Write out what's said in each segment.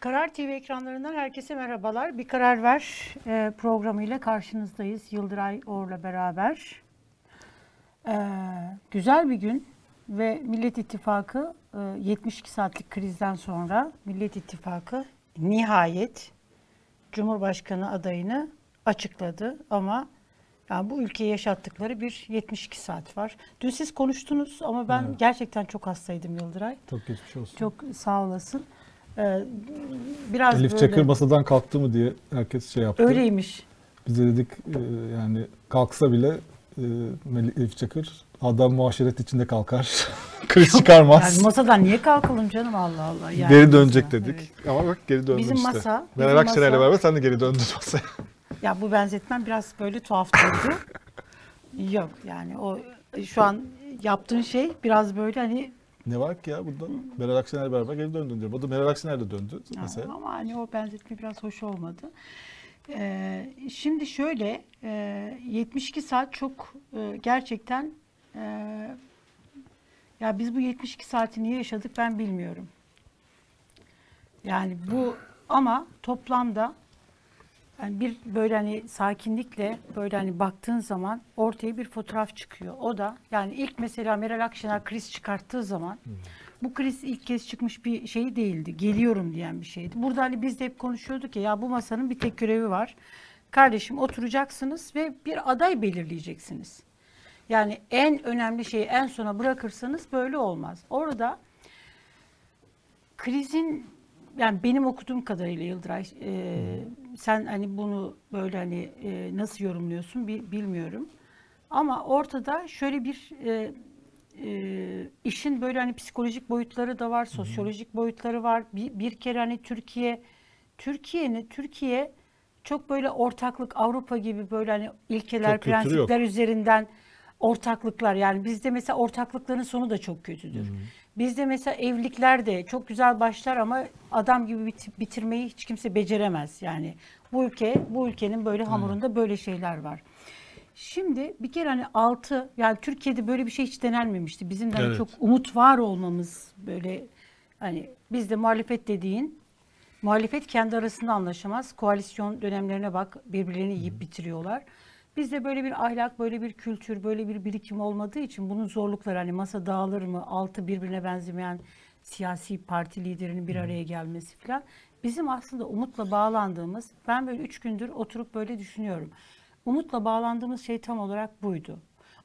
Karar TV ekranlarından herkese merhabalar. Bir Karar Ver e, programıyla karşınızdayız. Yıldıray Or'la beraber. E, güzel bir gün ve Millet İttifakı e, 72 saatlik krizden sonra Millet İttifakı nihayet Cumhurbaşkanı adayını açıkladı ama yani bu ülkeye yaşattıkları bir 72 saat var. Dün siz konuştunuz ama ben Evet. gerçekten çok hastaydım Yıldıray. Çok geçmiş olsun. Çok sağ olasın. Ee, biraz Elif böyle Çakır masadan kalktı mı diye herkes şey yaptı. öyleymiş. Biz de dedik e, yani kalksa bile e, Elif Çakır adam muaşeret içinde kalkar. Kriz çıkarmaz. Yani masadan niye kalkalım canım Allah Allah. Yani geri dönecek mesela, dedik. evet. Ama bak geri döndün Bizim işte. masa- Meral Akşener'le masa- beraber sen de geri döndün masaya. Ya bu benzetmem biraz böyle tuhaf durdu. Yok yani o şu an yaptığın şey biraz böyle hani ne var ki ya burada? Meral Akşener'le beraber geri döndün diyor. Bu da Meral Akşener de döndü mesela. Ama hani o benzetme biraz hoş olmadı. Ee, şimdi şöyle e, 72 saat çok e, gerçekten e, ya biz bu 72 saati niye yaşadık ben bilmiyorum. Yani bu ama toplamda yani bir böyle hani sakinlikle böyle hani baktığın zaman ortaya bir fotoğraf çıkıyor. O da yani ilk mesela Meral Akşener kriz çıkarttığı zaman bu kriz ilk kez çıkmış bir şey değildi. Geliyorum diyen bir şeydi. Burada hani biz de hep konuşuyorduk ya ya bu masanın bir tek görevi var. Kardeşim oturacaksınız ve bir aday belirleyeceksiniz. Yani en önemli şeyi en sona bırakırsanız böyle olmaz. Orada krizin yani benim okuduğum kadarıyla Yıldıray e, sen hani bunu böyle hani e, nasıl yorumluyorsun bi- bilmiyorum. Ama ortada şöyle bir e, e, işin böyle hani psikolojik boyutları da var, sosyolojik boyutları var. Bir, bir kere hani Türkiye Türkiye'nin Türkiye çok böyle ortaklık Avrupa gibi böyle hani ilkeler, yok. prensipler üzerinden ortaklıklar yani bizde mesela ortaklıkların sonu da çok kötüdür. Bizde mesela evlilikler de çok güzel başlar ama adam gibi bit- bitirmeyi hiç kimse beceremez. Yani bu ülke bu ülkenin böyle hamurunda böyle şeyler var. Şimdi bir kere hani altı yani Türkiye'de böyle bir şey hiç denenmemişti. Bizim de hani Evet. çok umut var olmamız böyle hani bizde muhalefet dediğin muhalefet kendi arasında anlaşamaz. Koalisyon dönemlerine bak birbirlerini yiyip bitiriyorlar. Bizde böyle bir ahlak, böyle bir kültür, böyle bir birikim olmadığı için bunun zorlukları hani masa dağılır mı, altı birbirine benzemeyen siyasi parti liderinin bir araya gelmesi falan. Bizim aslında umutla bağlandığımız, ben böyle üç gündür oturup böyle düşünüyorum. Umutla bağlandığımız şey tam olarak buydu.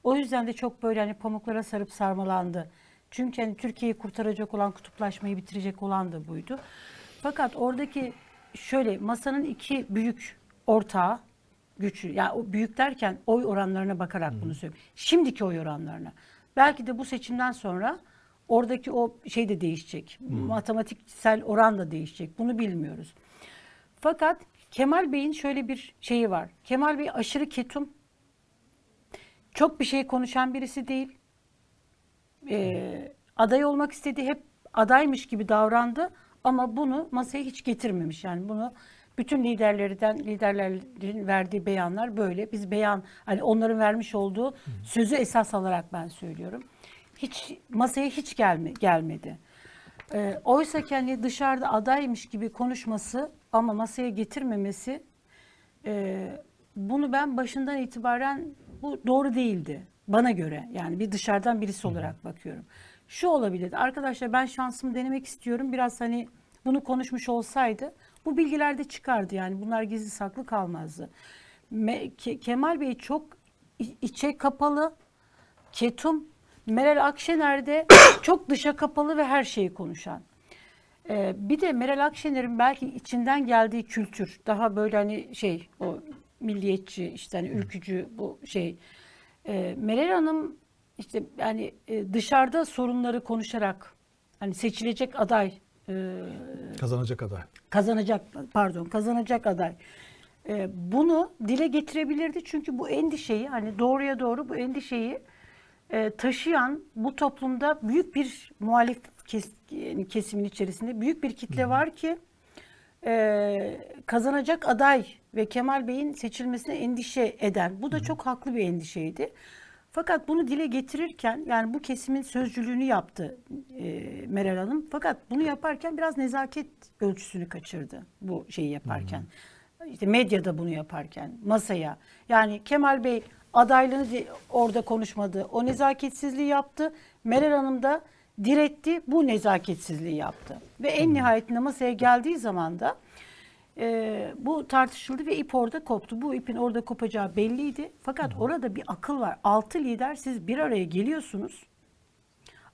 O yüzden de çok böyle hani pamuklara sarıp sarmalandı. Çünkü hani Türkiye'yi kurtaracak olan, kutuplaşmayı bitirecek olan da buydu. Fakat oradaki şöyle masanın iki büyük ortağı güçlü. Yani o büyük derken oy oranlarına bakarak bunu söylüyorum. Şimdiki oy oranlarına. Belki de bu seçimden sonra oradaki o şey de değişecek. Matematiksel oran da değişecek. Bunu bilmiyoruz. Fakat Kemal Bey'in şöyle bir şeyi var. Kemal Bey aşırı ketum. Çok bir şey konuşan birisi değil. Ee, aday olmak istedi. Hep adaymış gibi davrandı. Ama bunu masaya hiç getirmemiş. Yani bunu bütün liderlerden liderlerin verdiği beyanlar böyle. Biz beyan hani onların vermiş olduğu sözü esas alarak ben söylüyorum. Hiç masaya hiç gelme, gelmedi. Ee, oysa ki hani dışarıda adaymış gibi konuşması ama masaya getirmemesi e, bunu ben başından itibaren bu doğru değildi bana göre. Yani bir dışarıdan birisi olarak bakıyorum. Şu olabilirdi. Arkadaşlar ben şansımı denemek istiyorum. Biraz hani bunu konuşmuş olsaydı bu bilgiler de çıkardı yani. Bunlar gizli saklı kalmazdı. Me- Ke- Kemal Bey çok içe kapalı, ketum. Meral Akşener de çok dışa kapalı ve her şeyi konuşan. Ee, bir de Meral Akşener'in belki içinden geldiği kültür daha böyle hani şey o milliyetçi işte hani ülkücü bu şey. Ee, Meral Hanım işte yani e, dışarıda sorunları konuşarak hani seçilecek aday e, Kazanacak aday. kazanacak pardon kazanacak aday. Ee, bunu dile getirebilirdi çünkü bu endişeyi hani doğruya doğru bu endişeyi e, taşıyan bu toplumda büyük bir muhalif kes, yani kesimin içerisinde büyük bir kitle var ki e, kazanacak aday ve Kemal Bey'in seçilmesine endişe eden. Bu da çok haklı bir endişeydi. Fakat bunu dile getirirken yani bu kesimin sözcülüğünü yaptı e, Meral Hanım. Fakat bunu yaparken biraz nezaket ölçüsünü kaçırdı bu şeyi yaparken. İşte medyada bunu yaparken masaya. Yani Kemal Bey adaylığını orada konuşmadı. O nezaketsizliği yaptı. Meral Hanım da diretti. Bu nezaketsizliği yaptı. Ve en nihayetinde masaya geldiği zaman da e, bu tartışıldı ve ip orada koptu. Bu ipin orada kopacağı belliydi. Fakat orada bir akıl var. Altı lider siz bir araya geliyorsunuz.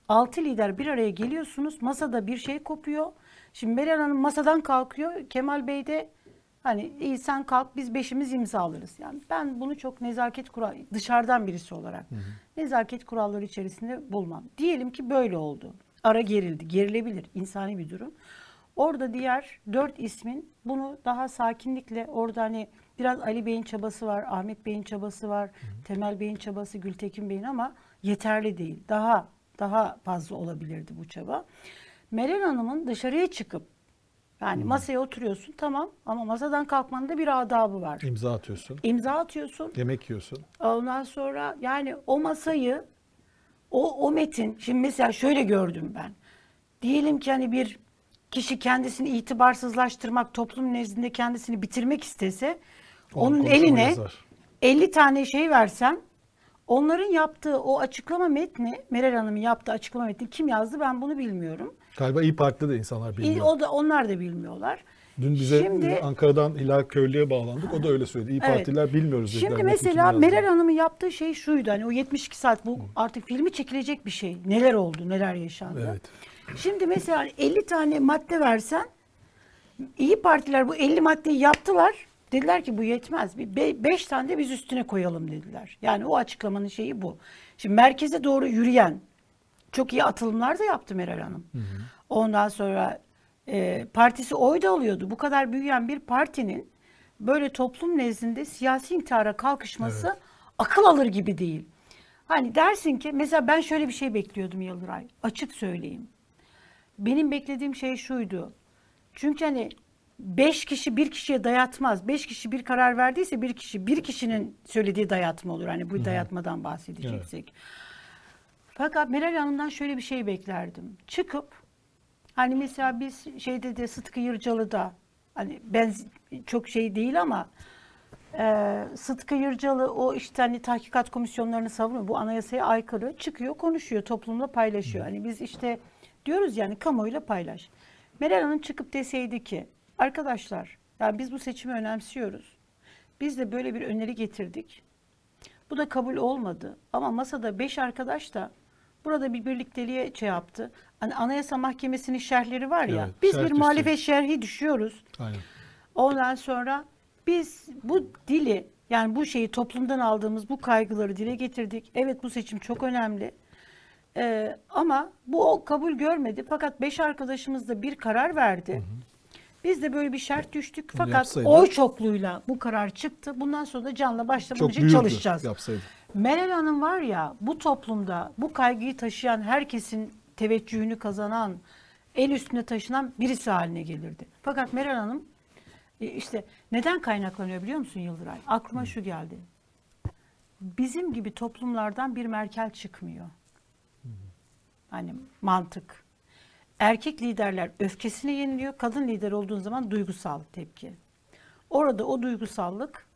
Altı lider bir araya geliyorsunuz. Masada bir şey kopuyor. Şimdi Meral Hanım masadan kalkıyor. Kemal Bey de hani iyi sen kalk biz beşimiz imzalarız. Yani ben bunu çok nezaket kural dışarıdan birisi olarak nezaket kuralları içerisinde bulmam. Diyelim ki böyle oldu. Ara gerildi. Gerilebilir. insani bir durum. Orada diğer dört ismin bunu daha sakinlikle orada hani biraz Ali Bey'in çabası var, Ahmet Bey'in çabası var, Temel Bey'in çabası, Gültekin Bey'in ama yeterli değil. Daha daha fazla olabilirdi bu çaba. Meral Hanım'ın dışarıya çıkıp yani masaya oturuyorsun tamam ama masadan kalkmanın da bir adabı var. İmza atıyorsun. İmza atıyorsun. Yemek yiyorsun. Ondan sonra yani o masayı o, o metin şimdi mesela şöyle gördüm ben. Diyelim ki hani bir kişi kendisini itibarsızlaştırmak, toplum nezdinde kendisini bitirmek istese On onun eline yazar. 50 tane şey versen onların yaptığı o açıklama metni, Meral Hanım'ın yaptığı açıklama metni kim yazdı ben bunu bilmiyorum. Galiba İyi Parti'de de insanlar bilmiyor. O da onlar da bilmiyorlar. Dün bize Şimdi- Ankara'dan Hilal Köylü'ye bağlandık. O da öyle söyledi. İyi Evet. Partiler bilmiyoruz dediler. Şimdi mesela. Meral Hanım'ın yaptığı şey şuydu. Hani o 72 saat bu artık filmi çekilecek bir şey. Neler oldu, neler yaşandı. Evet. Şimdi mesela 50 tane madde versen iyi partiler bu 50 maddeyi yaptılar. Dediler ki bu yetmez. Bir 5 tane de biz üstüne koyalım dediler. Yani o açıklamanın şeyi bu. Şimdi merkeze doğru yürüyen çok iyi atılımlar da yaptı Meral Hanım. Ondan sonra e, partisi oy da alıyordu. Bu kadar büyüyen bir partinin böyle toplum nezdinde siyasi intihara kalkışması Evet. akıl alır gibi değil. Hani dersin ki mesela ben şöyle bir şey bekliyordum Yıldıray. Açık söyleyeyim. Benim beklediğim şey şuydu. Çünkü hani beş kişi bir kişiye dayatmaz. Beş kişi bir karar verdiyse bir kişi bir kişinin söylediği dayatma olur. Hani bu dayatmadan bahsedeceksek. Fakat Meral Hanım'dan şöyle bir şey beklerdim. Çıkıp hani mesela biz şeyde de Sıtkı Yırcalı'da hani ben çok şey değil ama e, Sıtkı Yırcalı o işte hani tahkikat komisyonlarını savunuyor. Bu anayasaya aykırı çıkıyor, konuşuyor, toplumla paylaşıyor. Hani biz işte diyoruz yani kamuoyuyla paylaş. Meral Hanım çıkıp deseydi ki arkadaşlar ya biz bu seçimi önemsiyoruz. Biz de böyle bir öneri getirdik. Bu da kabul olmadı. Ama masada beş arkadaş da burada bir birlikteliğe şey yaptı. Hani Anayasa Mahkemesi'nin şerhleri var ya. Evet, biz bir muhalefet şerhi düşüyoruz. Aynen. Ondan sonra biz bu dili yani bu şeyi toplumdan aldığımız bu kaygıları dile getirdik. Evet bu seçim çok önemli. Ee, ama bu o kabul görmedi. Fakat beş arkadaşımız da bir karar verdi. Biz de böyle bir şart düştük. Fakat yapsaydı- oy çokluğuyla bu karar çıktı. Bundan sonra da canla başla bunun için çalışacağız. yapsaydı. Meral Hanım var ya bu toplumda bu kaygıyı taşıyan herkesin teveccühünü kazanan, el üstüne taşınan birisi haline gelirdi. Fakat Meral Hanım e, işte neden kaynaklanıyor biliyor musun Yıldıray? Aklıma şu geldi. Bizim gibi toplumlardan bir Merkel çıkmıyor. Hani mantık. Erkek liderler öfkesine yeniliyor. Kadın lider olduğun zaman duygusal tepki. Orada o duygusallık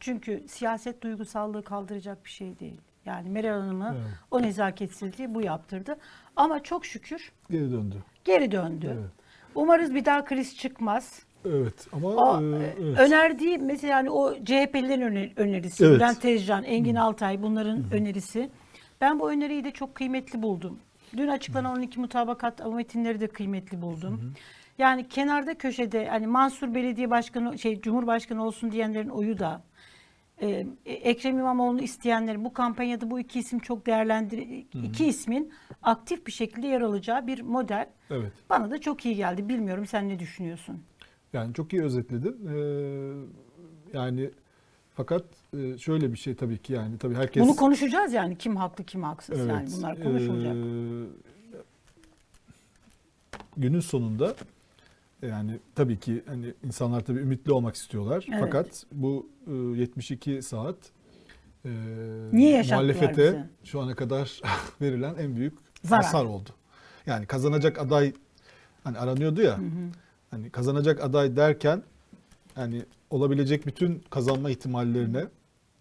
çünkü siyaset duygusallığı kaldıracak bir şey değil. Yani Meral Hanım'ı Evet. o nezaketsizliği bu yaptırdı. Ama çok şükür Geri döndü. geri döndü. Evet. Umarız bir daha kriz çıkmaz. Evet ama O, e, e, evet. önerdiği mesela hani o CHP'lilerin öner- önerisi, Evet. Bülent Tezcan, Engin Altay bunların önerisi. Ben bu öneriyi de çok kıymetli buldum. Dün açıklanan 12 mutabakat metinleri de kıymetli buldum. Yani kenarda köşede hani Mansur Belediye Başkanı şey Cumhurbaşkanı olsun diyenlerin oyu da e, Ekrem İmamoğlu'nu isteyenlerin bu kampanyada bu iki isim çok değerlendir iki ismin aktif bir şekilde yer alacağı bir model Evet. bana da çok iyi geldi. Bilmiyorum sen ne düşünüyorsun? Yani çok iyi özetledin. Ee, yani fakat e, şöyle bir şey tabii ki yani tabii herkes Bunu konuşacağız yani kim haklı kim haksız yani Evet, bunlar konuşulacak. eee, günün sonunda yani tabii ki hani insanlar tabii ümitli olmak istiyorlar. Evet. Fakat bu e, 72 saat e, Niye muhalefete bizi? şu ana kadar verilen en büyük Zarar. hasar oldu. Yani kazanacak aday hani aranıyordu ya. Hani kazanacak aday derken hani olabilecek bütün kazanma ihtimallerine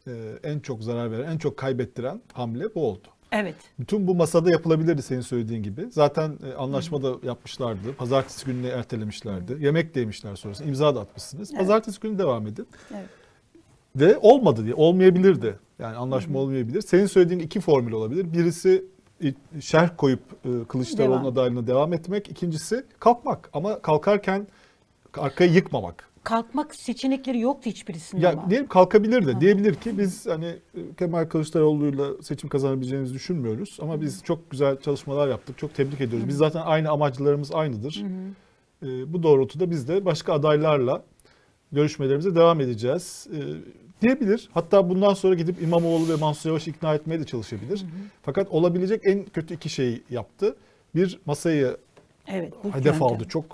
e, en çok zarar veren, en çok kaybettiren hamle bu oldu. Evet. Bütün bu masada yapılabilirdi senin söylediğin gibi. Zaten e, anlaşma da yapmışlardı. Pazartesi gününe ertelemişlerdi. Yemek de yemişler sonrasında. İmza da atmışsınız. Evet. Pazartesi günü devam edin. Evet. Ve olmadı diye. Olmayabilirdi. Yani anlaşma olmayabilir. Senin söylediğin iki formül olabilir. Birisi şerh koyup e, Kılıçdaroğlu'nun adaylığına devam etmek. İkincisi kalkmak. Ama kalkarken arkayı yıkmamak. Kalkmak seçenekleri yoktu hiçbirisinin Ya ama. diyelim kalkabilir de diyebilir ki biz hani e, Kemal Kılıçdaroğlu'yla seçim kazanabileceğimizi düşünmüyoruz ama biz çok güzel çalışmalar yaptık. Çok tebrik ediyoruz. Biz zaten aynı amaçlarımız aynıdır. E, bu doğrultuda biz de başka adaylarla görüşmelerimize devam edeceğiz. E, diyebilir. Hatta bundan sonra gidip İmamoğlu ve Mansur Yavaş'ı ikna etmeye de çalışabilir. Fakat olabilecek en kötü iki şeyi yaptı. Bir masayı Evet. hedef aldı. Çok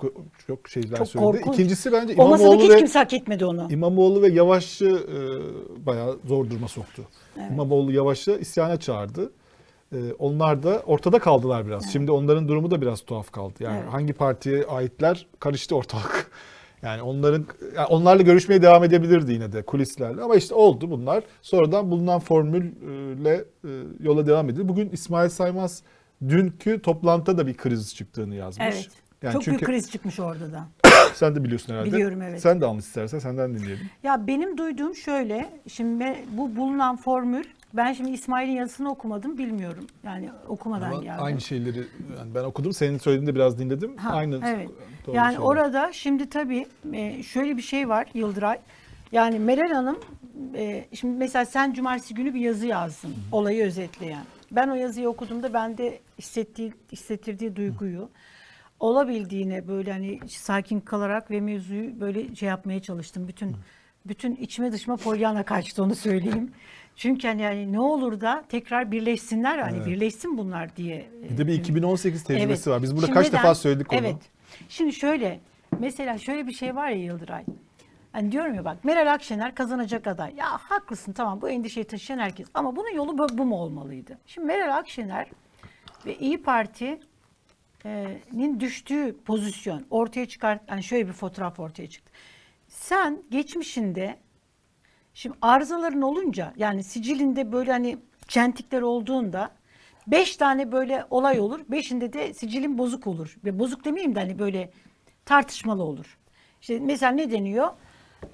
çok şeyler Çok söyledi. korkunç. İkincisi bence İmamoğlu hiç ve kimse hak etmedi onu. İmamoğlu ve Yavaş'ı e, bayağı zor duruma soktu. İmamoğlu Yavaş'ı isyana çağırdı. E, onlar da ortada kaldılar biraz. Şimdi onların durumu da biraz tuhaf kaldı. Yani Evet. hangi partiye aitler karıştı ortalık. Yani onların yani onlarla görüşmeye devam edebilirdi yine de kulislerle ama işte oldu bunlar. Sonradan bulunan formülle e, yola devam edildi. Bugün İsmail Saymaz dünkü toplantıda da bir kriz çıktığını yazmış. Evet. Yani Çok çünkü büyük kriz çıkmış orada da. sen de biliyorsun herhalde. Biliyorum, evet. Sen de anlat istersen senden dinleyelim. Ya benim duyduğum şöyle, şimdi bu bulunan formül, ben şimdi İsmail'in yazısını okumadım, bilmiyorum. Yani okumadan Ama geldim. aynı şeyleri yani ben okudum. Senin söylediğinde biraz dinledim. Ha, aynı. Evet. doğru Yani şeyler. orada şimdi tabii e, şöyle bir şey var Yıldıray. Yani Meral Hanım, e, şimdi mesela sen cumartesi günü bir yazı yazdın, olayı özetleyen. Ben o yazıyı okuduğumda bende hissettiği, hissettirdiği duyguyu olabildiğine böyle hani sakin kalarak ve mevzuyu böyle şey yapmaya çalıştım. Bütün bütün içime dışıma polyana kaçtı onu söyleyeyim. Çünkü hani yani ne olur da tekrar birleşsinler hani Evet. birleşsin bunlar diye. Bir de bir 2018 tecrübesi Evet. var. Biz burada kaç defa söyledik onu. Evet. Şimdi şöyle mesela şöyle bir şey var ya Yıldıray. Hani diyorum ya bak Meral Akşener kazanacak aday. Ya haklısın tamam bu endişeyi taşıyan herkes. Ama bunun yolu bu, bu mu olmalıydı? Şimdi Meral Akşener ve İyi Parti'nin düştüğü pozisyon ortaya çıkar. Yani şöyle bir fotoğraf ortaya çıktı. Sen geçmişinde Şimdi arızaların olunca yani sicilinde böyle hani çentikler olduğunda beş tane böyle olay olur. Beşinde de sicilin bozuk olur. Ve bozuk demeyeyim de hani böyle tartışmalı olur. İşte mesela ne deniyor?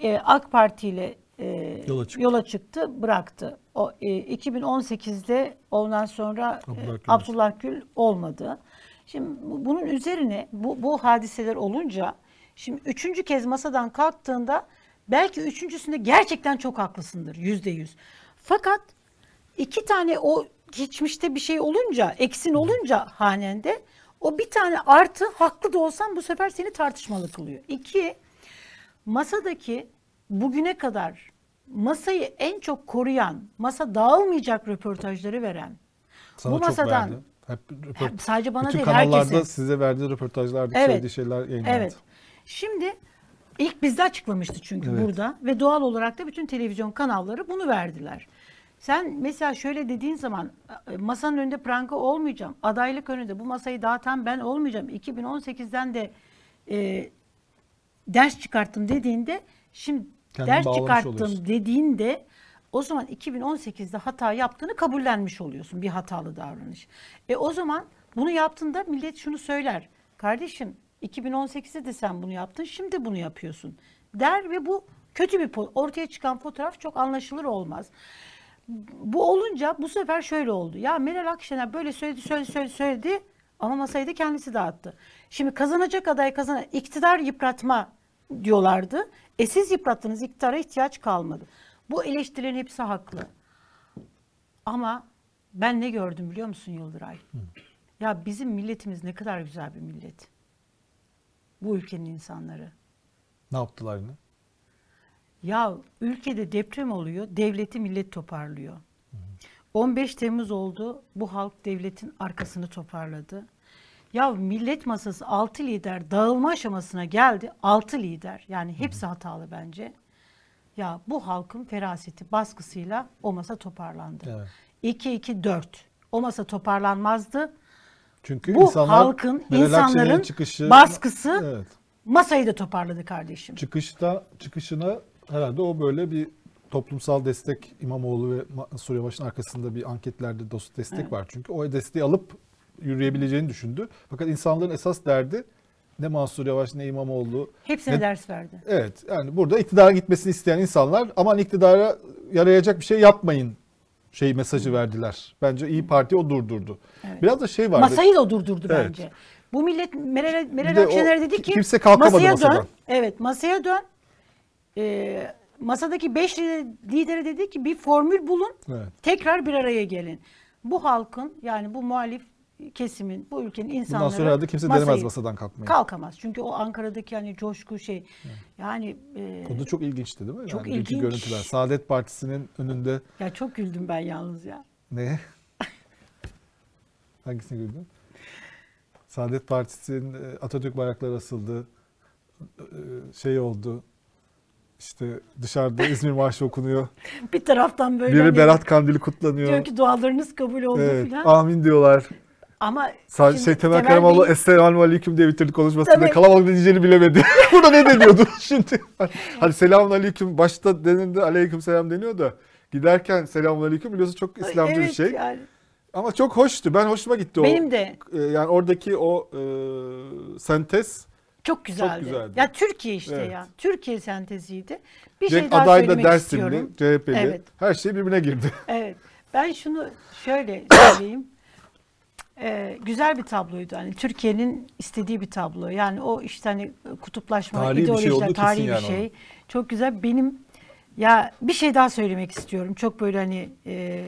Ee, AK Parti ile e, Yola çıktı. yola çıktı, bıraktı. O e, 2018'de ondan sonra e, Abdullah Gül. Abdullah Gül olmadı. Şimdi bu- bunun üzerine bu, bu hadiseler olunca şimdi üçüncü kez masadan kalktığında belki üçüncüsünde gerçekten çok haklısındır yüzde yüz. Fakat iki tane o geçmişte bir şey olunca, eksin olunca hanende o bir tane artı haklı da olsan bu sefer seni tartışmalı kılıyor. İki, masadaki bugüne kadar masayı en çok koruyan, masa dağılmayacak röportajları veren, Sana bu masadan verdi. Hep röport- sadece bana bütün değil, kanallarda herkese. size verdiği röportajlarda Evet. söylediği şeyler yayınlandı. Evet. Şimdi ilk bizde açıklamıştı çünkü Evet. burada ve doğal olarak da bütün televizyon kanalları bunu verdiler. Sen mesela şöyle dediğin zaman e, masanın önünde pranga olmayacağım. Adaylık önünde bu masayı dağıtan ben olmayacağım. 2018'den de e, ders çıkarttım dediğinde şimdi Kendini ders çıkarttım oluyorsun. dediğinde o zaman 2018'de hata yaptığını kabullenmiş oluyorsun bir hatalı davranış. E o zaman bunu yaptığında millet şunu söyler. Kardeşim 2018'de de sen bunu yaptın şimdi bunu yapıyorsun der ve bu kötü bir ortaya çıkan fotoğraf çok anlaşılır olmaz. Bu olunca bu sefer şöyle oldu. Ya Meral Akşener böyle söyledi söyledi söyledi, söyledi ama masayı da kendisi dağıttı. Şimdi kazanacak aday kazanan iktidar yıpratma diyorlardı. E siz yıprattınız iktidara ihtiyaç kalmadı. Bu eleştirilerin hepsi haklı. Ama ben ne gördüm biliyor musun Yıldıray? Ya bizim milletimiz ne kadar güzel bir millet. Bu ülkenin insanları. Ne yaptılar yine? Ya ülkede deprem oluyor, devleti millet toparlıyor. 15 Temmuz oldu, bu halk devletin arkasını toparladı. Ya millet masası 6 lider dağılma aşamasına geldi. 6 lider yani hepsi hatalı bence. Ya bu halkın feraseti baskısıyla o masa toparlandı. Evet. 2-2-4. O masa toparlanmazdı. Çünkü Bu insanlar halkın, insanların çıkışı, baskısı evet, masayı da toparladı kardeşim. çıkışta çıkışına herhalde o böyle bir toplumsal destek İmamoğlu ve Mansur Yavaş'ın arkasında bir anketlerde dost destek Evet. var çünkü. O desteği alıp yürüyebileceğini düşündü. Fakat insanların esas derdi ne Mansur Yavaş ne İmamoğlu. Hepsine Ne- ders verdi. Evet yani burada iktidara gitmesini isteyen insanlar aman iktidara yarayacak bir şey yapmayın şey mesajı verdiler. Bence İyi Parti o durdurdu. Evet. Biraz da şey vardı. Masayı da durdurdu Evet. bence. Bu millet Meral, Meral Akşener dedi ki kimse kalkamadı masaya masadan. dön. Evet masaya dön. Ee, masadaki beş lideri dedi ki bir formül bulun. Evet. Tekrar bir araya gelin. Bu halkın yani bu muhalif kesimin, bu ülkenin Bundan insanları sonra herhalde kimse masayı- denemez masadan kalkmayı. Kalkamaz. Çünkü o Ankara'daki hani coşku şey yani e, da çok ilginçti değil mi? Çok yani ilginç. görüntüler. Saadet Partisi'nin önünde ya çok güldüm ben yalnız ya. ne? Hangisine güldün? Saadet Partisi'nin e, Atatürk bayrakları asıldı. E, Şey oldu. İşte dışarıda İzmir Marşı okunuyor. Bir taraftan böyle Biri hani Berat Kandili kutlanıyor. diyor ki dualarınız kabul oldu Evet, filan. amin diyorlar. Ama Sadece şey Temel Karamoğlu Bey- Esselamu Aleyküm diye bitirdi konuşmasında. Tabii. Kalabalık ne diyeceğini bilemedi. Burada ne deniyordu şimdi? Hani selamun aleyküm başta denildi aleyküm selam deniyor da giderken selamun aleyküm biliyorsun çok İslamcı bir Evet, şey. yani. Ama çok hoştu. Ben hoşuma gitti o. Benim de. e, Yani oradaki o e, sentez Çok güzeldi. güzeldi. Ya Türkiye işte Evet. ya. Türkiye senteziydi. Bir Cenk şey daha aday da söylemek Dersimli, istiyorum. CHP'li. Evet. Her şey birbirine girdi. Evet. Ben şunu şöyle söyleyeyim. Ee, güzel bir tabloydu. Hani Türkiye'nin istediği bir tablo. Yani o işte hani kutuplaşma, Tarihi bir şey ideolojiler, olduğu kesin tarihi bir yani şey. Çok güzel. Benim ya bir şey daha söylemek istiyorum. Çok böyle hani e,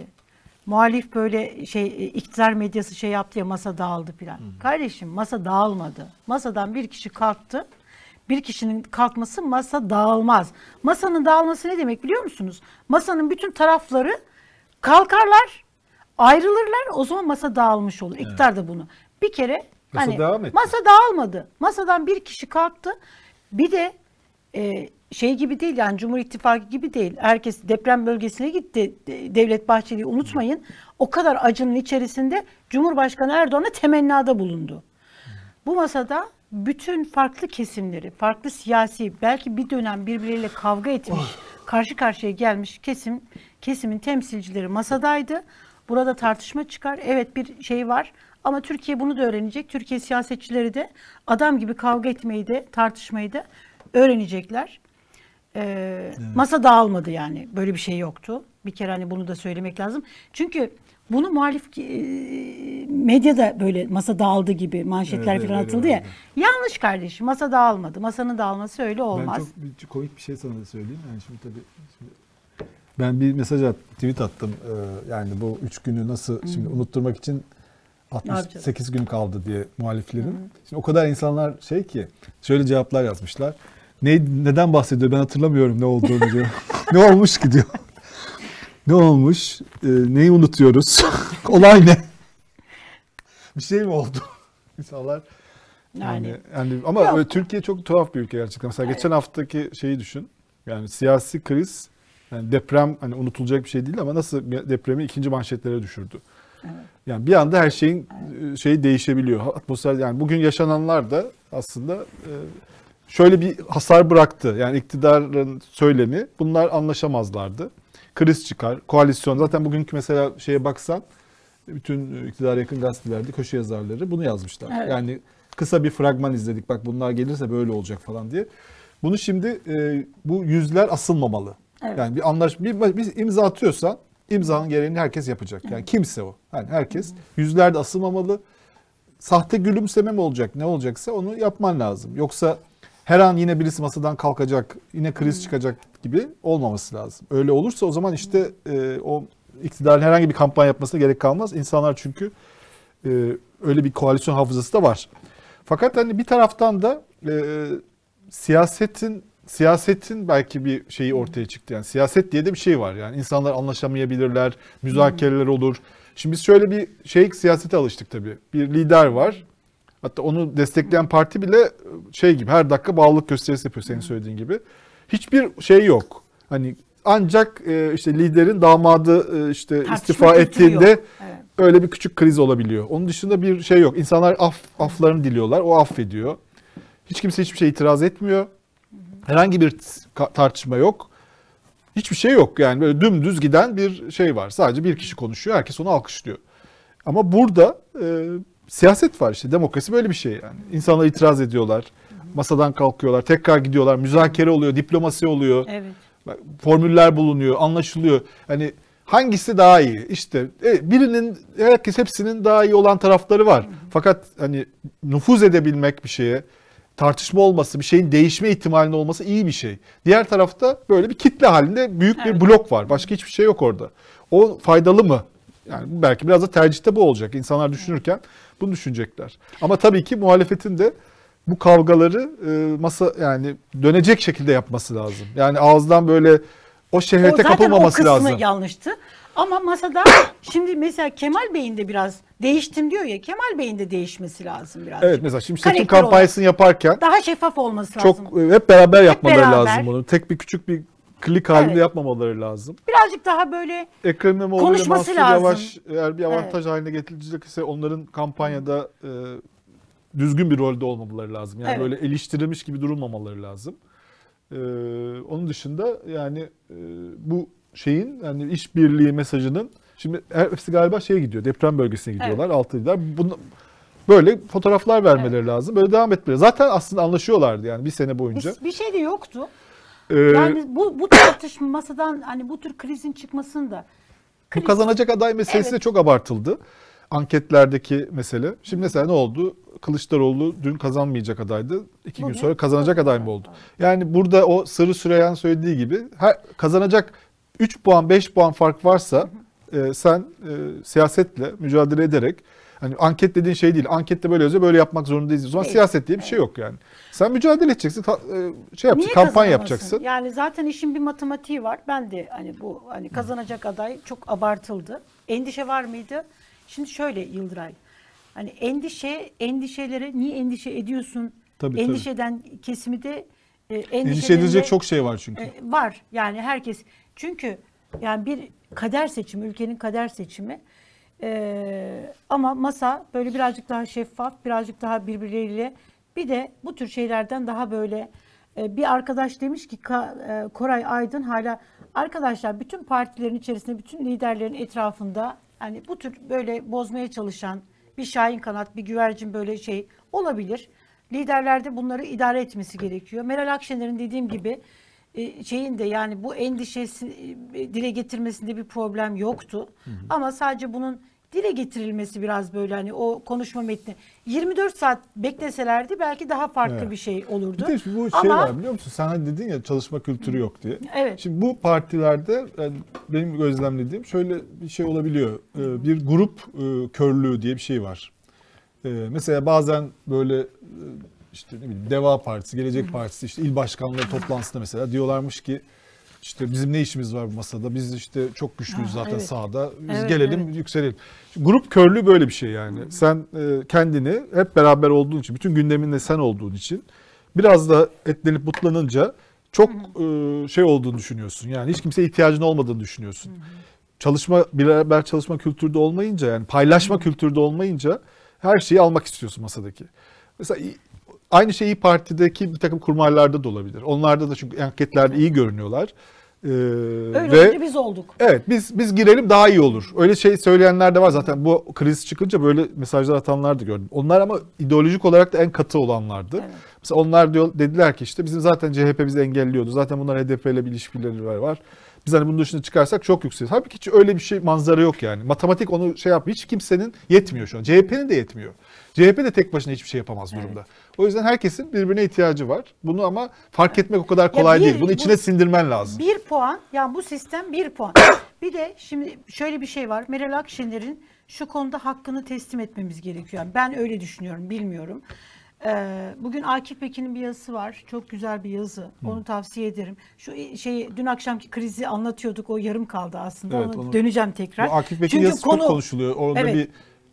muhalif böyle şey e, iktidar medyası şey yaptı ya masa dağıldı filan. Kardeşim masa dağılmadı. Masadan bir kişi kalktı. Bir kişinin kalkması masa dağılmaz. Masanın dağılması ne demek biliyor musunuz? Masanın bütün tarafları kalkarlar, ayrılırlar. O zaman masa dağılmış olur. İktidar da bunu. Bir kere Masa hani devam etti. masa dağılmadı. Masadan bir kişi kalktı. Bir de e, şey gibi değil yani Cumhur İttifakı gibi değil. Herkes deprem bölgesine gitti. De- Devlet Bahçeli'yi unutmayın. O kadar acının içerisinde Cumhurbaşkanı Erdoğan'a temennada bulundu. Bu masada bütün farklı kesimleri, farklı siyasi, belki bir dönem birbirleriyle kavga etmiş, karşı karşıya gelmiş kesim kesimin temsilcileri masadaydı. Burada tartışma çıkar. Evet bir şey var ama Türkiye bunu da öğrenecek. Türkiye siyasetçileri de adam gibi kavga etmeyi de, tartışmayı da öğrenecekler. Ee, Masa dağılmadı yani. Böyle bir şey yoktu. Bir kere hani bunu da söylemek lazım. Çünkü bunu muhalif e, medya da böyle masa dağıldı gibi manşetler Evet, falan evet, atıldı ya. vardı. Yanlış kardeşim. Masa dağılmadı. Masanın dağılması öyle olmaz. Ben çok bir, komik bir şey sana da söyleyeyim. Yani şimdi tabii şimdi ben bir mesaj at, tweet attım. Ee, yani bu üç günü nasıl şimdi unutturmak için yapacağız? 68 gün kaldı diye muhaliflerin. Şimdi o kadar insanlar şey ki şöyle cevaplar yazmışlar. Ne, neden bahsediyor ben hatırlamıyorum ne olduğunu diyor. ne olmuş ki diyor. ne olmuş? Ee, neyi unutuyoruz? Olay ne? bir şey mi oldu? İnsanlar Yani, yani, yani ama Yok. Türkiye çok tuhaf bir ülke gerçekten. Mesela geçen haftaki şeyi düşün. Yani siyasi kriz, yani deprem hani unutulacak bir şey değil ama nasıl depremi ikinci manşetlere düşürdü. Yani bir anda her şeyin e, şeyi değişebiliyor. Atmosfer yani bugün yaşananlar da aslında e, şöyle bir hasar bıraktı. Yani iktidarın söylemi bunlar anlaşamazlardı. Kriz çıkar, koalisyon. Zaten bugünkü mesela şeye baksan bütün iktidara yakın gazetelerde köşe yazarları bunu yazmışlar. Evet. Yani kısa bir fragman izledik. Bak bunlar gelirse böyle olacak falan diye. Bunu şimdi e, bu yüzler asılmamalı. Evet. Yani bir anlaş bir, bir imza atıyorsan imzanın gereğini herkes yapacak. Yani kimse o. Yani herkes yüzler de asılmamalı. Sahte gülümseme mi olacak ne olacaksa onu yapman lazım. Yoksa her an yine birisi masadan kalkacak, yine kriz çıkacak gibi olmaması lazım. Öyle olursa o zaman işte e, o iktidarın herhangi bir kampanya yapmasına gerek kalmaz. İnsanlar çünkü e, öyle bir koalisyon hafızası da var. Fakat hani bir taraftan da e, siyasetin siyasetin belki bir şeyi ortaya çıktı. Yani siyaset diye de bir şey var. Yani insanlar anlaşamayabilirler, müzakereler olur. Şimdi biz şöyle bir şey siyasete alıştık tabii. Bir lider var. Hatta onu destekleyen parti bile şey gibi her dakika bağlılık gösterisi yapıyor senin söylediğin gibi. Hiçbir şey yok. Hani ancak e, işte liderin damadı e, işte Tartışma istifa ettiğinde yok. Evet. öyle bir küçük kriz olabiliyor. Onun dışında bir şey yok. İnsanlar af aflarını diliyorlar. O affediyor. Hiç kimse hiçbir şey itiraz etmiyor. Herhangi bir tartışma yok. Hiçbir şey yok yani böyle dümdüz giden bir şey var. Sadece bir kişi konuşuyor, herkes onu alkışlıyor. Ama burada e, siyaset var işte, demokrasi böyle bir şey yani. İnsanlar itiraz ediyorlar, masadan kalkıyorlar, tekrar gidiyorlar, müzakere oluyor, diplomasi oluyor, Evet. Formüller bulunuyor, anlaşılıyor. Hani hangisi daha iyi? İşte e, birinin, herkes hepsinin daha iyi olan tarafları var. Fakat hani nüfuz edebilmek bir şeye, tartışma olması, bir şeyin değişme ihtimalinin olması iyi bir şey. Diğer tarafta böyle bir kitle halinde büyük bir blok var. Başka hiçbir şey yok orada. O faydalı mı? Yani belki biraz da tercihte bu olacak. İnsanlar düşünürken bunu düşünecekler. Ama tabii ki muhalefetin de bu kavgaları e, masa yani dönecek şekilde yapması lazım. Yani ağızdan böyle o şehvete o zaten kapılmaması o kısmı lazım. yanlıştı. Ama masada şimdi mesela Kemal Bey'in de biraz değiştim diyor ya. Kemal Bey'in de değişmesi lazım biraz. Evet mesela şimdi seçim Karakter kampanyasını yaparken Daha şeffaf olması lazım. çok e, hep beraber yapmaları beraber. lazım bunu. Tek bir küçük bir klik halinde Evet. yapmamaları lazım. Birazcık daha böyle Ekrem İmamoğlu ile Konuşması Mansur lazım. Yavaş eğer bir avantaj haline getirilecekse onların kampanyada e, düzgün bir rolde olmamaları lazım. Yani Evet. böyle eleştirilmiş gibi durulmamaları lazım. E, onun dışında yani e, bu şeyin yani işbirliği mesajının şimdi hepsi galiba şeye gidiyor. Deprem bölgesine gidiyorlar. Altı lider. Bunu böyle fotoğraflar vermeleri lazım. Böyle devam etmeleri. Zaten aslında anlaşıyorlardı yani bir sene boyunca. bir, bir şey de yoktu. Ee, Yani bu bu tartışma masadan hani bu tür krizin çıkmasında Bu kriz- kazanacak aday meselesi de Evet. çok abartıldı. Anketlerdeki mesele. Şimdi mesela ne oldu? Kılıçdaroğlu dün kazanmayacak adaydı. İki gün Bugün sonra kazanacak kazanacak aday mı oldu? Yani burada o Sırrı Süreyyan söylediği gibi her, kazanacak 3 puan 5 puan fark varsa e, sen e, siyasetle mücadele ederek hani anket dediğin şey değil. Ankette böyle yazıyor böyle yapmak zorundayız. O zaman Değil. siyaset diye bir şey yok yani. Sen mücadele edeceksin. ta- e, şey yapacaksın, kampanya yapacaksın. Yani zaten işin bir matematiği var. Ben de hani bu hani kazanacak aday çok abartıldı. Endişe var mıydı? Şimdi şöyle Yıldıray. Hani endişe, endişelere niye endişe ediyorsun? Tabii, Endişeden kesimi de e, Endişe endişelerinde- edilecek çok şey var çünkü. E, var yani herkes çünkü yani bir kader seçimi ülkenin kader seçimi E, ama masa böyle birazcık daha şeffaf birazcık daha birbirleriyle bir de bu tür şeylerden daha böyle e, bir arkadaş demiş ki Ka- e, Koray Aydın hala arkadaşlar bütün partilerin içerisinde bütün liderlerin etrafında hani bu tür böyle bozmaya çalışan bir şahin kanat bir güvercin böyle şey olabilir. Liderler de bunları idare etmesi gerekiyor. Meral Akşener'in dediğim gibi şeyin de yani bu endişesi e, dile getirmesinde bir problem yoktu. Ama sadece bunun dile getirilmesi biraz böyle hani o konuşma metni 24 saat bekleselerdi belki daha farklı Evet. bir şey olurdu. Bir de bu şey Ama var biliyor musun? Sen hani dedin ya çalışma kültürü yok diye. Evet. Şimdi bu partilerde yani benim gözlemlediğim şöyle bir şey olabiliyor. Bir grup e, körlüğü diye bir şey var. Mesela bazen böyle e, işte ne bileyim Deva Partisi, Gelecek Partisi işte il başkanlığı toplantısında mesela diyorlarmış ki işte bizim ne işimiz var bu masada? Biz işte çok güçlüyüz zaten evet. sahada. Biz Evet, gelelim, evet. yükselelim. Şimdi grup körlüğü böyle bir şey yani. Sen e, kendini hep beraber olduğun için, bütün gündeminde sen olduğun için biraz da etlenip butlanınca çok e, şey olduğunu düşünüyorsun. Yani hiç kimseye ihtiyacın olmadığını düşünüyorsun. Çalışma beraber çalışma kültürde olmayınca yani paylaşma kültürde olmayınca her şeyi almak istiyorsun masadaki. Mesela aynı şey İYİ Parti'deki bir takım kurmaylarda da olabilir. Onlarda da çünkü anketlerde iyi görünüyorlar. Ee, öyle ve olunca biz olduk. Evet biz biz girelim daha iyi olur. Öyle şey söyleyenler de var zaten bu kriz çıkınca böyle mesajlar atanlar da gördüm. Onlar ama ideolojik olarak da en katı olanlardı. Evet. Mesela onlar diyor dediler ki işte bizim zaten CHP bizi engelliyordu. Zaten bunlar HDP ile bir ilişkileri var. Biz hani bunun dışına çıkarsak çok yüksek. Halbuki hiç öyle bir şey manzara yok yani. Matematik onu şey yapmıyor. Hiç kimsenin yetmiyor şu an. CHP'nin de yetmiyor. CHP de tek başına hiçbir şey yapamaz durumda. O yüzden herkesin birbirine ihtiyacı var. Bunu ama fark etmek o kadar kolay bir- değil. Bunu bu- içine sindirmen lazım. Bir puan yani bu sistem bir puan. bir de şimdi şöyle bir şey var. Meral Akşener'in şu konuda hakkını teslim etmemiz gerekiyor. Yani ben öyle düşünüyorum bilmiyorum. Ee, bugün Akif Pekin'in bir yazısı var. Çok güzel bir yazı. Onu tavsiye ederim. Şu şey dün akşamki krizi anlatıyorduk. O yarım kaldı aslında. Evet, onu, döneceğim tekrar. Bu Akif Bekir Çünkü yazısı konu- çok konuşuluyor. Orada Evet. bir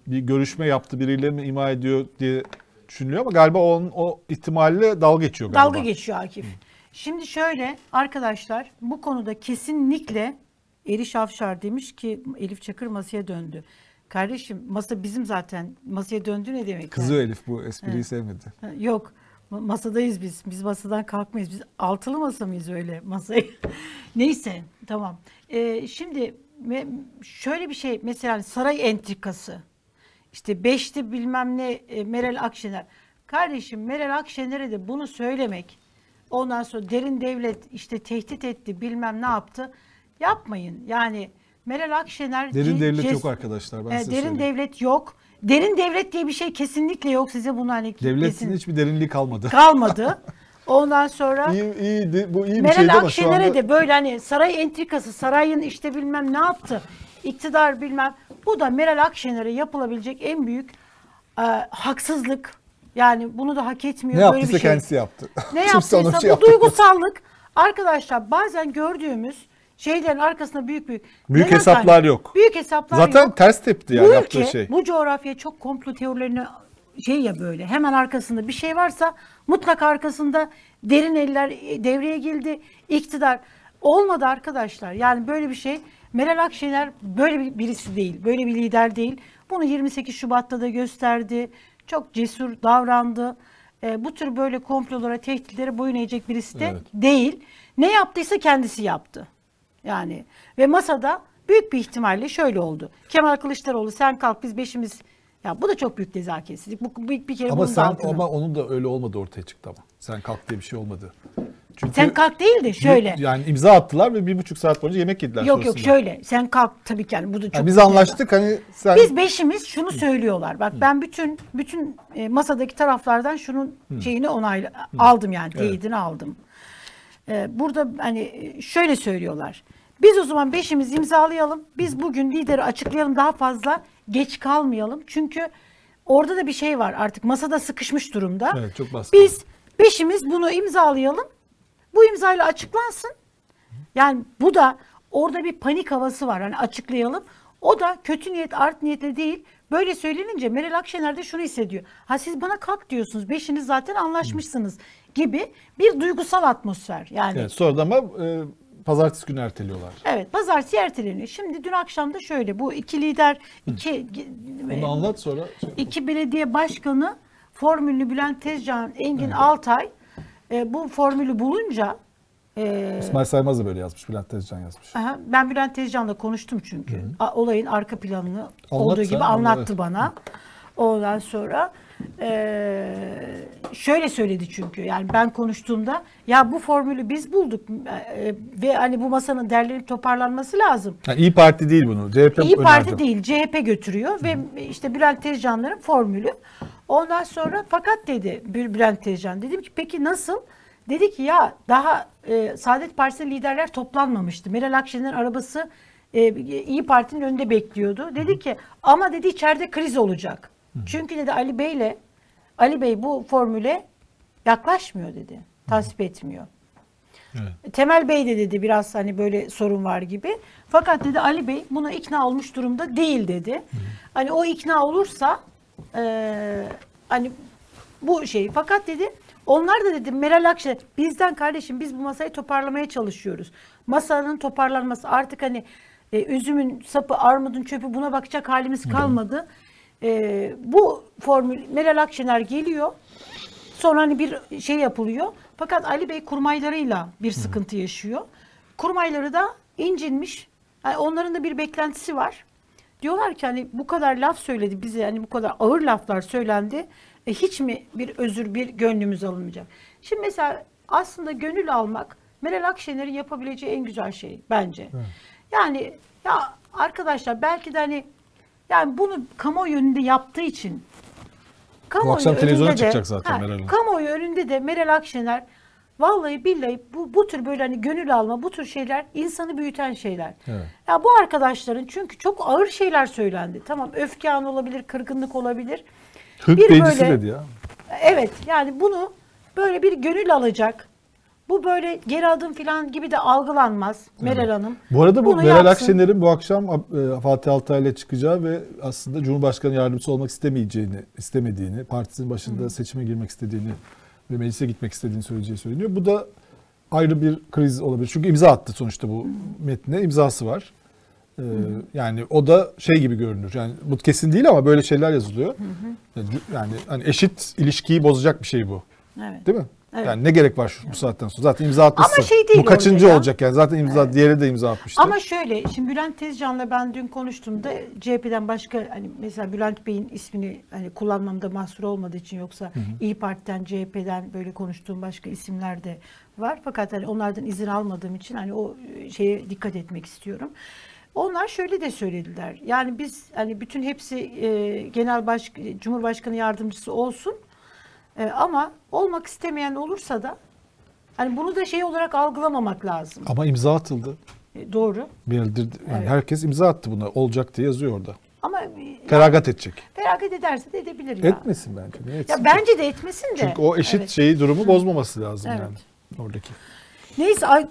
bir görüşme yaptı biriyle mi ima ediyor diye düşünülüyor ama galiba onun o ihtimalle dalga geçiyor galiba. Dalga geçiyor Akif. Şimdi şöyle arkadaşlar bu konuda kesinlikle Eriş Avşar demiş ki Elif Çakır masaya döndü. Kardeşim masa bizim zaten masaya döndü ne demek? yani? Kızıyor Elif bu espriyi sevmedi. Ha, Yok ma- masadayız biz. Biz masadan kalkmayız. Biz altılı masa mıyız öyle masayı? Neyse tamam. Ee, şimdi şöyle bir şey mesela saray entrikası. İşte beşti bilmem ne e, Meral Akşener. Kardeşim Meral Akşener'e de bunu söylemek ondan sonra derin devlet işte tehdit etti bilmem ne yaptı. Yapmayın. Yani Meral Akşener Derin devlet ces- yok arkadaşlar ben e, size derin söyleyeyim. devlet yok. Derin devlet diye bir şey kesinlikle yok. Size bunu hani Devletin kesin- hiçbir derinliği kalmadı. kalmadı. Ondan sonra İyi, iyi, bu iyi bir Meral şeydi ama Akşener'e anda de böyle hani saray entrikası, sarayın işte bilmem ne yaptı, iktidar bilmem. Bu da Meral Akşener'e yapılabilecek en büyük e, haksızlık. Yani bunu da hak etmiyor Ne böyle yaptıysa bir şey. kendisi yaptı. Ne yaptıysa şey bu yaptırmadı. duygusallık arkadaşlar bazen gördüğümüz şeylerin arkasında büyük büyük Büyük neden hesaplar yok. Büyük hesaplar Zaten yok. ters tepti yani bu yaptığı ülke, şey. bu coğrafya çok komplo teorilerine şey ya böyle hemen arkasında bir şey varsa mutlaka arkasında derin eller devreye girdi. iktidar olmadı arkadaşlar. Yani böyle bir şey Meral Akşener böyle bir birisi değil. Böyle bir lider değil. Bunu 28 Şubat'ta da gösterdi. Çok cesur davrandı. E, bu tür böyle komplolara, tehditlere boyun eğecek birisi de Evet. değil. Ne yaptıysa kendisi yaptı. Yani ve masada büyük bir ihtimalle şöyle oldu. Kemal Kılıçdaroğlu sen kalk biz beşimiz ya bu da çok büyük nezaketsizlik. Bu bir, bir kere Ama bunun sen altına. ama onun da öyle olmadı ortaya çıktı ama. Sen kalk diye bir şey olmadı. Çünkü Sen kalk değil de şöyle. Yani imza attılar ve bir buçuk saat boyunca yemek yediler yok yok sonrasında. şöyle. Sen kalk tabii ki yani bu da çok Yani biz anlaştık hani sen Biz beşimiz şunu söylüyorlar. Bak ben bütün bütün e, masadaki taraflardan şunun şeyini onayla aldım yani Evet. teyidini aldım. E, burada hani e, şöyle söylüyorlar. Biz o zaman beşimiz imzalayalım. Biz bugün lideri açıklayalım daha fazla geç kalmayalım. Çünkü orada da bir şey var artık masada sıkışmış durumda. Evet, çok baskın. Biz beşimiz bunu imzalayalım. Bu imzayla açıklansın. Yani bu da orada bir panik havası var. Hani açıklayalım. O da kötü niyet, art niyetle değil. Böyle söylenince Meral Akşener de şunu hissediyor. Ha siz bana kalk diyorsunuz. Beşiniz zaten anlaşmışsınız gibi bir duygusal atmosfer. Yani evet, sonra da ama e, pazartesi günü erteliyorlar. evet pazartesi erteleniyor. Şimdi dün akşam da şöyle bu iki lider iki Onu anlat sonra. İki belediye başkanı formülünü Bülent Tezcan, Engin Altay e, bu formülü bulunca e, İsmail Saymaz da böyle yazmış. Bülent Tezcan yazmış. aha, ben Bülent Tezcan'la konuştum çünkü. A- olayın arka planını olduğu gibi anlat. anlattı bana. Ondan sonra e, şöyle söyledi çünkü yani ben konuştuğumda ya bu formülü biz bulduk e, ve hani bu masanın derlenip toparlanması lazım. Yani İyi Parti değil bunu. CHP İyi Parti önerdi. değil CHP götürüyor ve işte Bülent Tezcanların formülü. Ondan sonra fakat dedi Bül- Bülent Tezcan dedim ki peki nasıl? Dedi ki ya daha e, Saadet Partisi liderler toplanmamıştı. Meral Akşener'in arabası e, İyi Parti'nin önünde bekliyordu. Dedi ki ama dedi içeride kriz olacak. Çünkü dedi Ali Bey'le Ali Bey bu formüle yaklaşmıyor dedi. Tasvip etmiyor. Evet. Temel Bey de dedi biraz hani böyle sorun var gibi. Fakat dedi Ali Bey buna ikna olmuş durumda değil dedi. Hani o ikna olursa eee, hani bu şey. Fakat dedi onlar da dedi Meral Akşener bizden kardeşim biz bu masayı toparlamaya çalışıyoruz. Masanın toparlanması artık hani e, üzümün sapı armudun çöpü buna bakacak halimiz kalmadı. E, bu formül Meral Akşener geliyor. Sonra hani bir şey yapılıyor. Fakat Ali Bey kurmaylarıyla bir sıkıntı yaşıyor. Kurmayları da incinmiş. Yani onların da bir beklentisi var. Diyorlar ki hani bu kadar laf söyledi bize hani bu kadar ağır laflar söylendi. E, hiç mi bir özür bir gönlümüz alınmayacak? Şimdi mesela aslında gönül almak Meral Akşener'in yapabileceği en güzel şey bence. Yani ya arkadaşlar belki de hani yani bunu kamuoyu önünde yaptığı için kamuoyu akşam televizyona önünde de- çıkacak zaten Meral Hanım. Kamuoyu önünde de Meral Akşener vallahi billahi bu, bu tür böyle hani gönül alma bu tür şeyler insanı büyüten şeyler. Evet. Ya bu arkadaşların çünkü çok ağır şeyler söylendi. Tamam öfke anı olabilir, kırgınlık olabilir. Hık Bir böyle- dedi ya. Evet yani bunu böyle bir gönül alacak. Bu böyle geri adım falan gibi de algılanmaz Meral Hanım. Bu arada bu Bunu Meral yapsın. Akşener'in bu akşam e, Fatih Altaylı'yla çıkacağı ve aslında Cumhurbaşkanı yardımcısı olmak istemeyeceğini, istemediğini, partisinin başında seçime girmek istediğini ve meclise gitmek istediğini söyleyeceği söyleniyor. Bu da ayrı bir kriz olabilir. Çünkü imza attı sonuçta bu metne. imzası var. Ee, yani o da şey gibi görünür. Yani bu kesin değil ama böyle şeyler yazılıyor. Yani, yani hani eşit ilişkiyi bozacak bir şey bu. Evet. Değil mi? Evet. Yani ne gerek var şu, bu saatten sonra? Zaten imza atmışsın. Ama şey değil bu kaçıncı ya. olacak yani? Zaten imza diğeri de imza atmıştı. Ama şöyle, şimdi Bülent Tezcan'la ben dün konuştuğumda CHP'den başka hani mesela Bülent Bey'in ismini hani kullanmamda mahsur olmadığı için yoksa İyi Parti'den, CHP'den böyle konuştuğum başka isimler de var. Fakat hani onlardan izin almadığım için hani o şeye dikkat etmek istiyorum. Onlar şöyle de söylediler. Yani biz hani bütün hepsi e, genel baş, Cumhurbaşkanı yardımcısı olsun. E, ama olmak istemeyen olursa da hani bunu da şey olarak algılamamak lazım. Ama imza atıldı. E, doğru. Bildirdi. Yani Evet. herkes imza attı buna. Olacak diye yazıyor orada. Ama e, Feragat edecek. feragat ederse de edebilir ya. Etmesin bence. Niye etsin Ya bence de etmesin de. Çünkü o eşit Evet. şeyi durumu bozmaması lazım Evet. yani. Oradaki. Neyse ay,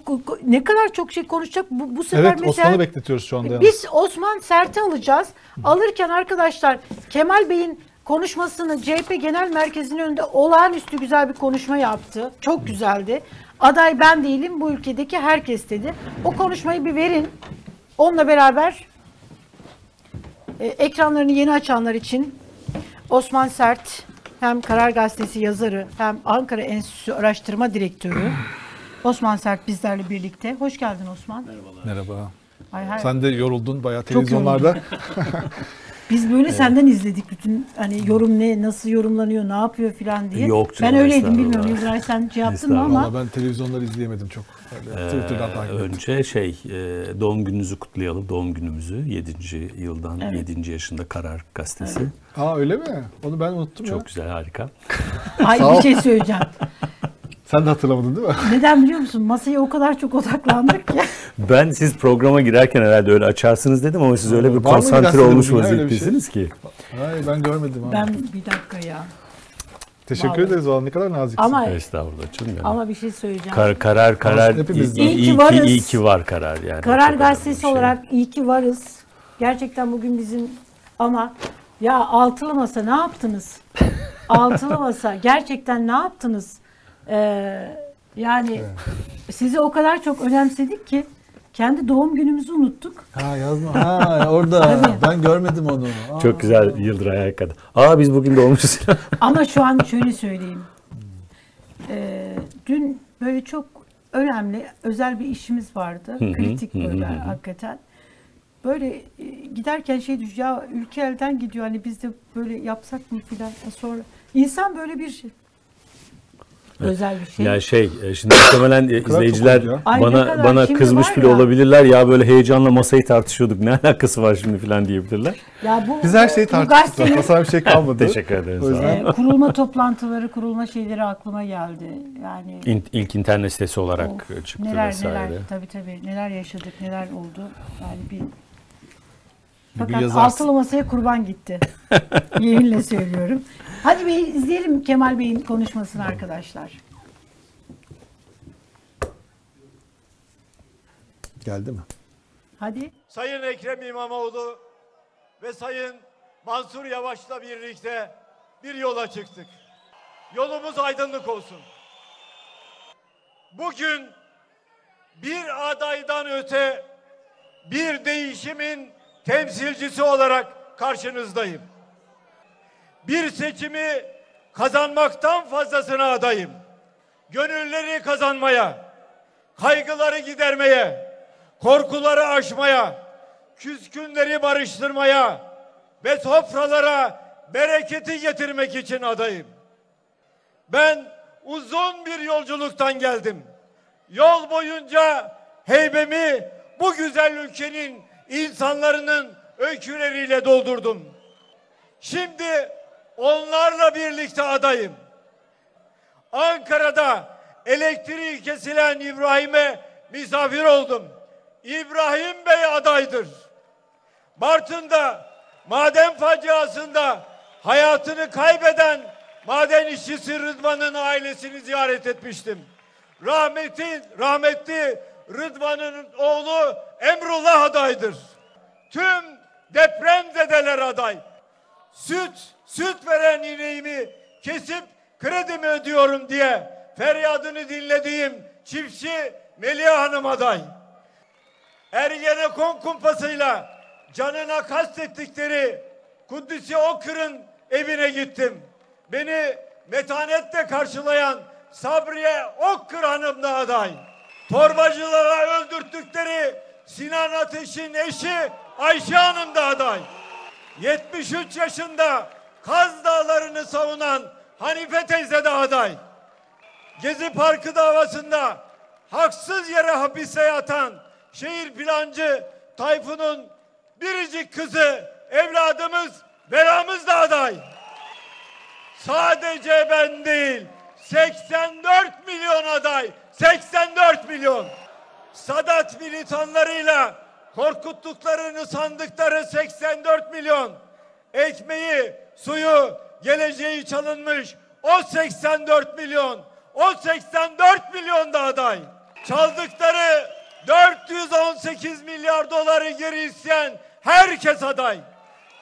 ne kadar çok şey konuşacak. Bu, bu sefer Evet mesela Osman'ı bekletiyoruz şu anda. yalnız. biz Osman Sert'i alacağız. Alırken arkadaşlar Kemal Bey'in konuşmasını CHP Genel Merkezi'nin önünde olağanüstü güzel bir konuşma yaptı. Çok güzeldi. Aday ben değilim bu ülkedeki herkes dedi. O konuşmayı bir verin. Onunla beraber e, ekranlarını yeni açanlar için Osman Sert hem Karar Gazetesi yazarı hem Ankara Enstitüsü Araştırma Direktörü Osman Sert bizlerle birlikte. Hoş geldin Osman. Merhaba. Ay, hay- Sen de yoruldun bayağı Çok televizyonlarda. Biz böyle senden izledik bütün hani yorum ne, nasıl yorumlanıyor, ne yapıyor filan diye. Yok canım, ben öyleydim estağfurullah. bilmiyorum. Yıldıray sen şey yaptın mı ama. Valla ben televizyonları izleyemedim çok. Öyle Twitter'dan Ee, takip ettim. önce şey e, doğum gününüzü kutlayalım. Doğum günümüzü 7. yıldan Evet. 7. yaşında Karar Gazetesi. Aa öyle mi? Onu ben unuttum ya. Çok güzel harika. Ay bir şey söyleyeceğim. Sen de hatırlamadın değil mi? Neden biliyor musun? Masaya o kadar çok odaklandık ki. Ben siz programa girerken herhalde öyle açarsınız dedim ama siz öyle bir Var konsantre olmuş vaziyettesiniz ki. Hayır ben görmedim. abi. ben bir dakika ya. Teşekkür Vallahi. ederiz valla ne kadar naziksin. Ama Estağfurullah canım benim. ama bir şey söyleyeceğim. Kar- karar karar iyi, İyi ki iyi, ki, varız. iyi ki var karar yani. Karar Gazetesi şey. olarak iyi ki varız. Gerçekten bugün bizim ama ya altılı masa ne yaptınız? altılı masa gerçekten ne yaptınız? Ee, yani sizi o kadar çok önemsedik ki kendi doğum günümüzü unuttuk. Ha yazma. Ha orada. Ben görmedim onu. Aa. Çok güzel Yıldıray hakikaten. Aa biz bugün doğmuşuz. Ama şu an şöyle söyleyeyim. Ee, dün böyle çok önemli, özel bir işimiz vardı. hı, Kritik böyle hakikaten. Böyle e, giderken şey düşüyor, ya ülke elden gidiyor hani biz de böyle yapsak mı filan. Sonra insan böyle bir şey. Özel bir şey. Yani şey e, şimdi muhtemelen e, izleyiciler. Ay bana bana şimdi kızmış bile ya. olabilirler ya böyle heyecanla masayı tartışıyorduk ne alakası var şimdi falan diyebilirler. ya bu, Biz her şeyi bu tartıştık gazetenin. Sana bir şey kalmadı. Teşekkür ederim. O sağ yüzden- e, kurulma toplantıları, kurulma şeyleri aklıma geldi. Yani İn- ilk internet sitesi olarak Of, çıktı neler vesaire. neler tabii tabii neler yaşadık neler oldu yani bir fakat yazarsın. altılı masaya kurban gitti. Yeminle söylüyorum. Hadi bir izleyelim Kemal Bey'in konuşmasını arkadaşlar. Geldi mi? Hadi. Sayın Ekrem İmamoğlu ve Sayın Mansur Yavaş'la birlikte bir yola çıktık. Yolumuz aydınlık olsun. Bugün bir adaydan öte bir değişimin temsilcisi olarak karşınızdayım. Bir seçimi kazanmaktan fazlasına adayım. Gönülleri kazanmaya, kaygıları gidermeye, korkuları aşmaya, küskünleri barıştırmaya ve sofralara bereketi getirmek için adayım. Ben uzun bir yolculuktan geldim. Yol boyunca heybemi bu güzel ülkenin insanların öyküleriyle doldurdum. Şimdi onlarla birlikte adayım. Ankara'da elektriği kesilen İbrahim'e misafir oldum. İbrahim Bey adaydır. Bartın'da maden faciasında hayatını kaybeden maden işçisi Rıdvan'ın ailesini ziyaret etmiştim. Rahmeti, rahmetli Rıdvan'ın oğlu Emrullah adaydır. Tüm depremzedeler aday süt, süt veren ineğimi kesip kredimi ödüyorum diye feryadını dinlediğim çiftçi Melih Hanım aday. Ergenekon kumpasıyla canına kastettikleri Kudüs'ü Okır'ın evine gittim. Beni metanetle karşılayan Sabriye Okkır Hanım da aday. Torbacılara öldürttükleri Sinan Ateş'in eşi Ayşe Hanım da aday. 73 yaşında Kaz Dağları'nı savunan Hanife teyze de aday. Gezi Parkı davasında haksız yere hapiste yatan şehir plancı Tayfun'un biricik kızı evladımız Belamız da aday. Sadece ben değil 84 milyon aday 84 milyon. Sadat militanlarıyla korkuttuklarını sandıkları 84 milyon. Ekmeği, suyu, geleceği çalınmış o 84 milyon. O 84 milyon da aday. Çaldıkları 418 milyar doları geri isteyen herkes aday.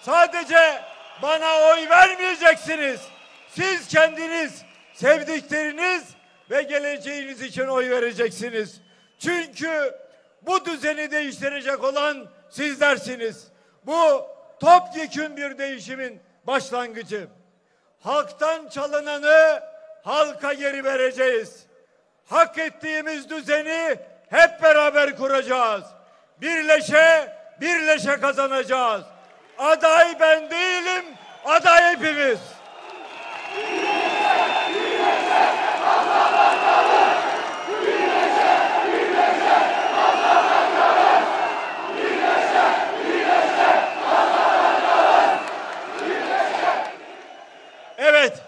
Sadece bana oy vermeyeceksiniz. Siz kendiniz, sevdikleriniz ve geleceğiniz için oy vereceksiniz. Çünkü bu düzeni değiştirecek olan sizlersiniz. Bu topyekün bir değişimin başlangıcı. Halktan çalınanı halka geri vereceğiz. Hak ettiğimiz düzeni hep beraber kuracağız. Birleşe, birleşe kazanacağız. Aday ben değilim, aday hepimiz. Evet.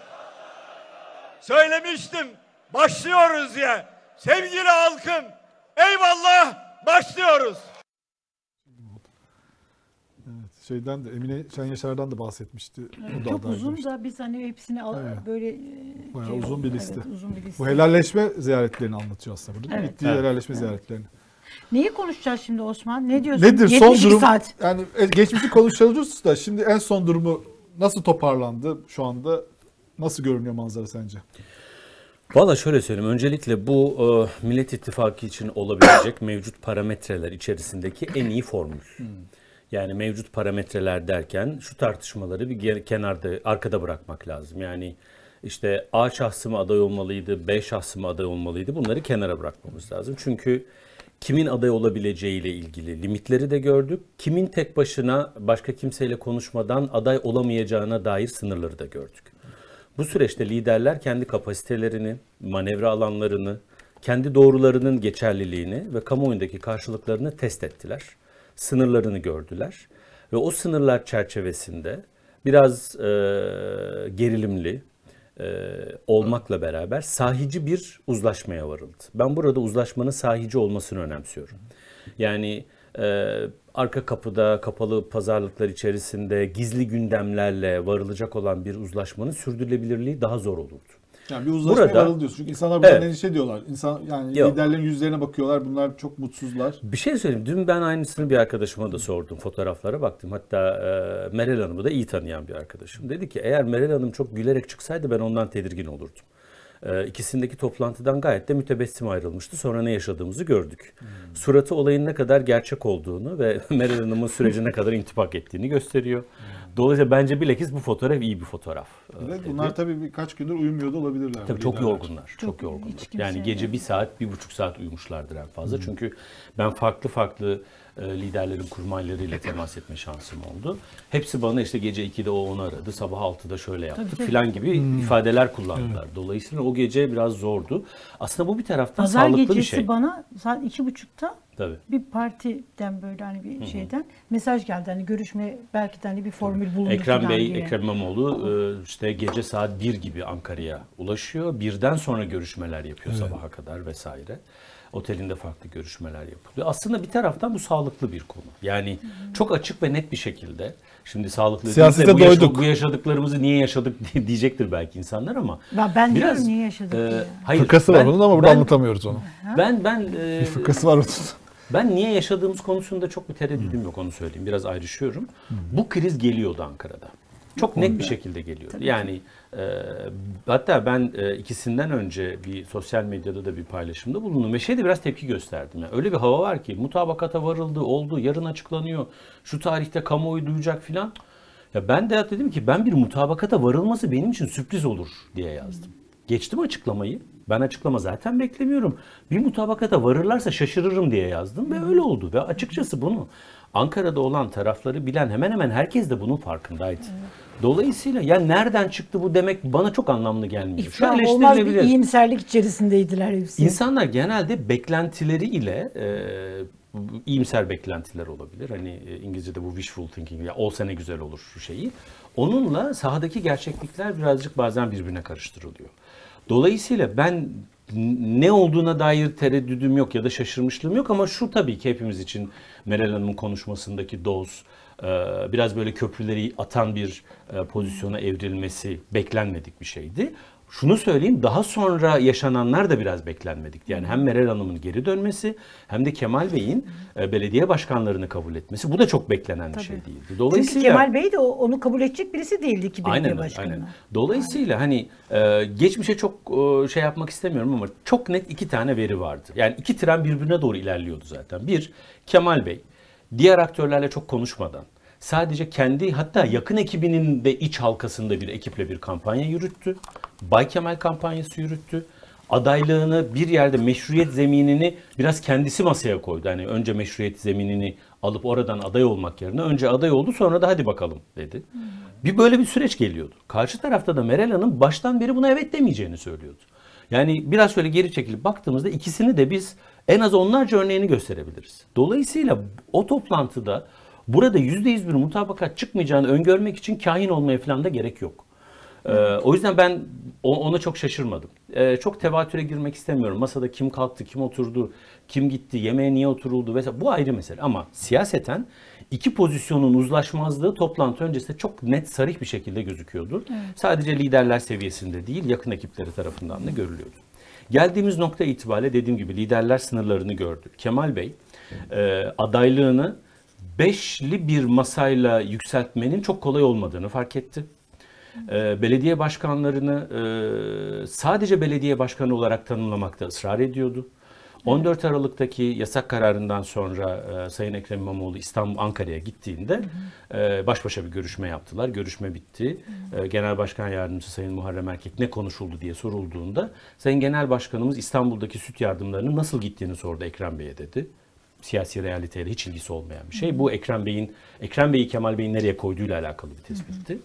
Söylemiştim. Başlıyoruz diye. Sevgili halkım, eyvallah başlıyoruz. Evet, şeyden de Emine Şen Yaşar'dan da bahsetmişti. Da Çok uzun da biz hani hepsini al- Evet. böyle e, Bayağı şey uzun bir liste. Evet, uzun bir liste. Bu helalleşme ziyaretlerini anlatıyor aslında burada. Evet. Gittiği Evet. helalleşme ziyaretlerini. Neyi konuşacağız şimdi Osman? Ne diyorsun? Nedir son 72 durum? saat. Yani e, geçmişi konuşuyoruz da şimdi en son durumu nasıl toparlandı şu anda? Nasıl görünüyor manzara sence? Valla şöyle söyleyeyim. Öncelikle bu e, Millet İttifakı için olabilecek mevcut parametreler içerisindeki en iyi formül. Yani mevcut parametreler derken şu tartışmaları bir kenarda, arkada bırakmak lazım. Yani işte A şahsı mı aday olmalıydı, B şahsı mı aday olmalıydı bunları kenara bırakmamız lazım. Çünkü kimin aday olabileceğiyle ilgili limitleri de gördük. Kimin tek başına başka kimseyle konuşmadan aday olamayacağına dair sınırları da gördük. Bu süreçte liderler kendi kapasitelerini, manevra alanlarını, kendi doğrularının geçerliliğini ve kamuoyundaki karşılıklarını test ettiler. Sınırlarını gördüler ve o sınırlar çerçevesinde biraz e, gerilimli e, olmakla beraber sahici bir uzlaşmaya varıldı. Ben burada uzlaşmanın sahici olmasını önemsiyorum. Yani e, arka kapıda, kapalı pazarlıklar içerisinde gizli gündemlerle varılacak olan bir uzlaşmanın sürdürülebilirliği daha zor olurdu. Yani bir uzlaşmaya Burada- varıldı diyorsun. Çünkü insanlar bundan Evet. endişe ediyorlar. İnsan yani Yok. liderlerin yüzlerine bakıyorlar. Bunlar çok mutsuzlar. Bir şey söyleyeyim. Dün ben aynısını bir arkadaşıma da sordum. Fotoğraflara baktım. Hatta e, Meral Hanım'ı da iyi tanıyan bir arkadaşım. Dedi ki eğer Meral Hanım çok gülerek çıksaydı ben ondan tedirgin olurdum. E, ikisindeki toplantıdan gayet de mütebessim ayrılmıştı. Sonra ne yaşadığımızı gördük. Suratı olayın ne kadar gerçek olduğunu ve Meral Hanım'ın süreci ne kadar intipak ettiğini gösteriyor. Dolayısıyla bence bilakis bu fotoğraf iyi bir fotoğraf. e, Bir de dedi. bunlar tabii birkaç gündür uyumuyor da olabilirler. Tabii çok yorgunlar. Çok, Çok, yorgunlar. Yani gece bir saat, bir buçuk saat uyumuşlardır en fazla. Çünkü ben farklı farklı liderlerin kurmaylarıyla temas etme şansım oldu. Hepsi bana işte gece 2'de o onu aradı, sabah 6'da şöyle yaptık Tabii, tabii. filan gibi ifadeler kullandılar. Dolayısıyla o gece biraz zordu. Aslında bu bir taraftan Pazar sağlıklı bir gecesi şey. bana saat iki buçukta Tabii. bir partiden böyle hani bir şeyden mesaj geldi. Hani görüşme belki de hani bir formül bulundu Ekrem Bey, diye. Ekrem İmamoğlu e, işte gece saat 1 gibi Ankara'ya ulaşıyor. Birden sonra görüşmeler yapıyor sabaha kadar vesaire. Otelinde farklı görüşmeler yapılıyor. Aslında bir taraftan bu sağlıklı bir konu. Yani çok açık ve net bir şekilde. Şimdi sağlıklı Siyasete bu, yaşa- doyduk. bu yaşadıklarımızı niye yaşadık diyecektir belki insanlar ama. Ya ben biraz, diyorum niye yaşadık e, diye. Hayır, Fıkrası var ben- bunun ama burada ben, anlatamıyoruz onu. Ben ben e, Bir fıkrası var onun. ben niye yaşadığımız konusunda çok bir tereddüdüm yok onu söyleyeyim. Biraz ayrışıyorum. Bu kriz geliyordu Ankara'da. Çok net bir şekilde geliyordu. Yani e, hatta ben e, ikisinden önce bir sosyal medyada da bir paylaşımda bulundum ve şeyde biraz tepki gösterdim. Yani öyle bir hava var ki mutabakata varıldı, oldu, yarın açıklanıyor, şu tarihte kamuoyu duyacak filan. Ya ben de dedim ki ben bir mutabakata varılması benim için sürpriz olur diye yazdım. Geçtim açıklamayı. Ben açıklama zaten beklemiyorum. Bir mutabakata varırlarsa şaşırırım diye yazdım ve öyle oldu. Ve açıkçası bunu Ankara'da olan tarafları bilen hemen hemen herkes de bunun farkındaydı. Dolayısıyla ya nereden çıktı bu demek bana çok anlamlı gelmiyor. Şu İflah olmaz bir iyimserlik içerisindeydiler hepsi. İnsanlar genelde beklentileri ile e, iyimser beklentiler olabilir. Hani e, İngilizce'de bu wishful thinking ya olsa ne güzel olur şeyi. Onunla sahadaki gerçeklikler birazcık bazen birbirine karıştırılıyor. Dolayısıyla ben ne olduğuna dair tereddüdüm yok ya da şaşırmışlığım yok ama şu tabii ki hepimiz için Meral Hanım'ın konuşmasındaki doz biraz böyle köprüleri atan bir e, pozisyona evrilmesi beklenmedik bir şeydi. Şunu söyleyeyim daha sonra yaşananlar da biraz beklenmedik. Yani hem Meral Hanım'ın geri dönmesi hem de Kemal Bey'in e, belediye başkanlarını kabul etmesi bu da çok beklenen bir şey değildi. Çünkü Dolayısıyla Kemal Bey de onu kabul edecek birisi değildi ki belediye Aynen başkanı. aynen. Dolayısıyla hani e, geçmişe çok şey yapmak istemiyorum ama çok net iki tane veri vardı. Yani iki tren birbirine doğru ilerliyordu zaten. Bir, Kemal Bey diğer aktörlerle çok konuşmadan sadece kendi hatta yakın ekibinin de iç halkasında bir ekiple bir kampanya yürüttü. Bay Kemal kampanyası yürüttü. Adaylığını bir yerde meşruiyet zeminini biraz kendisi masaya koydu. Hani önce meşruiyet zeminini alıp oradan aday olmak yerine önce aday oldu sonra da hadi bakalım dedi. Bir böyle bir süreç geliyordu. Karşı tarafta da Meral Hanım baştan beri buna evet demeyeceğini söylüyordu. Yani biraz şöyle geri çekilip baktığımızda ikisini de biz en az onlarca örneğini gösterebiliriz. Dolayısıyla o toplantıda burada %100 bir mutabakat çıkmayacağını öngörmek için kahin olmaya falan da gerek yok. Ee, o yüzden ben ona çok şaşırmadım. Ee, çok tevatüre girmek istemiyorum. Masada kim kalktı, kim oturdu, kim gitti, yemeğe niye oturuldu vesaire. Bu ayrı mesele. Ama siyaseten iki pozisyonun uzlaşmazlığı toplantı öncesinde çok net, sarih bir şekilde gözüküyordu. Sadece liderler seviyesinde değil, yakın ekipleri tarafından da görülüyordu. Geldiğimiz nokta itibariyle dediğim gibi liderler sınırlarını gördü. Kemal Bey e, adaylığını beşli bir masayla yükseltmenin çok kolay olmadığını fark etti. E, belediye başkanlarını e, sadece belediye başkanı olarak tanımlamakta ısrar ediyordu. 14 Aralık'taki yasak kararından sonra e, Sayın Ekrem İmamoğlu İstanbul Ankara'ya gittiğinde e, baş başa bir görüşme yaptılar. Görüşme bitti. E, Genel Başkan Yardımcısı Sayın Muharrem Erkek ne konuşuldu diye sorulduğunda Sayın Genel Başkanımız İstanbul'daki süt yardımlarının nasıl gittiğini sordu Ekrem Bey'e dedi siyasi realiteyle hiç ilgisi olmayan bir şey. Bu Ekrem Bey'in Ekrem Bey'i Kemal Bey'in nereye koyduğuyla alakalı bir tespitti.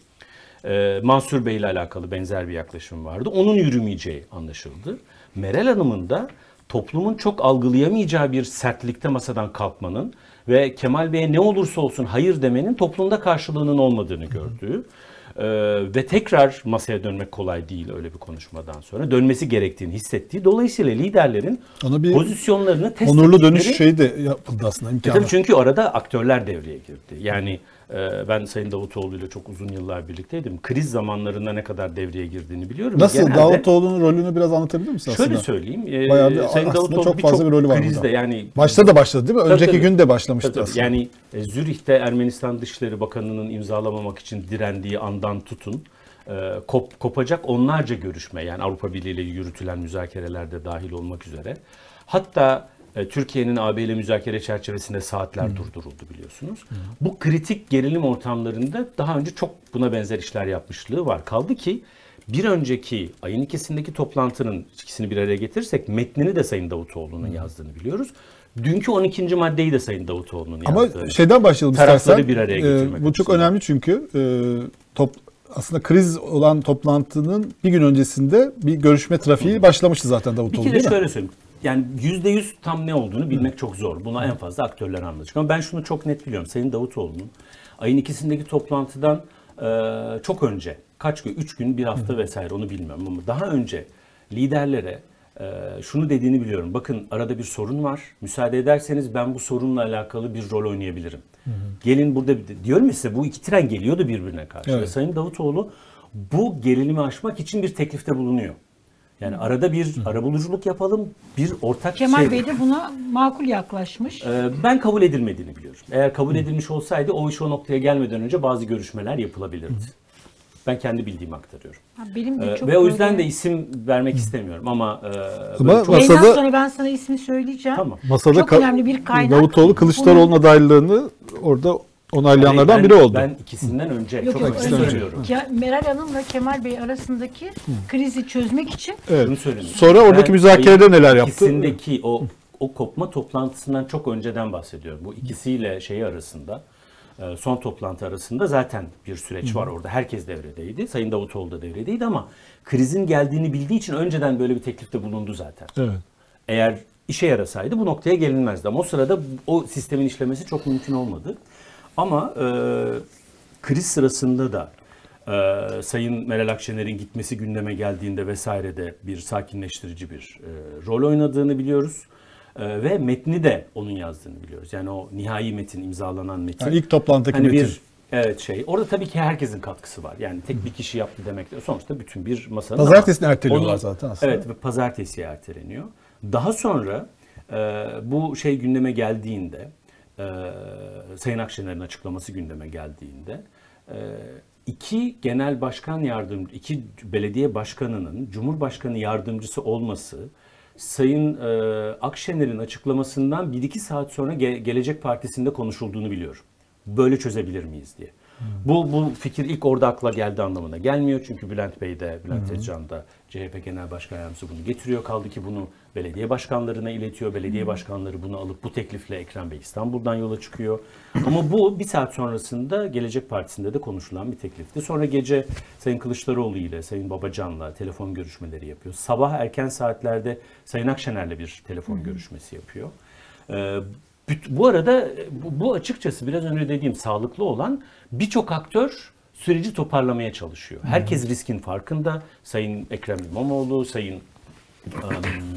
Ee, Mansur Bey ile alakalı benzer bir yaklaşım vardı. Onun yürümeyeceği anlaşıldı. Meral Hanım'ın da toplumun çok algılayamayacağı bir sertlikte masadan kalkmanın ve Kemal Bey'e ne olursa olsun hayır demenin toplumda karşılığının olmadığını gördüğü ee, ve tekrar masaya dönmek kolay değil öyle bir konuşmadan sonra dönmesi gerektiğini hissettiği dolayısıyla liderlerin Ona bir pozisyonlarını test onurlu dönüş ettikleri- şeyi de yapıldı aslında e imkanı. tabii çünkü arada aktörler devreye girdi. Yani e, ben Sayın Davutoğlu ile çok uzun yıllar birlikteydim. Kriz zamanlarında ne kadar devreye girdiğini biliyorum. Nasıl Genelde- Davutoğlu'nun rolünü biraz anlatabilir misin aslında? Şöyle söyleyeyim. e, Bayağı bir- Sayın Davutoğlu çok fazla bir rolü var krizde burada. yani Başta da başladı değil mi? Tabii, Önceki tabii. gün de başlamıştı Tabii, aslında. Yani e, Zürih'te Ermenistan Dışişleri Bakanı'nın imzalamamak için direndiği andan tutun e, kop, kopacak onlarca görüşme yani Avrupa Birliği ile yürütülen müzakerelerde dahil olmak üzere. Hatta Türkiye'nin AB ile müzakere çerçevesinde saatler durduruldu biliyorsunuz. Bu kritik gerilim ortamlarında daha önce çok buna benzer işler yapmışlığı var. Kaldı ki bir önceki ayın ikisindeki toplantının ikisini bir araya getirirsek metnini de Sayın Davutoğlu'nun yazdığını biliyoruz. Dünkü 12. maddeyi de Sayın Davutoğlu'nun Ama yazdığını. şeyden başlayalım Tarafları istersen. bir araya Ee, getirmek bu çok önemli çünkü e, top aslında kriz olan toplantının bir gün öncesinde bir görüşme trafiği başlamıştı zaten Bir Davutoğlu kere değil mi? şöyle söyleyeyim. Yani yüzde yüz tam ne olduğunu bilmek çok zor. Buna en fazla aktörler anlatacak. Ama ben şunu çok net biliyorum. Sayın Davutoğlu'nun ayın ikisindeki toplantıdan e, çok önce, kaç gün, üç gün, bir hafta vesaire onu bilmiyorum ama daha önce liderlere e, şunu dediğini biliyorum. Bakın arada bir sorun var. Müsaade ederseniz ben bu sorunla alakalı bir rol oynayabilirim. Gelin burada bir- diyorum ya size bu iki tren geliyordu birbirine karşı. Evet. Ve Sayın Davutoğlu bu gerilimi aşmak için bir teklifte bulunuyor. Yani arada bir arabuluculuk yapalım, bir ortak Kemal şey. Bey de buna makul yaklaşmış. Ee, ben kabul edilmediğini biliyorum. Eğer kabul edilmiş olsaydı o iş o noktaya gelmeden önce bazı görüşmeler yapılabilirdi. Ben kendi bildiğimi aktarıyorum. Ha, Benim de Ee, çok ve o yüzden böyle- de isim vermek istemiyorum ama e, Ama çok- masada- sonra ben sana ismi söyleyeceğim. Tamam. Masada Çok Ka- önemli bir kaynak. Davutoğlu Kılıçdaroğlu'nun adaylığını orada onaylayanlardan Ben- biri oldu. Ben ikisinden önce Yok çok yok değil. söylüyorum. Ke- Meral Hanım'la Kemal Bey arasındaki krizi çözmek için evet. Şunu söyleyeyim. Sonra oradaki Ben müzakerede neler yaptı? İkisindeki o o kopma toplantısından çok önceden bahsediyorum. Bu ikisiyle şeyi arasında e, son toplantı arasında zaten bir süreç var orada. Herkes devredeydi. Sayın Davutoğlu da devredeydi ama krizin geldiğini bildiği için önceden böyle bir teklifte bulundu zaten. Evet. Eğer işe yarasaydı bu noktaya gelinmezdi. Ama o sırada o sistemin işlemesi çok mümkün olmadı. Ama e, kriz sırasında da e, Sayın Meral Akşener'in gitmesi gündeme geldiğinde vesairede bir sakinleştirici bir e, rol oynadığını biliyoruz. E, ve metni de onun yazdığını biliyoruz. Yani o nihai metin, imzalanan metin. Yani ilk toplantıdaki Hani metin. bir evet şey. Orada tabii ki herkesin katkısı var. Yani tek bir kişi yaptı demek de sonuçta bütün bir masanın. Pazartesini erteliyorlar onun- zaten aslında. Evet ve pazartesiye erteleniyor. Daha sonra e, bu şey gündeme geldiğinde e, Sayın Akşener'in açıklaması gündeme geldiğinde e, iki genel başkan yardımcı, iki belediye başkanının Cumhurbaşkanı yardımcısı olması Sayın e, Akşener'in açıklamasından 1-2 saat sonra Ge- Gelecek Partisi'nde konuşulduğunu biliyorum. Böyle çözebilir miyiz diye. Bu bu fikir ilk orada akla geldi anlamına gelmiyor. Çünkü Bülent Bey de, Bülent Tezcan da CHP Genel Başkan Yardımcısı bunu getiriyor. Kaldı ki bunu belediye başkanlarına iletiyor. Belediye başkanları bunu alıp bu teklifle Ekrem Bey İstanbul'dan yola çıkıyor. Ama bu bir saat sonrasında Gelecek Partisi'nde de konuşulan bir teklifti. Sonra gece Sayın Kılıçdaroğlu ile Sayın Babacan'la telefon görüşmeleri yapıyor. Sabah erken saatlerde Sayın Akşener'le bir telefon görüşmesi yapıyor. Ee, bu arada bu, bu açıkçası biraz önce dediğim sağlıklı olan birçok aktör süreci toparlamaya çalışıyor. Herkes riskin farkında. Sayın Ekrem İmamoğlu, Sayın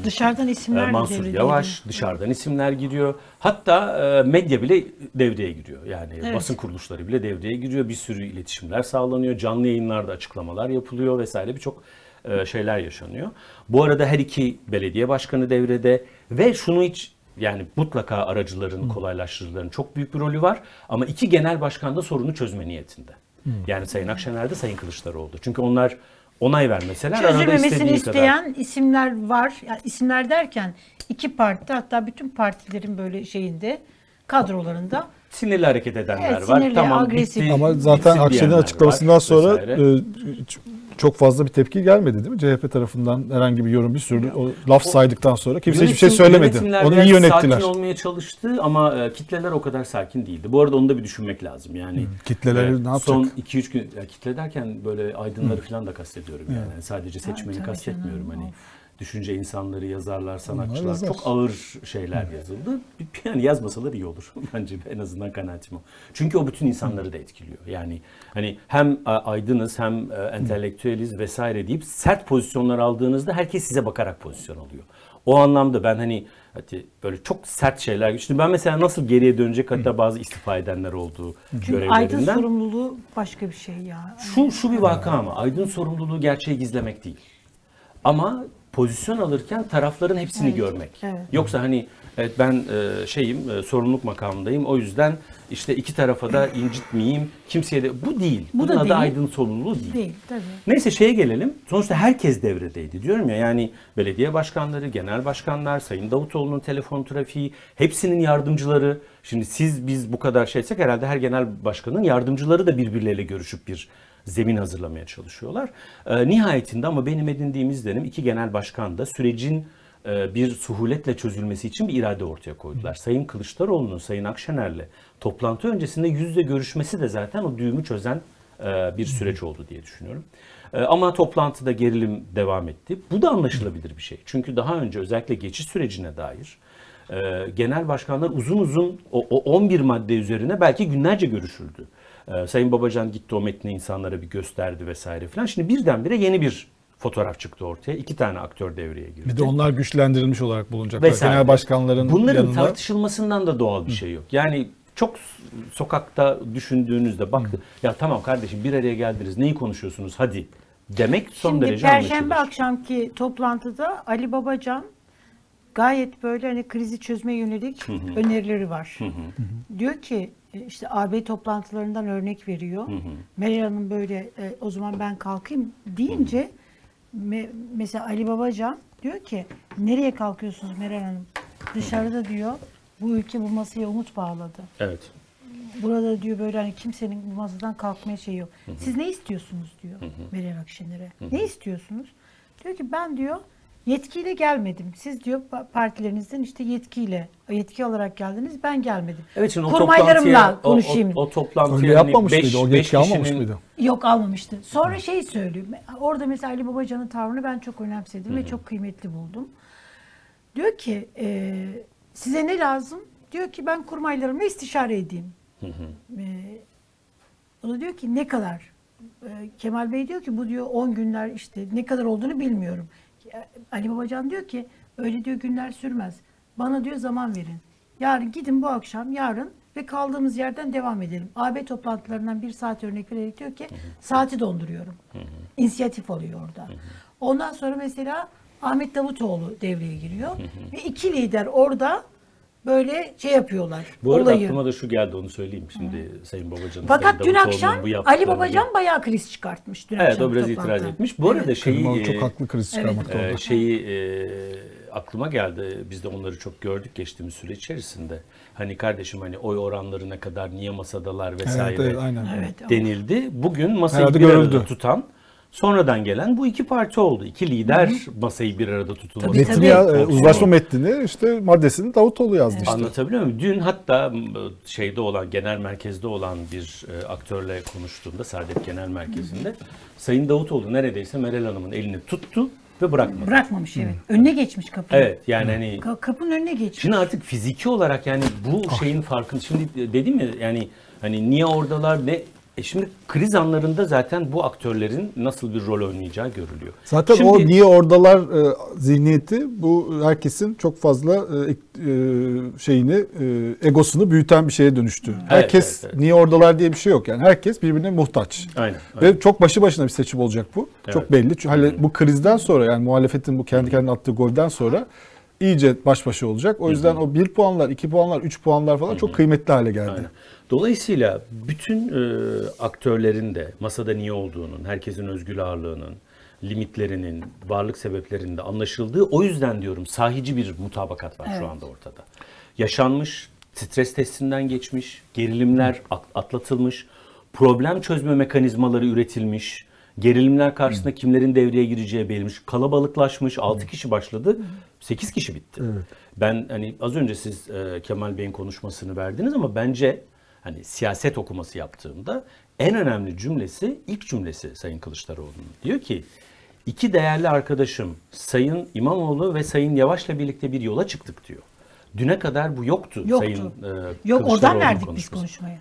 dışarıdan e, isimler de Mansur Yavaş, dışarıdan isimler giriyor. Hatta e, medya bile devreye giriyor. Yani Evet. basın kuruluşları bile devreye giriyor. Bir sürü iletişimler sağlanıyor. Canlı yayınlarda açıklamalar yapılıyor vesaire birçok e, şeyler yaşanıyor. Bu arada her iki belediye başkanı devrede ve şunu hiç yani mutlaka aracıların, kolaylaştırıcıların çok büyük bir rolü var. Ama iki genel başkan da sorunu çözme niyetinde. Yani Sayın Akşener de Sayın Kılıçdaroğlu. Çünkü onlar onay vermeseler arada Çözülmemesini istediği kadar. isteyen isimler var. Yani isimler derken iki parti hatta bütün partilerin böyle şeyinde kadrolarında sinirli hareket edenler Evet, var. sinirli, tamam agresif. bitti. Ama zaten diyenler açıklamasından var sonra vesaire. e, çok fazla bir tepki gelmedi değil mi? CHP tarafından herhangi bir yorum bir sürü o laf saydıktan sonra kimse hiçbir şey Yönetim- söylemedi. Onu iyi yönettiler. Sakin olmaya çalıştı ama e, kitleler o kadar sakin değildi. Bu arada onu da bir düşünmek lazım. Yani Kitleleri e, ne yapacak? Son 2-3 gün ya kitle derken böyle aydınları falan da kastediyorum yani. Yani sadece seçmeni kastetmiyorum canım, hani. Düşünce insanları, yazarlar, sanatçılar yazar. çok ağır şeyler yazıldı. Yani yazmasalar iyi olur bence en azından kanaatim o. Çünkü o bütün insanları da etkiliyor. Yani hani hem a, aydınız hem e, entelektüeliz vesaire deyip sert pozisyonlar aldığınızda herkes size bakarak pozisyon alıyor. O anlamda ben hani hadi böyle çok sert şeyler. Şimdi ben mesela nasıl geriye dönecek hatta bazı istifa edenler oldu çünkü aydın görevlerinden. sorumluluğu başka bir şey ya. Şu şu bir vaka ama aydın sorumluluğu gerçeği gizlemek değil. Ama pozisyon alırken tarafların hepsini Evet, görmek. evet. Yoksa hani evet ben e, şeyim e, sorumluluk makamındayım. O yüzden işte iki tarafa da incitmeyeyim. Kimseye de bu değil. Bu Bunun da adı değil. aydın sorumluluğu değil. Değil tabii. Neyse şeye gelelim. Sonuçta herkes devredeydi diyorum ya. Yani belediye başkanları, genel başkanlar, Sayın Davutoğlu'nun telefon trafiği, hepsinin yardımcıları. Şimdi siz biz bu kadar şeysek herhalde her genel başkanın yardımcıları da birbirleriyle görüşüp bir zemin hazırlamaya çalışıyorlar. Ee, nihayetinde ama benim edindiğim izlenim iki genel başkan da sürecin e, bir suhuletle çözülmesi için bir irade ortaya koydular. Sayın Kılıçdaroğlu'nun Sayın Akşener'le toplantı öncesinde yüzde görüşmesi de zaten o düğümü çözen e, bir süreç oldu diye düşünüyorum. E, Ama toplantıda gerilim devam etti. Bu da anlaşılabilir bir şey. Çünkü daha önce özellikle geçiş sürecine dair e, genel başkanlar uzun uzun o 11 madde üzerine belki günlerce görüşüldü. E, Sayın Babacan gitti o metni insanlara bir gösterdi vesaire filan. Şimdi birdenbire yeni bir fotoğraf çıktı ortaya. İki tane aktör devreye girdi. Bir de onlar güçlendirilmiş olarak bulunacaklar. Vesaire. Genel başkanların Bunların yanında. tartışılmasından da doğal bir şey yok. Yani çok sokakta düşündüğünüzde bak ya tamam kardeşim bir araya geldiniz neyi konuşuyorsunuz hadi demek son Şimdi derece Perşembe anlaşılır. akşamki toplantıda Ali Babacan gayet böyle hani krizi çözmeye yönelik önerileri var. Diyor ki işte AB toplantılarından örnek veriyor. Meral Hanım böyle e, o zaman ben kalkayım deyince me- mesela Ali Babacan diyor ki nereye kalkıyorsunuz Meral Hanım? Dışarıda diyor bu ülke bu masaya umut bağladı. Evet. Burada diyor böyle hani kimsenin bu masadan kalkmaya şey yok. Siz ne istiyorsunuz diyor Meral Akşener'e. Ne istiyorsunuz? Diyor ki ben diyor yetkiyle gelmedim. Siz diyor pa- partilerinizden işte yetkiyle, yetki olarak geldiniz. Ben gelmedim. Evet şimdi o Kurmaylarımla toplantıya, o, konuşayım. o, o toplantıya Öyle hani yapmamış beş- mıydı? O yetki almamış kişinin- mıydı? Yok almamıştı. Sonra şey söylüyor. Orada mesela Ali Babacan'ın tavrını ben çok önemsedim ve çok kıymetli buldum. Diyor ki e, size ne lazım? Diyor ki ben kurmaylarımla istişare edeyim. E, o da diyor ki ne kadar? E, Kemal Bey diyor ki bu diyor 10 günler işte ne kadar olduğunu bilmiyorum. E, Ali Babacan diyor ki öyle diyor günler sürmez. Bana diyor zaman verin. Yarın gidin bu akşam yarın ve kaldığımız yerden devam edelim. AB toplantılarından bir saat örnek vererek diyor ki saati donduruyorum. İnisiyatif oluyor orada. Ondan sonra mesela Ahmet Davutoğlu devreye giriyor. Ve iki lider orada böyle şey yapıyorlar. Bu arada olayı. aklıma da şu geldi onu söyleyeyim şimdi Sayın Babacan'ın. Fakat dün akşam bu Ali Babacan bayağı kriz çıkartmış. Dün Evet akşam o biraz toplantıda. itiraz etmiş. Bu arada şeyi Kırmalı çok e, haklı kriz Evet. çıkarmakta Ee, orada. şeyi e, aklıma geldi. Biz de onları çok gördük geçtiğimiz süre içerisinde. Hani kardeşim hani oy oranlarına kadar niye masadalar vesaire Evet, evet, aynen. Evet. denildi. Bugün masayı Herhalde bir arada görüldü. tutan sonradan gelen bu iki parti oldu. İki lider masayı bir arada tutulması. Tabii, Metni tabii. ya, e, uzlaşma metnini işte maddesini Davutoğlu yazdı işte. Anlatabiliyor muyum? Dün hatta şeyde olan, genel merkezde olan bir e, aktörle konuştuğumda, Saadet Genel Merkezi'nde Sayın Davutoğlu neredeyse Meral Hanım'ın elini tuttu ve bırakmadı. Bırakmamış evet. Önüne geçmiş kapıyı. Evet yani hani Ka- kapının önüne geçmiş. Şimdi artık fiziki olarak yani bu şeyin farkını şimdi dedim ya yani hani niye oradalar ne e şimdi kriz anlarında zaten bu aktörlerin nasıl bir rol oynayacağı görülüyor. Zaten Şimdi- o niye oradalar e, zihniyeti bu herkesin çok fazla e, e, şeyini e, egosunu büyüten bir şeye dönüştü. herkes evet, evet. niye oradalar diye bir şey yok yani. Herkes birbirine muhtaç. Aynen. aynen. Ve çok başlı başına bir seçim olacak bu. Evet. Çok belli. Çünkü hani bu krizden sonra yani muhalefetin bu kendi kendine attığı golden sonra iyice baş başa olacak. O yüzden o 1 puanlar, 2 puanlar, 3 puanlar falan çok kıymetli hale geldi. Aynen. Dolayısıyla bütün e, aktörlerin de masada niye olduğunun, herkesin özgür ağırlığının, limitlerinin, varlık sebeplerinin de anlaşıldığı o yüzden diyorum sahici bir mutabakat var Evet. şu anda ortada. Yaşanmış, stres testinden geçmiş, gerilimler at- atlatılmış, problem çözme mekanizmaları üretilmiş, gerilimler karşısında kimlerin devreye gireceği belirmiş, kalabalıklaşmış, 6 kişi başladı, 8 kişi bitti. Ben hani az önce siz e, Kemal Bey'in konuşmasını verdiniz ama bence hani siyaset okuması yaptığımda en önemli cümlesi ilk cümlesi Sayın Kılıçdaroğlu'nun. Diyor ki iki değerli arkadaşım Sayın İmamoğlu ve Sayın Yavaş'la birlikte bir yola çıktık diyor. Düne kadar bu yoktu, Yoktu. Sayın e, Yok oradan verdik biz konuşmayı.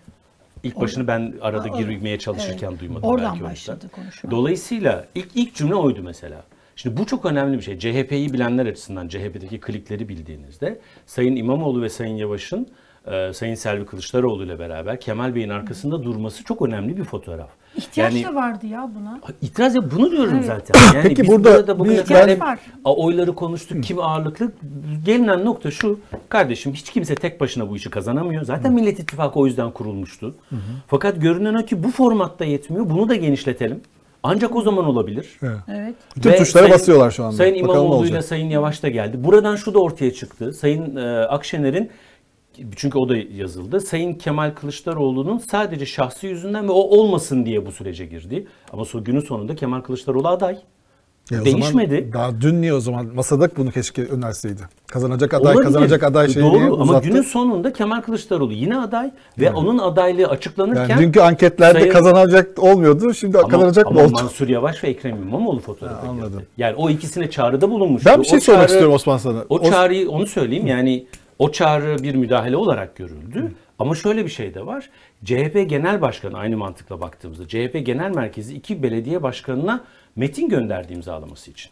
İlk başını ben arada Aa, girmeye çalışırken evet. duymadım. Oradan belki başladı konuşma. Dolayısıyla ilk ilk cümle oydu mesela. Şimdi bu çok önemli bir şey. CHP'yi bilenler açısından CHP'deki klikleri bildiğinizde Sayın İmamoğlu ve Sayın Yavaş'ın e, Sayın Selvi Kılıçdaroğlu ile beraber Kemal Bey'in arkasında durması çok önemli bir fotoğraf. İhtiyaç Yani- da vardı ya buna. İtiraz ya bunu diyorum Evet. zaten. Yani Peki biz burada bugüne bir- kadar ben- var. a- oyları konuştuk. Kim ağırlıklı? Gelinen nokta şu. Kardeşim hiç kimse tek başına bu işi kazanamıyor. Zaten Millet İttifakı o yüzden kurulmuştu. Fakat görünen o ki bu formatta yetmiyor. Bunu da genişletelim. Ancak o zaman olabilir. Evet. Bütün Ve tuşlara Sayın- basıyorlar şu anda. Sayın İmamoğlu ile. Sayın Yavaş da geldi. Buradan şu da ortaya çıktı. Sayın e, Akşener'in çünkü o da yazıldı. Sayın Kemal Kılıçdaroğlu'nun sadece şahsi yüzünden ve o olmasın diye bu sürece girdi. Ama so, günün sonunda Kemal Kılıçdaroğlu aday. Ya Değişmedi. Zaman, daha dün niye o zaman masada bunu keşke önerseydi. Kazanacak aday, Olabilir. kazanacak aday şeyini Doğru ama uzattı. günün sonunda Kemal Kılıçdaroğlu yine aday ve onun adaylığı açıklanırken yani dünkü anketlerde Sayın- kazanacak olmuyordu. Şimdi ama, kazanacak ama mı oldu? Mansur Yavaş ve Ekrem İmamoğlu fotoğrafı Ha, anladım. Yani o ikisine çağrıda bulunmuştu. Ben bir şey O sormak çağrı- istiyorum Osman sana. O çağrıyı onu söyleyeyim yani o çağrı bir müdahale olarak görüldü. Ama şöyle bir şey de var. CHP Genel Başkanı aynı mantıkla baktığımızda CHP Genel Merkezi iki belediye başkanına metin gönderdi imzalaması için.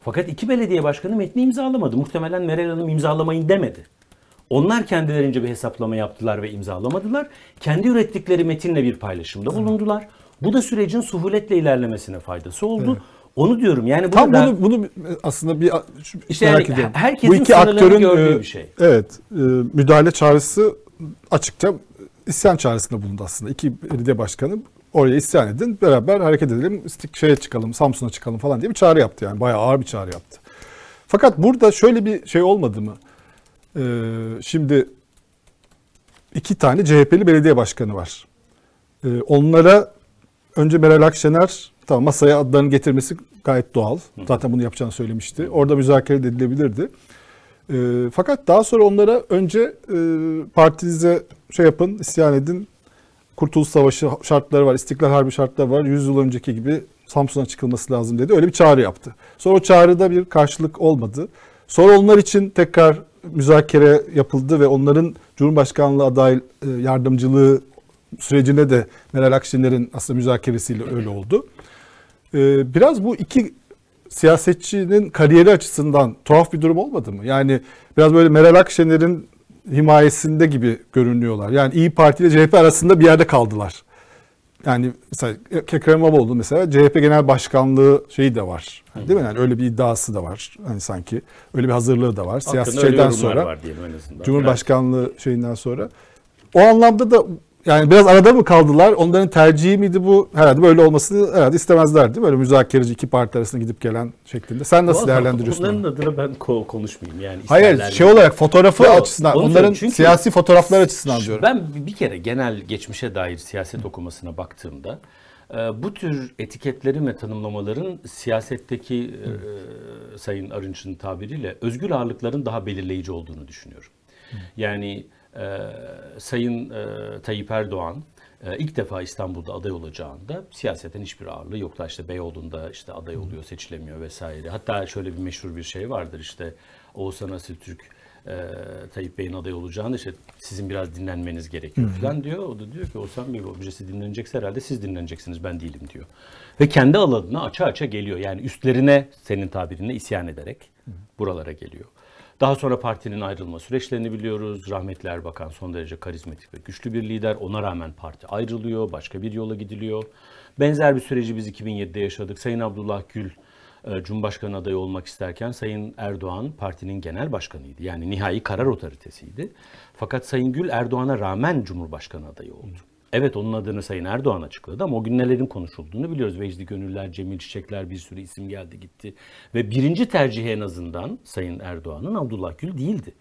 Fakat iki belediye başkanı metni imzalamadı. Muhtemelen Meral Hanım imzalamayın demedi. Onlar kendilerince bir hesaplama yaptılar ve imzalamadılar. Kendi ürettikleri metinle bir paylaşımda bulundular. Bu da sürecin suhuletle ilerlemesine faydası oldu. Onu diyorum yani Tam burada bunu bunu aslında bir İşte merak yani ediyorum. herkesin sınırlarını gördüğü bir şey. Evet, e, müdahale çağrısı açıkça isyan çağrısında bulundu aslında. İki belediye başkanı oraya isyan edin, beraber hareket edelim, şeye çıkalım, Samsun'a çıkalım falan diye bir çağrı yaptı yani. Bayağı ağır bir çağrı yaptı. Fakat burada şöyle bir şey olmadı mı? Ee, şimdi iki tane CHP'li belediye başkanı var. Ee, onlara önce Meral Akşener tamam masaya adlarını getirmesi gayet doğal. Zaten bunu yapacağını söylemişti. Orada müzakere edilebilirdi. Ee, fakat daha sonra onlara önce e, partinize şey yapın, isyan edin. Kurtuluş Savaşı şartları var, İstiklal Harbi şartları var. 100 yıl önceki gibi Samsun'a çıkılması lazım dedi. Öyle bir çağrı yaptı. Sonra o çağrıda bir karşılık olmadı. Sonra onlar için tekrar müzakere yapıldı ve onların Cumhurbaşkanlığı aday e, yardımcılığı sürecine de Meral Akşener'in aslında müzakeresiyle öyle oldu. Ee, biraz bu iki siyasetçinin kariyeri açısından tuhaf bir durum olmadı mı? Yani biraz böyle Meral Akşener'in himayesinde gibi görünüyorlar. Yani İyi Parti ile CHP arasında bir yerde kaldılar. Yani mesela Ekrem İmamoğlu mesela CHP Genel Başkanlığı şeyi de var. Hani değil mi? Yani öyle bir iddiası da var. Hani sanki öyle bir hazırlığı da var. Siyasi şeyden sonra. var diyelim en azından. Cumhurbaşkanlığı şeyinden sonra. O anlamda da yani biraz arada mı kaldılar? Onların tercihi miydi bu? Herhalde böyle olmasını herhalde istemezlerdi. Böyle müzakereci iki parti arasında gidip gelen şeklinde. Sen nasıl Vallahi değerlendiriyorsun? Onların onu? adına ben ko- konuşmayayım yani. Hayır şey mi? olarak fotoğrafı Yo, açısından onların. Çünkü- siyasi fotoğraflar açısından diyorum. Ben bir kere genel geçmişe dair siyaset okumasına baktığımda e, bu tür etiketlerin ve tanımlamaların siyasetteki e, Sayın Arınç'ın tabiriyle özgür ağırlıkların daha belirleyici olduğunu düşünüyorum. Yani e, Sayın e, Tayyip Erdoğan e, ilk defa İstanbul'da aday olacağında siyaseten hiçbir ağırlığı yoktu. İşte Beyoğlu'nda işte aday oluyor, seçilemiyor vesaire. Hatta şöyle bir meşhur bir şey vardır işte Oğuzhan Asiltürk e, Tayyip Bey'in aday olacağını işte sizin biraz dinlenmeniz gerekiyor falan diyor. O da diyor ki Oğuzhan Bey birisi dinlenecekse herhalde siz dinleneceksiniz ben değilim diyor. Ve kendi alanına açı açı geliyor. Yani üstlerine senin tabirine isyan ederek buralara geliyor. Daha sonra partinin ayrılma süreçlerini biliyoruz. Rahmetli Erbakan son derece karizmatik ve güçlü bir lider. Ona rağmen parti ayrılıyor, başka bir yola gidiliyor. Benzer bir süreci biz 2007'de yaşadık. Sayın Abdullah Gül e, Cumhurbaşkanı adayı olmak isterken Sayın Erdoğan partinin genel başkanıydı. Yani nihai karar otoritesiydi. Fakat Sayın Gül Erdoğan'a rağmen Cumhurbaşkanı adayı oldu. Evet onun adını Sayın Erdoğan açıkladı ama o gün nelerin konuşulduğunu biliyoruz. Vecdi Gönüller, Cemil Çiçekler bir sürü isim geldi gitti. Ve birinci tercihi en azından Sayın Erdoğan'ın Abdullah Gül değildi.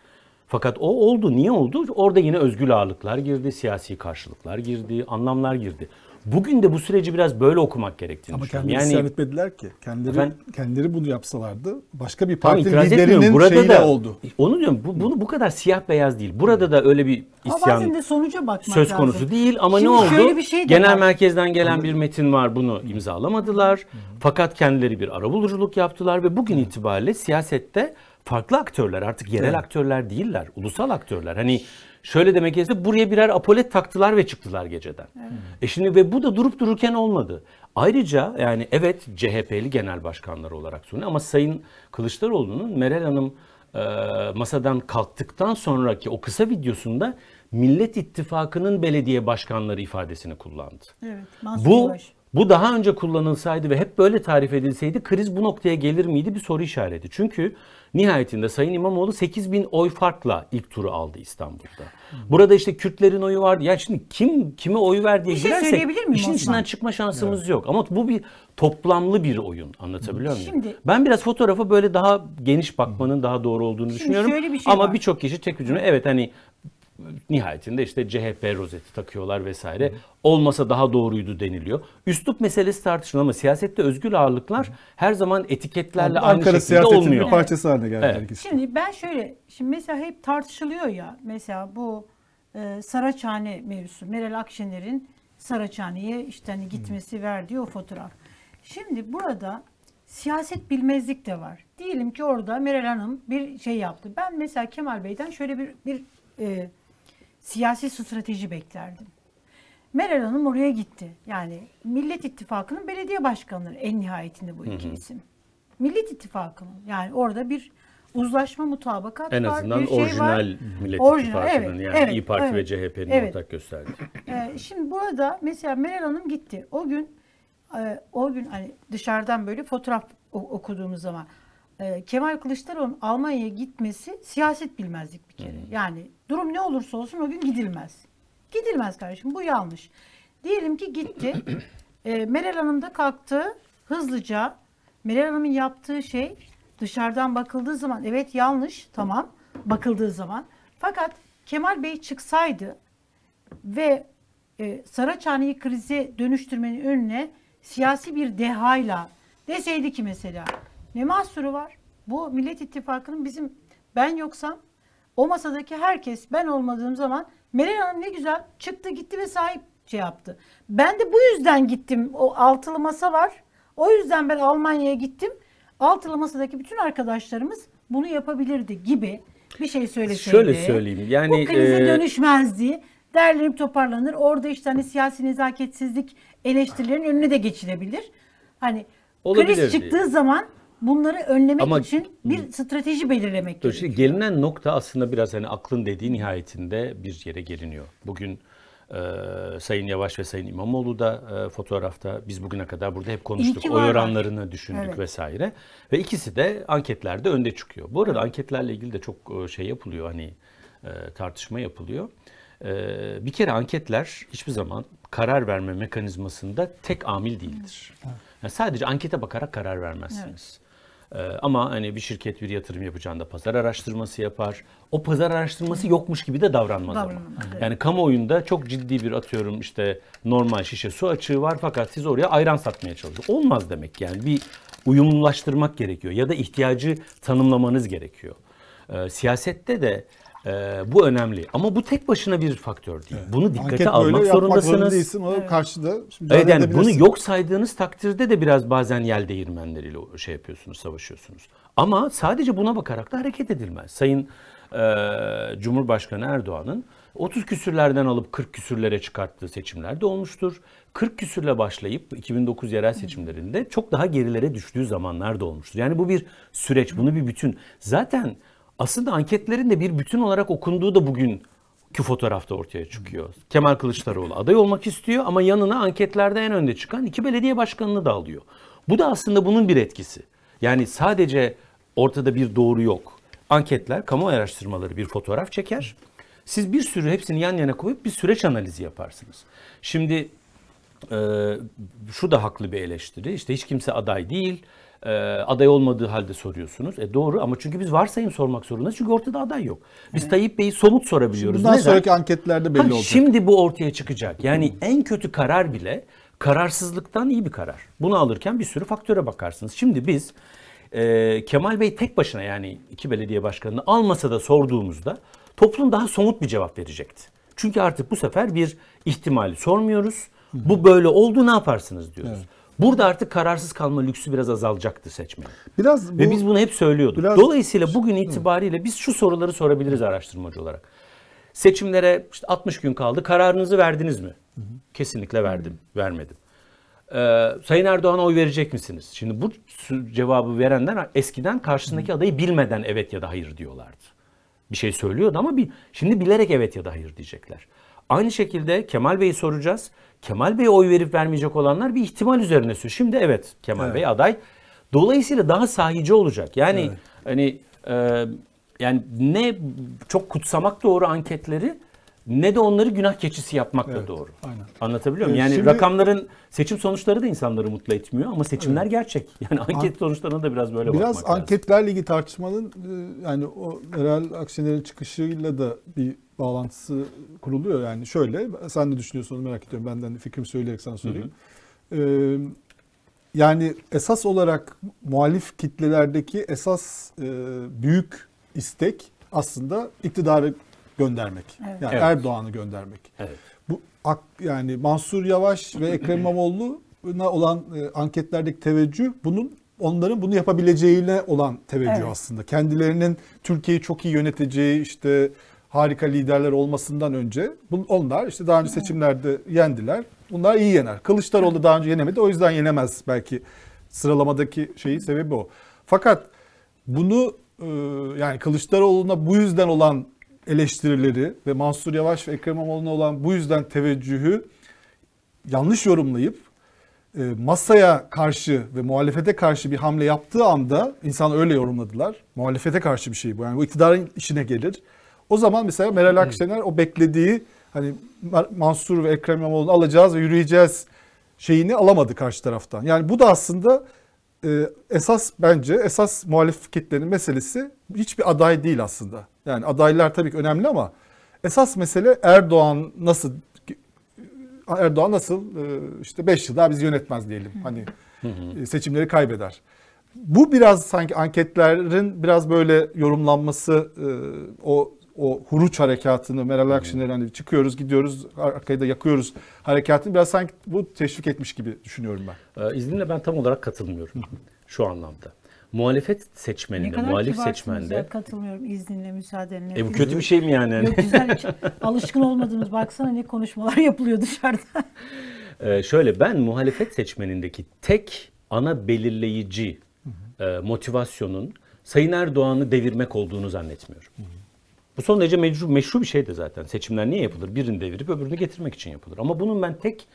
Fakat o oldu. Niye oldu? Orada yine özgül ağırlıklar girdi, siyasi karşılıklar girdi, anlamlar girdi. Bugün de bu süreci biraz böyle okumak gerektiğini Ama düşünüyorum. kendileri Yani etmediler ki. Kendileri, Efendim? kendileri bunu yapsalardı başka bir Tamam, parti etmiyorum. liderinin Burada şeyiyle da oldu. Onu diyorum. Bu, bunu bu kadar siyah beyaz değil. Burada da öyle bir Ama isyan de sonuca bakmak söz lazım. konusu değil ama Şimdi ne oldu? şöyle bir şey Genel var. merkezden gelen bir metin var. Bunu imzalamadılar. Fakat kendileri bir arabuluculuk yaptılar ve bugün itibariyle siyasette farklı aktörler artık yerel aktörler değiller. Ulusal aktörler. Hani şöyle demek gerekirse buraya birer apolet taktılar ve çıktılar geceden. E şimdi ve bu da durup dururken olmadı. Ayrıca yani evet CHP'li genel başkanlar olarak sunuyor ama Sayın Kılıçdaroğlu'nun Meral Hanım e, masadan kalktıktan sonraki o kısa videosunda Millet İttifakı'nın belediye başkanları ifadesini kullandı. Evet, Mansur Bu Yavaş. bu daha önce kullanılsaydı ve hep böyle tarif edilseydi kriz bu noktaya gelir miydi bir soru işareti. Çünkü nihayetinde Sayın İmamoğlu 8 bin oy farkla ilk turu aldı İstanbul'da. Burada işte Kürtlerin oyu vardı. Ya şimdi kim kime oy ver diye Bir şey girersek söyleyebilir miyim işin Osman? içinden çıkma şansımız yok. Ama bu bir toplamlı bir oyun. Anlatabiliyor muyum? Şimdi- ben biraz fotoğrafa böyle daha geniş bakmanın daha doğru olduğunu düşünüyorum. şöyle bir şey Ama birçok kişi tek ucunu evet hani nihayetinde işte CHP rozeti takıyorlar vesaire. Olmasa daha doğruydu deniliyor. Üslup meselesi tartışılır ama siyasette özgür ağırlıklar her zaman etiketlerle aynı Ankara şekilde siyasetinin olmuyor. bir parçası haline geldiler Evet. Şimdi ben şöyle, şimdi mesela hep tartışılıyor ya, mesela bu e, Saraçhane mevzusu, Meral Akşener'in Saraçhane'ye işte hani gitmesi verdiği o fotoğraf. Şimdi burada siyaset bilmezlik de var. Diyelim ki orada Meral Hanım bir şey yaptı. Ben mesela Kemal Bey'den şöyle bir, bir e, siyasi strateji beklerdim. Meral Hanım oraya gitti. Yani Millet İttifakı'nın belediye başkanları en nihayetinde bu iki isim. Millet İttifakı'nın yani orada bir uzlaşma mutabakat En var. azından bir şey orijinal var. Millet Orijinal, İttifakı'nın evet, yani evet, İyi Parti evet, ve CHP'nin evet. ortak gösterdiği. Ee, şimdi burada mesela Meral Hanım gitti. O gün e, o gün hani dışarıdan böyle fotoğraf okuduğumuz zaman e, Kemal Kılıçdaroğlu'nun Almanya'ya gitmesi siyaset bilmezlik bir kere. Yani durum ne olursa olsun o gün gidilmez. Gidilmez kardeşim bu yanlış. Diyelim ki gitti. e, Meral Hanım da kalktı hızlıca. Meral Hanım'ın yaptığı şey dışarıdan bakıldığı zaman evet yanlış tamam bakıldığı zaman. Fakat Kemal Bey çıksaydı ve e, Saraçhane'yi krize dönüştürmenin önüne siyasi bir dehayla deseydi ki mesela ne mahsuru var? Bu Millet İttifakı'nın bizim ben yoksam o masadaki herkes ben olmadığım zaman Meral Hanım ne güzel çıktı gitti ve sahip şey yaptı. Ben de bu yüzden gittim. O altılı masa var. O yüzden ben Almanya'ya gittim. Altılı masadaki bütün arkadaşlarımız bunu yapabilirdi gibi bir şey söyleseydi. Şöyle söyleyeyim, yani, bu krize e, dönüşmezdi. Derlenip toparlanır. Orada işte hani siyasi nezaketsizlik eleştirilerin önüne de geçilebilir. Hani Olabilirdi. kriz çıktığı zaman bunları önlemek Ama- için bir strateji belirlemek gerekiyor. şimdi gelinen nokta aslında biraz hani aklın dediği nihayetinde bir yere geliniyor. Bugün e, Sayın Yavaş ve Sayın İmamoğlu da e, fotoğrafta biz bugüne kadar burada hep konuştuk. Oy oranlarını düşündük Evet. vesaire. Ve ikisi de anketlerde önde çıkıyor. Bu arada anketlerle ilgili de çok şey yapılıyor hani e, tartışma yapılıyor. E, bir kere anketler hiçbir zaman karar verme mekanizmasında tek amil değildir. Yani sadece ankete bakarak karar vermezsiniz. Ee, ama hani bir şirket bir yatırım yapacağında pazar araştırması yapar. O pazar araştırması yokmuş gibi de davranmaz ama. Davranamaz, evet. Yani kamuoyunda çok ciddi bir atıyorum işte normal şişe su açığı var fakat siz oraya ayran satmaya çalışıyorsunuz. Olmaz demek yani bir uyumlulaştırmak gerekiyor ya da ihtiyacı tanımlamanız gerekiyor. Ee, siyasette de e, bu önemli ama bu tek başına bir faktör değil. Bunu dikkate Anket almak böyle zorundasınız. değilsin. O karşıda müdahale Evet yani bunu yok saydığınız takdirde de biraz bazen yel değirmenleriyle şey yapıyorsunuz, savaşıyorsunuz. Ama sadece buna bakarak da hareket edilmez. Sayın e, Cumhurbaşkanı Erdoğan'ın 30 küsürlerden alıp 40 küsürlere çıkarttığı seçimler de olmuştur. 40 küsürle başlayıp 2009 yerel seçimlerinde çok daha gerilere düştüğü zamanlar da olmuştur. Yani bu bir süreç, bunu bir bütün. Zaten aslında anketlerin de bir bütün olarak okunduğu da bugün ki fotoğrafta ortaya çıkıyor. Kemal Kılıçdaroğlu aday olmak istiyor ama yanına anketlerde en önde çıkan iki belediye başkanını da alıyor. Bu da aslında bunun bir etkisi. Yani sadece ortada bir doğru yok. Anketler, kamu araştırmaları bir fotoğraf çeker. Siz bir sürü hepsini yan yana koyup bir süreç analizi yaparsınız. Şimdi ee, şu da haklı bir eleştiri. İşte hiç kimse aday değil. Ee, aday olmadığı halde soruyorsunuz. E doğru ama çünkü biz varsayım sormak zorundayız. Çünkü ortada aday yok. Biz Tayyip Bey'i somut sorabiliyoruz. Bundan sonraki anketlerde belli Ha, olacak. Şimdi bu ortaya çıkacak. Yani en kötü karar bile kararsızlıktan iyi bir karar. Bunu alırken bir sürü faktöre bakarsınız. Şimdi biz e, Kemal Bey tek başına yani iki belediye başkanını almasa da sorduğumuzda toplum daha somut bir cevap verecekti. Çünkü artık bu sefer bir ihtimali sormuyoruz. Bu böyle oldu ne yaparsınız diyoruz. Burada artık kararsız kalma lüksü biraz azalacaktı seçmenin. Biraz bu, Ve biz bunu hep söylüyorduk. biraz- Dolayısıyla bugün itibariyle biz şu soruları sorabiliriz araştırmacı olarak. Seçimlere işte 60 gün kaldı. Kararınızı verdiniz mi? Kesinlikle verdim. Vermedim. Ee, Sayın Erdoğan'a oy verecek misiniz? Şimdi bu cevabı verenler eskiden karşısındaki adayı bilmeden evet ya da hayır diyorlardı. Bir şey söylüyordu ama bir, şimdi bilerek evet ya da hayır diyecekler. Aynı şekilde Kemal Bey'i soracağız. Kemal Bey'e oy verip vermeyecek olanlar bir ihtimal üzerine söylüyor. Şimdi evet Kemal Bey aday. Dolayısıyla daha sahici olacak. Yani hani e, yani ne çok kutsamak doğru anketleri ne de onları günah keçisi yapmak da doğru. aynen. Anlatabiliyor muyum? Ee, Yani şimdi- rakamların seçim sonuçları da insanları mutlu etmiyor ama seçimler gerçek. Yani anket sonuçlarına da biraz böyle Biraz bakmak lazım. anketlerle ilgili tartışmanın e, yani o Meral Akşener'in çıkışıyla da bir bağlantısı kuruluyor. Yani şöyle sen ne düşünüyorsun onu merak ediyorum. Benden de fikrimi söyleyerek sana söyleyeyim. Ee, yani esas olarak muhalif kitlelerdeki esas e, büyük istek aslında iktidarı göndermek. Evet. Yani Evet. Erdoğan'ı göndermek. Evet. Bu ak, yani Mansur Yavaş ve Ekrem İmamoğlu'na olan e, anketlerdeki teveccüh bunun onların bunu yapabileceğine olan teveccüh Evet. aslında. Kendilerinin Türkiye'yi çok iyi yöneteceği işte harika liderler olmasından önce bu- onlar işte daha önce seçimlerde yendiler. Bunlar iyi yener. Kılıçdaroğlu daha önce yenemedi. O yüzden yenemez belki sıralamadaki şeyi sebebi o. Fakat bunu e, yani Kılıçdaroğlu'na bu yüzden olan eleştirileri ve Mansur Yavaş ve Ekrem İmamoğlu'na olan bu yüzden teveccühü yanlış yorumlayıp e, masaya karşı ve muhalefete karşı bir hamle yaptığı anda insan öyle yorumladılar. Muhalefete karşı bir şey bu. Yani bu iktidarın işine gelir. O zaman mesela Meral Akşener o beklediği hani Mansur ve Ekrem İmamoğlu'nu alacağız ve yürüyeceğiz şeyini alamadı karşı taraftan. Yani bu da aslında e, esas bence esas muhalif kitlenin meselesi hiçbir aday değil aslında. Yani adaylar tabii ki önemli ama esas mesele Erdoğan nasıl Erdoğan nasıl e, işte 5 yıl daha bizi yönetmez diyelim. Hani e, seçimleri kaybeder. Bu biraz sanki anketlerin biraz böyle yorumlanması e, o o huruç harekatını Meral Akşener'in hani çıkıyoruz gidiyoruz arkayı da yakıyoruz harekatını biraz sanki bu teşvik etmiş gibi düşünüyorum ben. Ee, izninle ben tam olarak katılmıyorum şu anlamda. Muhalefet seçmeninde, muhalif seçmende. ya, katılmıyorum izninle müsaadenle. E bu kötü bir şey mi yani? Yok güzel hiç alışkın olmadığımız baksana ne konuşmalar yapılıyor dışarıda. Ee, şöyle ben muhalefet seçmenindeki tek ana belirleyici e, motivasyonun Sayın Erdoğan'ı devirmek olduğunu zannetmiyorum. Bu son derece meşru, meşru bir şey de zaten. Seçimler niye yapılır? Birini devirip öbürünü getirmek için yapılır. Ama bunun ben tek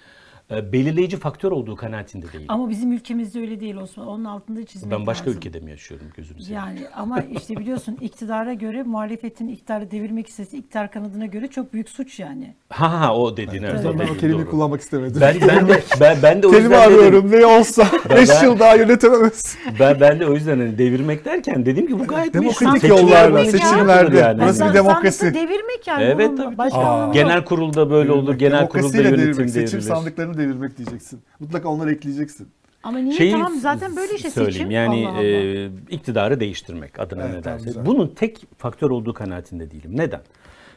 belirleyici faktör olduğu kanaatinde değilim. Ama bizim ülkemizde öyle değil Osman. Onun altında çizmek ben başka lazım. ülkede mi yaşıyorum gözünü seveyim? Yani ama işte biliyorsun iktidara göre muhalefetin iktidarı devirmek istese iktidar kanadına göre çok büyük suç yani. Ha ha o dediğin evet. O yüzden ben o kelimeyi kullanmak istemedim. Ben, ben de ben, ben de o Kelime yüzden dedim- arıyorum ne olsa 5 ben- yıl daha yönetememez. Ben, ben de o yüzden hani devirmek derken dedim ki bu gayet Demokratik meşru. yollarla, Seçimler seçimlerde. yapılır Burası Yani bir demokrasi. devirmek yani. Evet tabii. Başka. Genel kurulda böyle olur. Genel kurulda yönetim devirmek, seçim devrilir. Sandıklarını devirmek diyeceksin. Mutlaka onları ekleyeceksin. Ama niye Şeyi tamam zaten böyle işte söyleyeyim. seçim. Yani Allah Allah. e, iktidarı değiştirmek adına Evet, ne tamam, derse. güzel. Bunun tek faktör olduğu kanaatinde değilim. Neden?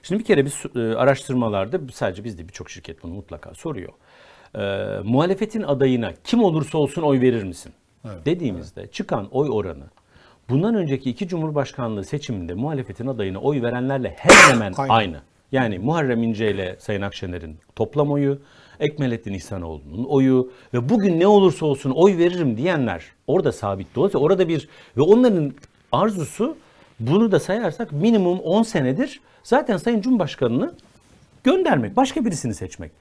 Şimdi bir kere biz e, araştırmalarda sadece bizde birçok şirket bunu mutlaka soruyor. E, muhalefetin adayına kim olursa olsun oy verir misin? Dediğimizde çıkan oy oranı bundan önceki iki cumhurbaşkanlığı seçiminde muhalefetin adayına oy verenlerle hemen hemen Aynı. aynı. Yani Muharrem İnce ile Sayın Akşener'in toplam oyu, Ekmelettin İhsanoğlu'nun oyu ve bugün ne olursa olsun oy veririm diyenler orada sabit. Dolayısıyla orada bir ve onların arzusu bunu da sayarsak minimum 10 senedir zaten Sayın Cumhurbaşkanı'nı göndermek, başka birisini seçmek.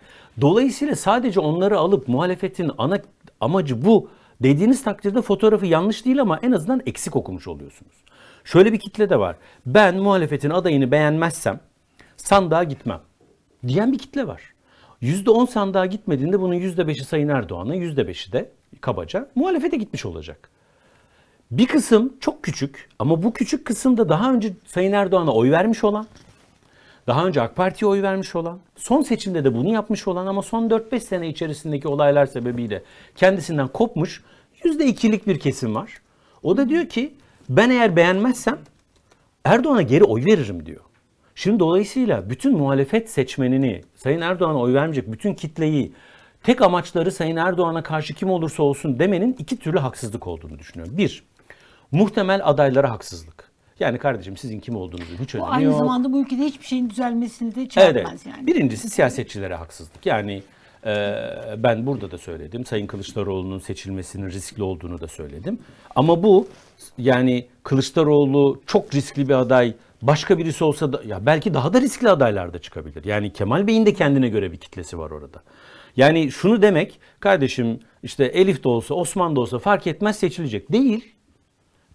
Dolayısıyla sadece onları alıp muhalefetin ana amacı bu dediğiniz takdirde fotoğrafı yanlış değil ama en azından eksik okumuş oluyorsunuz. Şöyle bir kitle de var. Ben muhalefetin adayını beğenmezsem sandığa gitmem diyen bir kitle var. %10 sandığa gitmediğinde bunun %5'i Sayın Erdoğan'a, %5'i de kabaca muhalefete gitmiş olacak. Bir kısım çok küçük ama bu küçük kısımda daha önce Sayın Erdoğan'a oy vermiş olan, daha önce AK Parti'ye oy vermiş olan, son seçimde de bunu yapmış olan ama son 4-5 sene içerisindeki olaylar sebebiyle kendisinden kopmuş %2'lik bir kesim var. O da diyor ki ben eğer beğenmezsem Erdoğan'a geri oy veririm diyor. Şimdi dolayısıyla bütün muhalefet seçmenini, Sayın Erdoğan'a oy vermeyecek bütün kitleyi tek amaçları Sayın Erdoğan'a karşı kim olursa olsun demenin iki türlü haksızlık olduğunu düşünüyorum. Bir, muhtemel adaylara haksızlık. Yani kardeşim sizin kim olduğunuzu hiç Bu önemi aynı yok. zamanda bu ülkede hiçbir şeyin düzelmesini de Evet, yapmaz evet. yani. Birincisi siyasetçilere haksızlık. Yani e, ben burada da söyledim. Sayın Kılıçdaroğlu'nun seçilmesinin riskli olduğunu da söyledim. Ama bu yani Kılıçdaroğlu çok riskli bir aday. Başka birisi olsa da ya belki daha da riskli adaylar da çıkabilir. Yani Kemal Bey'in de kendine göre bir kitlesi var orada. Yani şunu demek kardeşim işte Elif de olsa Osman da olsa fark etmez seçilecek. Değil.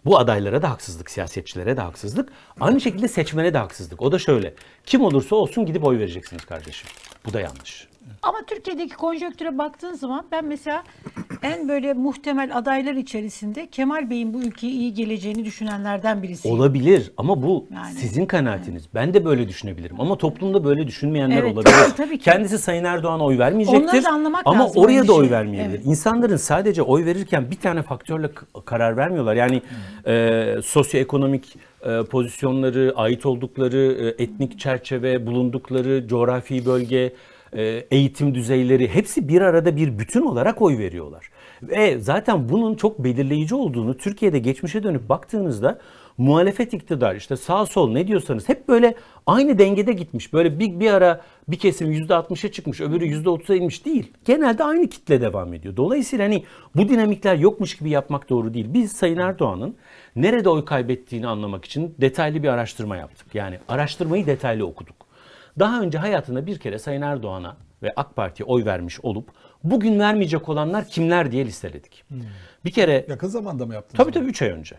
Bu adaylara da haksızlık, siyasetçilere de haksızlık. Aynı şekilde seçmene de haksızlık. O da şöyle. Kim olursa olsun gidip oy vereceksiniz kardeşim. Bu da yanlış. Ama Türkiye'deki konjonktüre baktığın zaman ben mesela en böyle muhtemel adaylar içerisinde Kemal Bey'in bu ülkeye iyi geleceğini düşünenlerden birisiyim. Olabilir ama bu Yani. sizin kanaatiniz. Ben de böyle düşünebilirim ama toplumda böyle düşünmeyenler Evet, olabilir. tabii ki. Kendisi Sayın Erdoğan'a oy vermeyecektir. Onları da anlamak ama lazım oraya aynı da oy vermeyebilir. Evet. İnsanların sadece oy verirken bir tane faktörle k- karar vermiyorlar. Yani e, sosyoekonomik e, pozisyonları, ait oldukları e, etnik çerçeve, bulundukları coğrafi bölge, eğitim düzeyleri hepsi bir arada bir bütün olarak oy veriyorlar. Ve zaten bunun çok belirleyici olduğunu Türkiye'de geçmişe dönüp baktığınızda muhalefet iktidar işte sağ sol ne diyorsanız hep böyle aynı dengede gitmiş. Böyle bir, bir ara bir kesim %60'a çıkmış öbürü %30'a inmiş değil. Genelde aynı kitle devam ediyor. Dolayısıyla hani bu dinamikler yokmuş gibi yapmak doğru değil. Biz Sayın Erdoğan'ın nerede oy kaybettiğini anlamak için detaylı bir araştırma yaptık. Yani araştırmayı detaylı okuduk. Daha önce hayatında bir kere Sayın Erdoğan'a ve AK Parti'ye oy vermiş olup Bugün vermeyecek olanlar kimler diye listeledik. Bir kere Yakın zamanda mı yaptınız? tabii tabii 3 ay önce.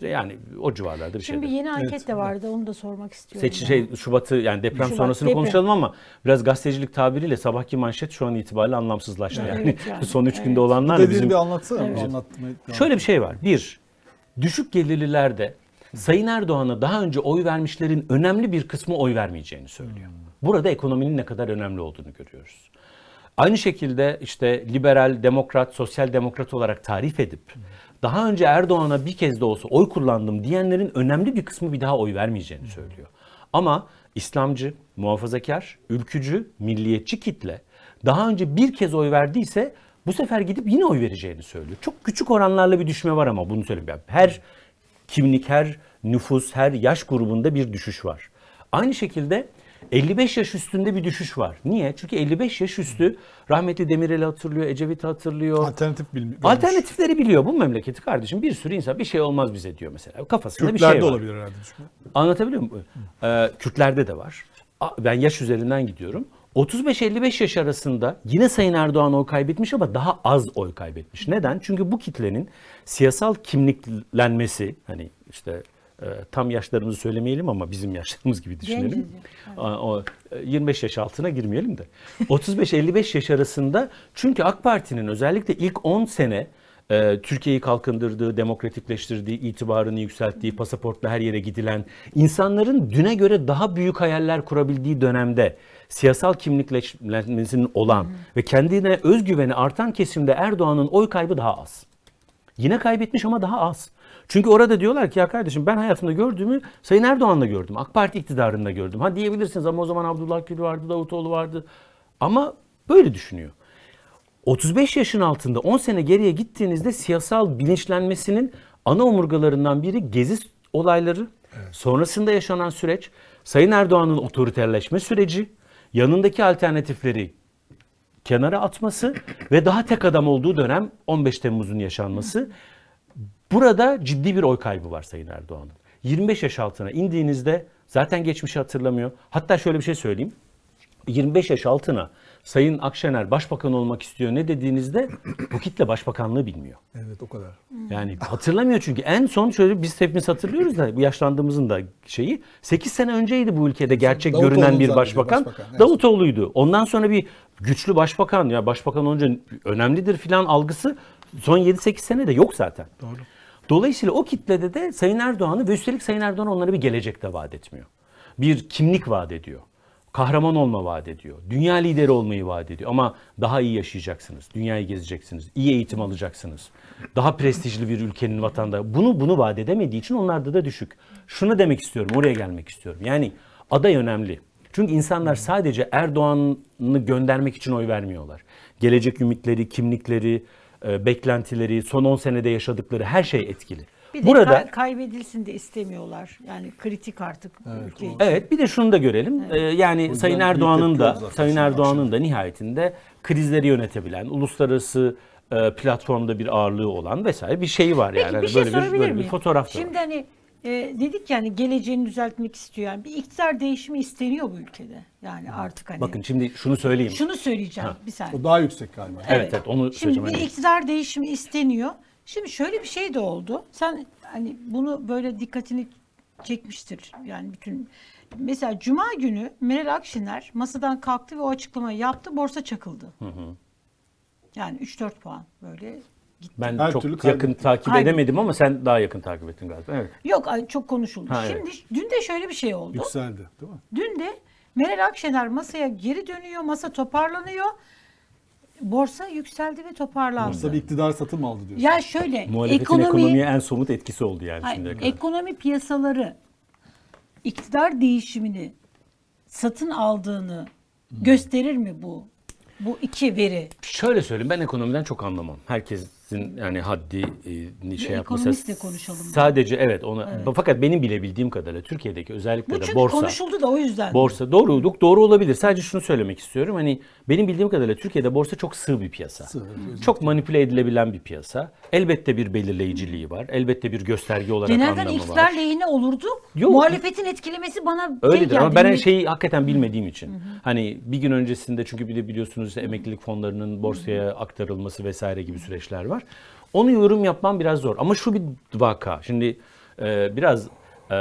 Yani o civarlarda bir Şimdi bir şeydi. yeni anket Evet, de vardı. Onu da sormak istiyorum. Seç, şey, Şubat'ı yani deprem Şubat, sonrasını deprem. konuşalım ama biraz gazetecilik tabiriyle sabahki manşet şu an itibariyle anlamsızlaştı. Evet, Yani, yani, son 3 evet. günde olanlar da bizim bir anlatsana. Anlatmayı. Şöyle bir şey var. Bir, düşük gelirlilerde Sayın Erdoğan'a daha önce oy vermişlerin önemli bir kısmı oy vermeyeceğini söylüyor. Burada ekonominin ne kadar önemli olduğunu görüyoruz. Aynı şekilde işte liberal, demokrat, sosyal demokrat olarak tarif edip daha önce Erdoğan'a bir kez de olsa oy kullandım diyenlerin önemli bir kısmı bir daha oy vermeyeceğini söylüyor. Ama İslamcı, muhafazakar, ülkücü, milliyetçi kitle daha önce bir kez oy verdiyse bu sefer gidip yine oy vereceğini söylüyor. Çok küçük oranlarla bir düşme var ama bunu söyleyeyim. Yani Her kimlik, her nüfus, her yaş grubunda bir düşüş var. Aynı şekilde 55 yaş üstünde bir düşüş var. Niye? Çünkü 55 yaş üstü rahmetli Demirel'i hatırlıyor, Ecevit'i hatırlıyor. Alternatif bil- görmüş. Alternatifleri biliyor bu memleketi kardeşim. Bir sürü insan bir şey olmaz bize diyor mesela. Kafasında bir Kürtlerde şey var. olabilir herhalde. çünkü. Anlatabiliyor muyum? Ee, Kürtlerde de var. Ben yaş üzerinden gidiyorum. 35-55 yaş arasında yine Sayın Erdoğan oy kaybetmiş ama daha az oy kaybetmiş. Neden? Çünkü bu kitlenin siyasal kimliklenmesi hani işte e, tam yaşlarımızı söylemeyelim ama bizim yaşlarımız gibi düşünelim. Aa, O, e, 25 yaş altına girmeyelim de. 35-55 yaş arasında çünkü AK Parti'nin özellikle ilk 10 sene e, Türkiye'yi kalkındırdığı, demokratikleştirdiği, itibarını yükselttiği, pasaportla her yere gidilen, insanların düne göre daha büyük hayaller kurabildiği dönemde siyasal kimliklenmesinin olan ve kendine özgüveni artan kesimde Erdoğan'ın oy kaybı daha az. Yine kaybetmiş ama daha az. Çünkü orada diyorlar ki ya kardeşim ben hayatımda gördüğümü Sayın Erdoğan'la gördüm. AK Parti iktidarında gördüm. Ha diyebilirsiniz ama o zaman Abdullah Gül vardı, Davutoğlu vardı. Ama böyle düşünüyor. 35 yaşın altında 10 sene geriye gittiğinizde siyasal bilinçlenmesinin ana omurgalarından biri gezi olayları, sonrasında yaşanan süreç, Sayın Erdoğan'ın otoriterleşme süreci, yanındaki alternatifleri kenara atması ve daha tek adam olduğu dönem 15 Temmuz'un yaşanması. Burada ciddi bir oy kaybı var Sayın Erdoğan'ın. 25 yaş altına indiğinizde zaten geçmişi hatırlamıyor. Hatta şöyle bir şey söyleyeyim. 25 yaş altına Sayın Akşener başbakan olmak istiyor ne dediğinizde bu kitle başbakanlığı bilmiyor. Evet o kadar. Yani hatırlamıyor çünkü en son şöyle biz hepimiz hatırlıyoruz da bu yaşlandığımızın da şeyi 8 sene önceydi bu ülkede gerçek Davutoğlu görünen bir başbakan. başbakan, evet. Davutoğlu'ydu. Ondan sonra bir güçlü başbakan ya başbakan olunca önemlidir filan algısı son 7-8 senede yok zaten. Doğru. Dolayısıyla o kitlede de Sayın Erdoğan'ı ve üstelik Sayın Erdoğan onlara bir gelecek de vaat etmiyor. Bir kimlik vaat ediyor. Kahraman olma vaat ediyor. Dünya lideri olmayı vaat ediyor. Ama daha iyi yaşayacaksınız. Dünyayı gezeceksiniz. iyi eğitim alacaksınız. Daha prestijli bir ülkenin vatandaşı. Bunu bunu vaat edemediği için onlarda da düşük. Şunu demek istiyorum. Oraya gelmek istiyorum. Yani aday önemli. Çünkü insanlar sadece Erdoğan'ı göndermek için oy vermiyorlar. Gelecek ümitleri, kimlikleri, e, beklentileri, son 10 senede yaşadıkları her şey etkili. Bir de Burada kay- kaybedilsin de istemiyorlar. Yani kritik artık ülke için. Evet bir de şunu da görelim. Ee, yani yüzden Sayın Erdoğan'ın da Sayın şimdi Erdoğan'ın da nihayetinde krizleri yönetebilen, uluslararası e, platformda bir ağırlığı olan vesaire bir şeyi var yani. Peki Hani bir şey böyle bir, böyle bir miyim? fotoğraf da var. Şimdi hani e, dedik yani geleceğini düzeltmek istiyor. Yani bir iktidar değişimi isteniyor bu ülkede. Yani artık hani. Bakın şimdi şunu söyleyeyim. Şunu söyleyeceğim bir saniye. O daha yüksek galiba. Evet, evet, onu Şimdi söyleyeceğim. bir Hani- iktidar değişimi isteniyor. Şimdi şöyle bir şey de oldu. Sen hani bunu böyle dikkatini çekmiştir. Yani bütün mesela cuma günü Meral Akşener masadan kalktı ve o açıklamayı yaptı. Borsa çakıldı. Yani 3-4 puan böyle gitti. Ben Her çok yakın takip Aynen. edemedim ama sen daha yakın takip ettin galiba. Evet. Yok ay, çok konuşuldu. Ha, evet. Şimdi dün de şöyle bir şey oldu. Yükseldi değil mi? Dün de Meral Akşener masaya geri dönüyor. Masa toparlanıyor. Borsa yükseldi ve toparlandı. Aslında bir iktidar satın mı aldı diyorsun? Ya şöyle Muhalefetin ekonomi ekonomiye en somut etkisi oldu yani Hayır, şimdiye kadar. ekonomi piyasaları iktidar değişimini satın aldığını gösterir mi bu bu iki veri? Şöyle söyleyeyim ben ekonomiden çok anlamam. Herkes ekonomistin yani haddi e, şey yapması. ekonomistle konuşalım. Sadece evet ona fakat benim bile bildiğim kadarıyla Türkiye'deki özellikle Bu de çünkü borsa konuşuldu da o yüzden. Borsa doğruluk doğru olabilir. Sadece şunu söylemek istiyorum. Hani benim bildiğim kadarıyla Türkiye'de borsa çok sığ bir piyasa. çok manipüle edilebilen bir piyasa. Elbette bir belirleyiciliği var. Elbette bir gösterge olarak Genelden anlamı iktidar var. lehine olurdu. Yok. Muhalefetin etkilemesi bana şey Öyledir geldi. ama ben her şeyi hakikaten bilmediğim için. Hani bir gün öncesinde çünkü bir de biliyorsunuz işte emeklilik fonlarının borsaya aktarılması vesaire gibi süreçler var. Onu yorum yapmam biraz zor. Ama şu bir vaka. Şimdi e, biraz e,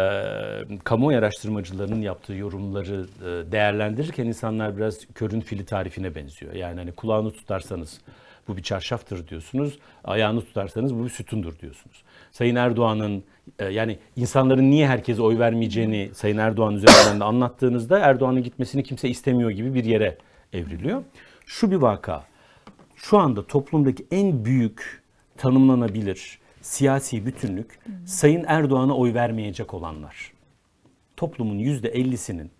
kamuoyu araştırmacılarının yaptığı yorumları e, değerlendirirken insanlar biraz körün fili tarifine benziyor. Yani hani kulağını tutarsanız bu bir çarşaftır diyorsunuz. Ayağını tutarsanız bu bir sütundur diyorsunuz. Sayın Erdoğan'ın e, yani insanların niye herkese oy vermeyeceğini Sayın Erdoğan üzerinden de anlattığınızda Erdoğan'ın gitmesini kimse istemiyor gibi bir yere evriliyor. Şu bir vaka. Şu anda toplumdaki en büyük tanımlanabilir siyasi bütünlük Sayın Erdoğan'a oy vermeyecek olanlar. Toplumun %50'sinin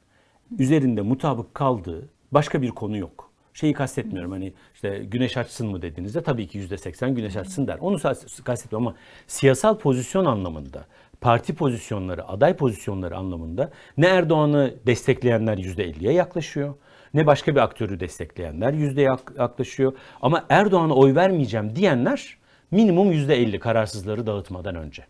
üzerinde mutabık kaldığı başka bir konu yok. Şeyi kastetmiyorum hani işte güneş açsın mı dediğinizde tabii ki %80 güneş açsın der. Onu kastetmiyorum ama siyasal pozisyon anlamında, parti pozisyonları, aday pozisyonları anlamında ne Erdoğan'ı destekleyenler %50'ye yaklaşıyor. Ne başka bir aktörü destekleyenler yüzdeye yak- yaklaşıyor. Ama Erdoğan'a oy vermeyeceğim diyenler minimum %50 kararsızları dağıtmadan önce.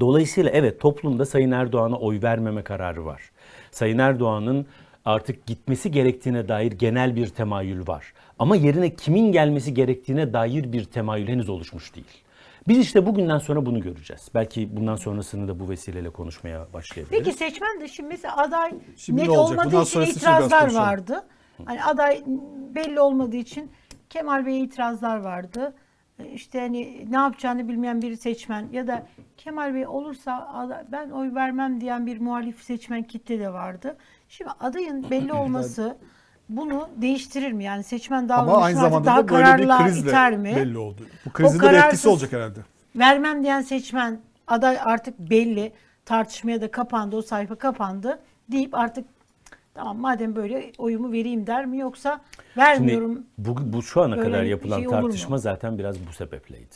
Dolayısıyla evet toplumda Sayın Erdoğan'a oy vermeme kararı var. Sayın Erdoğan'ın artık gitmesi gerektiğine dair genel bir temayül var. Ama yerine kimin gelmesi gerektiğine dair bir temayül henüz oluşmuş değil. Biz işte bugünden sonra bunu göreceğiz. Belki bundan sonrasını da bu vesileyle konuşmaya başlayabiliriz. Peki seçmen de şimdi mesela aday Şimdi net ne olacak? olmadığı Bundan için itirazlar vardı. Hani aday belli olmadığı için Kemal Bey'e itirazlar vardı. E, İşte hani ne yapacağını bilmeyen bir seçmen ya da Kemal Bey olursa aday- ben oy vermem diyen bir muhalif seçmen kitle de vardı. Şimdi adayın belli olması bunu değiştirir mi? Yani seçmen davranışını Ama aynı zamanda daha da böyle bir kararlılığa krizle iter mi? belli oldu. Bu krizin de bir kararsız- etkisi olacak herhalde. Vermem diyen seçmen aday artık belli tartışmaya da kapandı o sayfa kapandı deyip artık tamam madem böyle oyumu vereyim der mi yoksa vermiyorum. Şimdi bu, bu şu ana Böyle kadar bir yapılan şey olur mu? tartışma zaten biraz bu sebepleydi.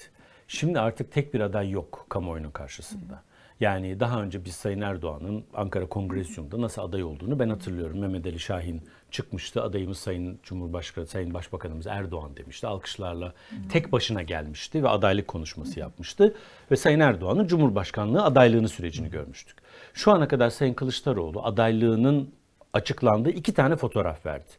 Şimdi artık tek bir aday yok kamuoyunun karşısında. Yani daha önce biz Sayın Erdoğan'ın Ankara Kongresyum'da nasıl aday olduğunu ben hatırlıyorum. Mehmet Ali Şahin çıkmıştı. Adayımız Sayın Cumhurbaşkanı, Sayın Başbakanımız Erdoğan demişti. Alkışlarla tek başına gelmişti ve adaylık konuşması yapmıştı. Ve Sayın Erdoğan'ın Cumhurbaşkanlığı adaylığını sürecini görmüştük. Şu ana kadar Sayın Kılıçdaroğlu adaylığının açıklandığı iki tane fotoğraf verdi.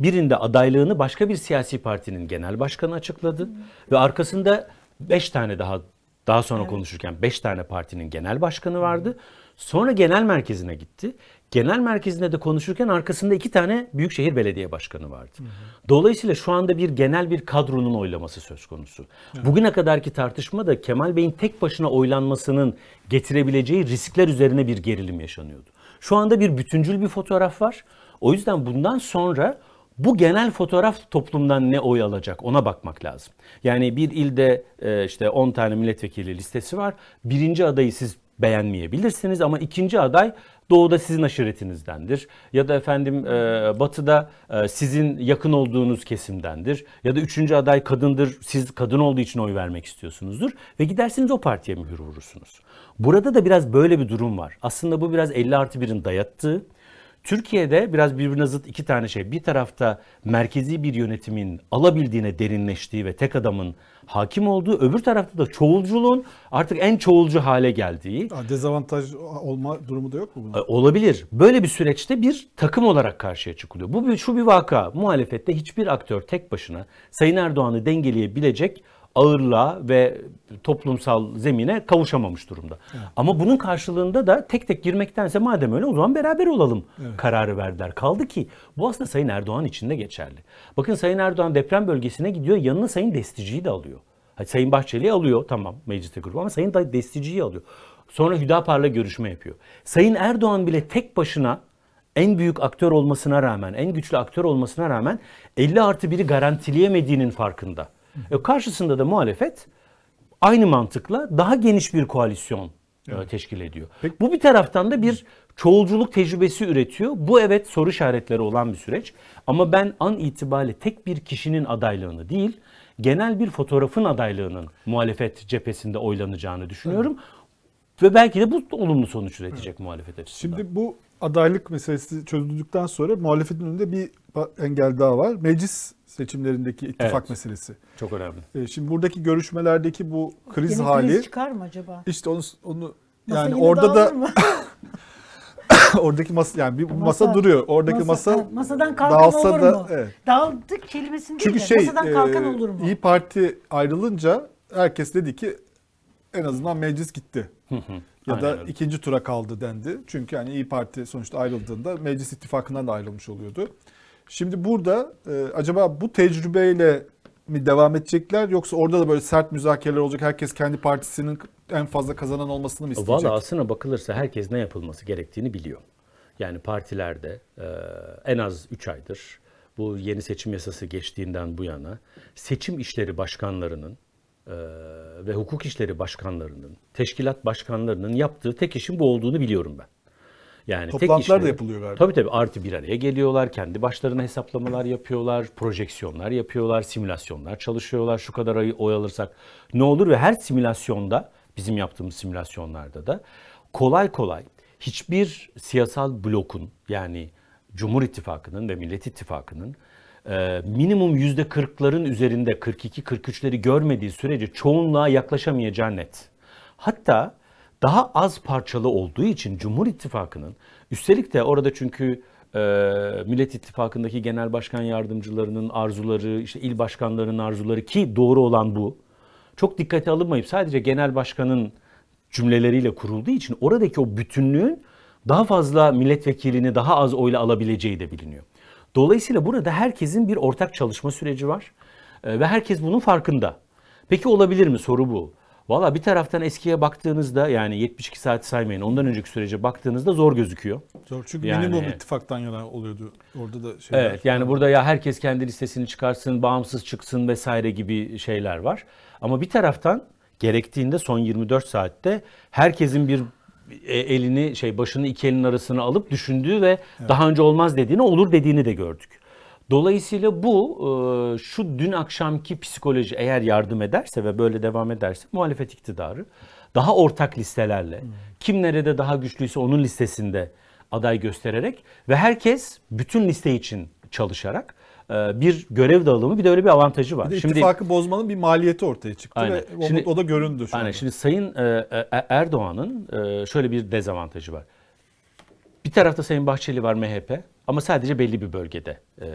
Birinde adaylığını başka bir siyasi partinin genel başkanı açıkladı ve arkasında 5 tane daha daha sonra konuşurken 5 tane partinin genel başkanı vardı. Sonra genel merkezine gitti. Genel merkezinde de konuşurken arkasında iki tane büyükşehir belediye başkanı vardı. Dolayısıyla şu anda bir genel bir kadronun oylaması söz konusu. Bugüne kadarki tartışma da Kemal Bey'in tek başına oylanmasının getirebileceği riskler üzerine bir gerilim yaşanıyordu. Şu anda bir bütüncül bir fotoğraf var. O yüzden bundan sonra bu genel fotoğraf toplumdan ne oy alacak ona bakmak lazım. Yani bir ilde e, işte 10 tane milletvekili listesi var. Birinci adayı siz beğenmeyebilirsiniz ama ikinci aday doğuda sizin aşiretinizdendir. Ya da efendim e, batıda e, sizin yakın olduğunuz kesimdendir. Ya da üçüncü aday kadındır. Siz kadın olduğu için oy vermek istiyorsunuzdur. Ve gidersiniz o partiye mühür vurursunuz. Burada da biraz böyle bir durum var. Aslında bu biraz 50 artı 1'in dayattığı Türkiye'de biraz birbirine zıt iki tane şey. Bir tarafta merkezi bir yönetimin alabildiğine derinleştiği ve tek adamın hakim olduğu, öbür tarafta da çoğulculuğun artık en çoğulcu hale geldiği Dezavantaj olma durumu da yok mu bunun? e, olabilir. Böyle bir süreçte bir takım olarak karşıya çıkılıyor. Bu bir, şu bir vaka. Muhalefette hiçbir aktör tek başına Sayın Erdoğan'ı dengeleyebilecek ağırlığa ve toplumsal zemine kavuşamamış durumda. Ama bunun karşılığında da tek tek girmektense madem öyle o zaman beraber olalım kararı verdiler. Kaldı ki bu aslında Sayın Erdoğan için de geçerli. Bakın Sayın Erdoğan deprem bölgesine gidiyor yanına Sayın Destici'yi de alıyor. Hadi Sayın Bahçeli'yi alıyor tamam mecliste grubu ama Sayın da Destici'yi alıyor. Sonra Hüdapar'la görüşme yapıyor. Sayın Erdoğan bile tek başına en büyük aktör olmasına rağmen, en güçlü aktör olmasına rağmen 50 artı 1'i garantileyemediğinin farkında. E, karşısında da muhalefet aynı mantıkla daha geniş bir koalisyon e, teşkil ediyor. Bu bir taraftan da bir çoğulculuk tecrübesi üretiyor. Bu evet soru işaretleri olan bir süreç. Ama ben an itibariyle tek bir kişinin adaylığını değil, genel bir fotoğrafın adaylığının muhalefet cephesinde oylanacağını düşünüyorum. Ve belki de bu olumlu sonuç üretecek muhalefet açısından. Şimdi bu adaylık meselesi çözüldükten sonra muhalefetin önünde bir engel daha var. Meclis seçimlerindeki ittifak Evet. meselesi. çok önemli. E, Şimdi buradaki görüşmelerdeki bu kriz Yeni hali kriz çıkar mı acaba? işte onu onu Masa yani orada da oradaki masa yani bir masa, Masa- duruyor. Oradaki masa, ha, masadan kalkan dağılsa olur da mu? evet. Dağıldık kelimesini Çünkü değil de şey masadan kalkan e, olur mu? İyi Parti ayrılınca herkes dedi ki en azından meclis gitti. ya da Aynen ikinci tura kaldı dendi. Çünkü hani İyi Parti sonuçta ayrıldığında meclis ittifakından da ayrılmış oluyordu. Şimdi burada e, acaba bu tecrübeyle mi devam edecekler yoksa orada da böyle sert müzakereler olacak? Herkes kendi partisinin en fazla kazanan olmasını mı isteyecek? Valla aslına bakılırsa herkes ne yapılması gerektiğini biliyor. Yani partilerde e, en az 3 aydır bu yeni seçim yasası geçtiğinden bu yana seçim işleri başkanlarının ve hukuk işleri başkanlarının, teşkilat başkanlarının yaptığı tek işin bu olduğunu biliyorum ben. Yani tek Toplantılar da işleri- yapılıyor galiba. Tabii tabii artı bir araya geliyorlar. Kendi başlarına hesaplamalar yapıyorlar. Projeksiyonlar yapıyorlar. Simülasyonlar çalışıyorlar. Şu kadar ayı oy alırsak ne olur ve her simülasyonda bizim yaptığımız simülasyonlarda da kolay kolay hiçbir siyasal blokun yani Cumhur İttifakı'nın ve Millet İttifakı'nın e, minimum yüzde kırkların üzerinde 42-43'leri görmediği sürece çoğunluğa yaklaşamayacağı net. Hatta daha az parçalı olduğu için Cumhur İttifakı'nın üstelik de orada çünkü e, Millet İttifakı'ndaki genel başkan yardımcılarının arzuları, işte il başkanlarının arzuları ki doğru olan bu. Çok dikkate alınmayıp sadece genel başkanın cümleleriyle kurulduğu için oradaki o bütünlüğün daha fazla milletvekilini daha az oyla alabileceği de biliniyor. Dolayısıyla burada herkesin bir ortak çalışma süreci var E, ve herkes bunun farkında. Peki olabilir mi? Soru bu. Valla bir taraftan eskiye baktığınızda yani 72 saat saymayın ondan önceki sürece baktığınızda zor gözüküyor. Zor çünkü Yani- minimum ittifaktan yana oluyordu. Orada da şeyler. Evet yani burada ya herkes kendi listesini çıkarsın, bağımsız çıksın vesaire gibi şeyler var. Ama bir taraftan gerektiğinde son 24 saatte herkesin bir elini şey başını iki elin arasına alıp düşündüğü ve daha önce olmaz dediğini olur dediğini de gördük. Dolayısıyla bu e, şu dün akşamki psikoloji eğer yardım ederse ve böyle devam ederse muhalefet iktidarı daha ortak listelerle kim nerede daha güçlüyse onun listesinde aday göstererek ve herkes bütün liste için çalışarak e, bir görev dağılımı bir de öyle bir avantajı var. Bir de Şimdi ittifakı bozmanın bir maliyeti ortaya çıktı Aynen. ve o, Şimdi- o da göründü şu Aynen. anda. Şimdi Sayın e, e, Erdoğan'ın e, şöyle bir dezavantajı var. Bir tarafta Sayın Bahçeli var MHP ama sadece belli bir bölgede e,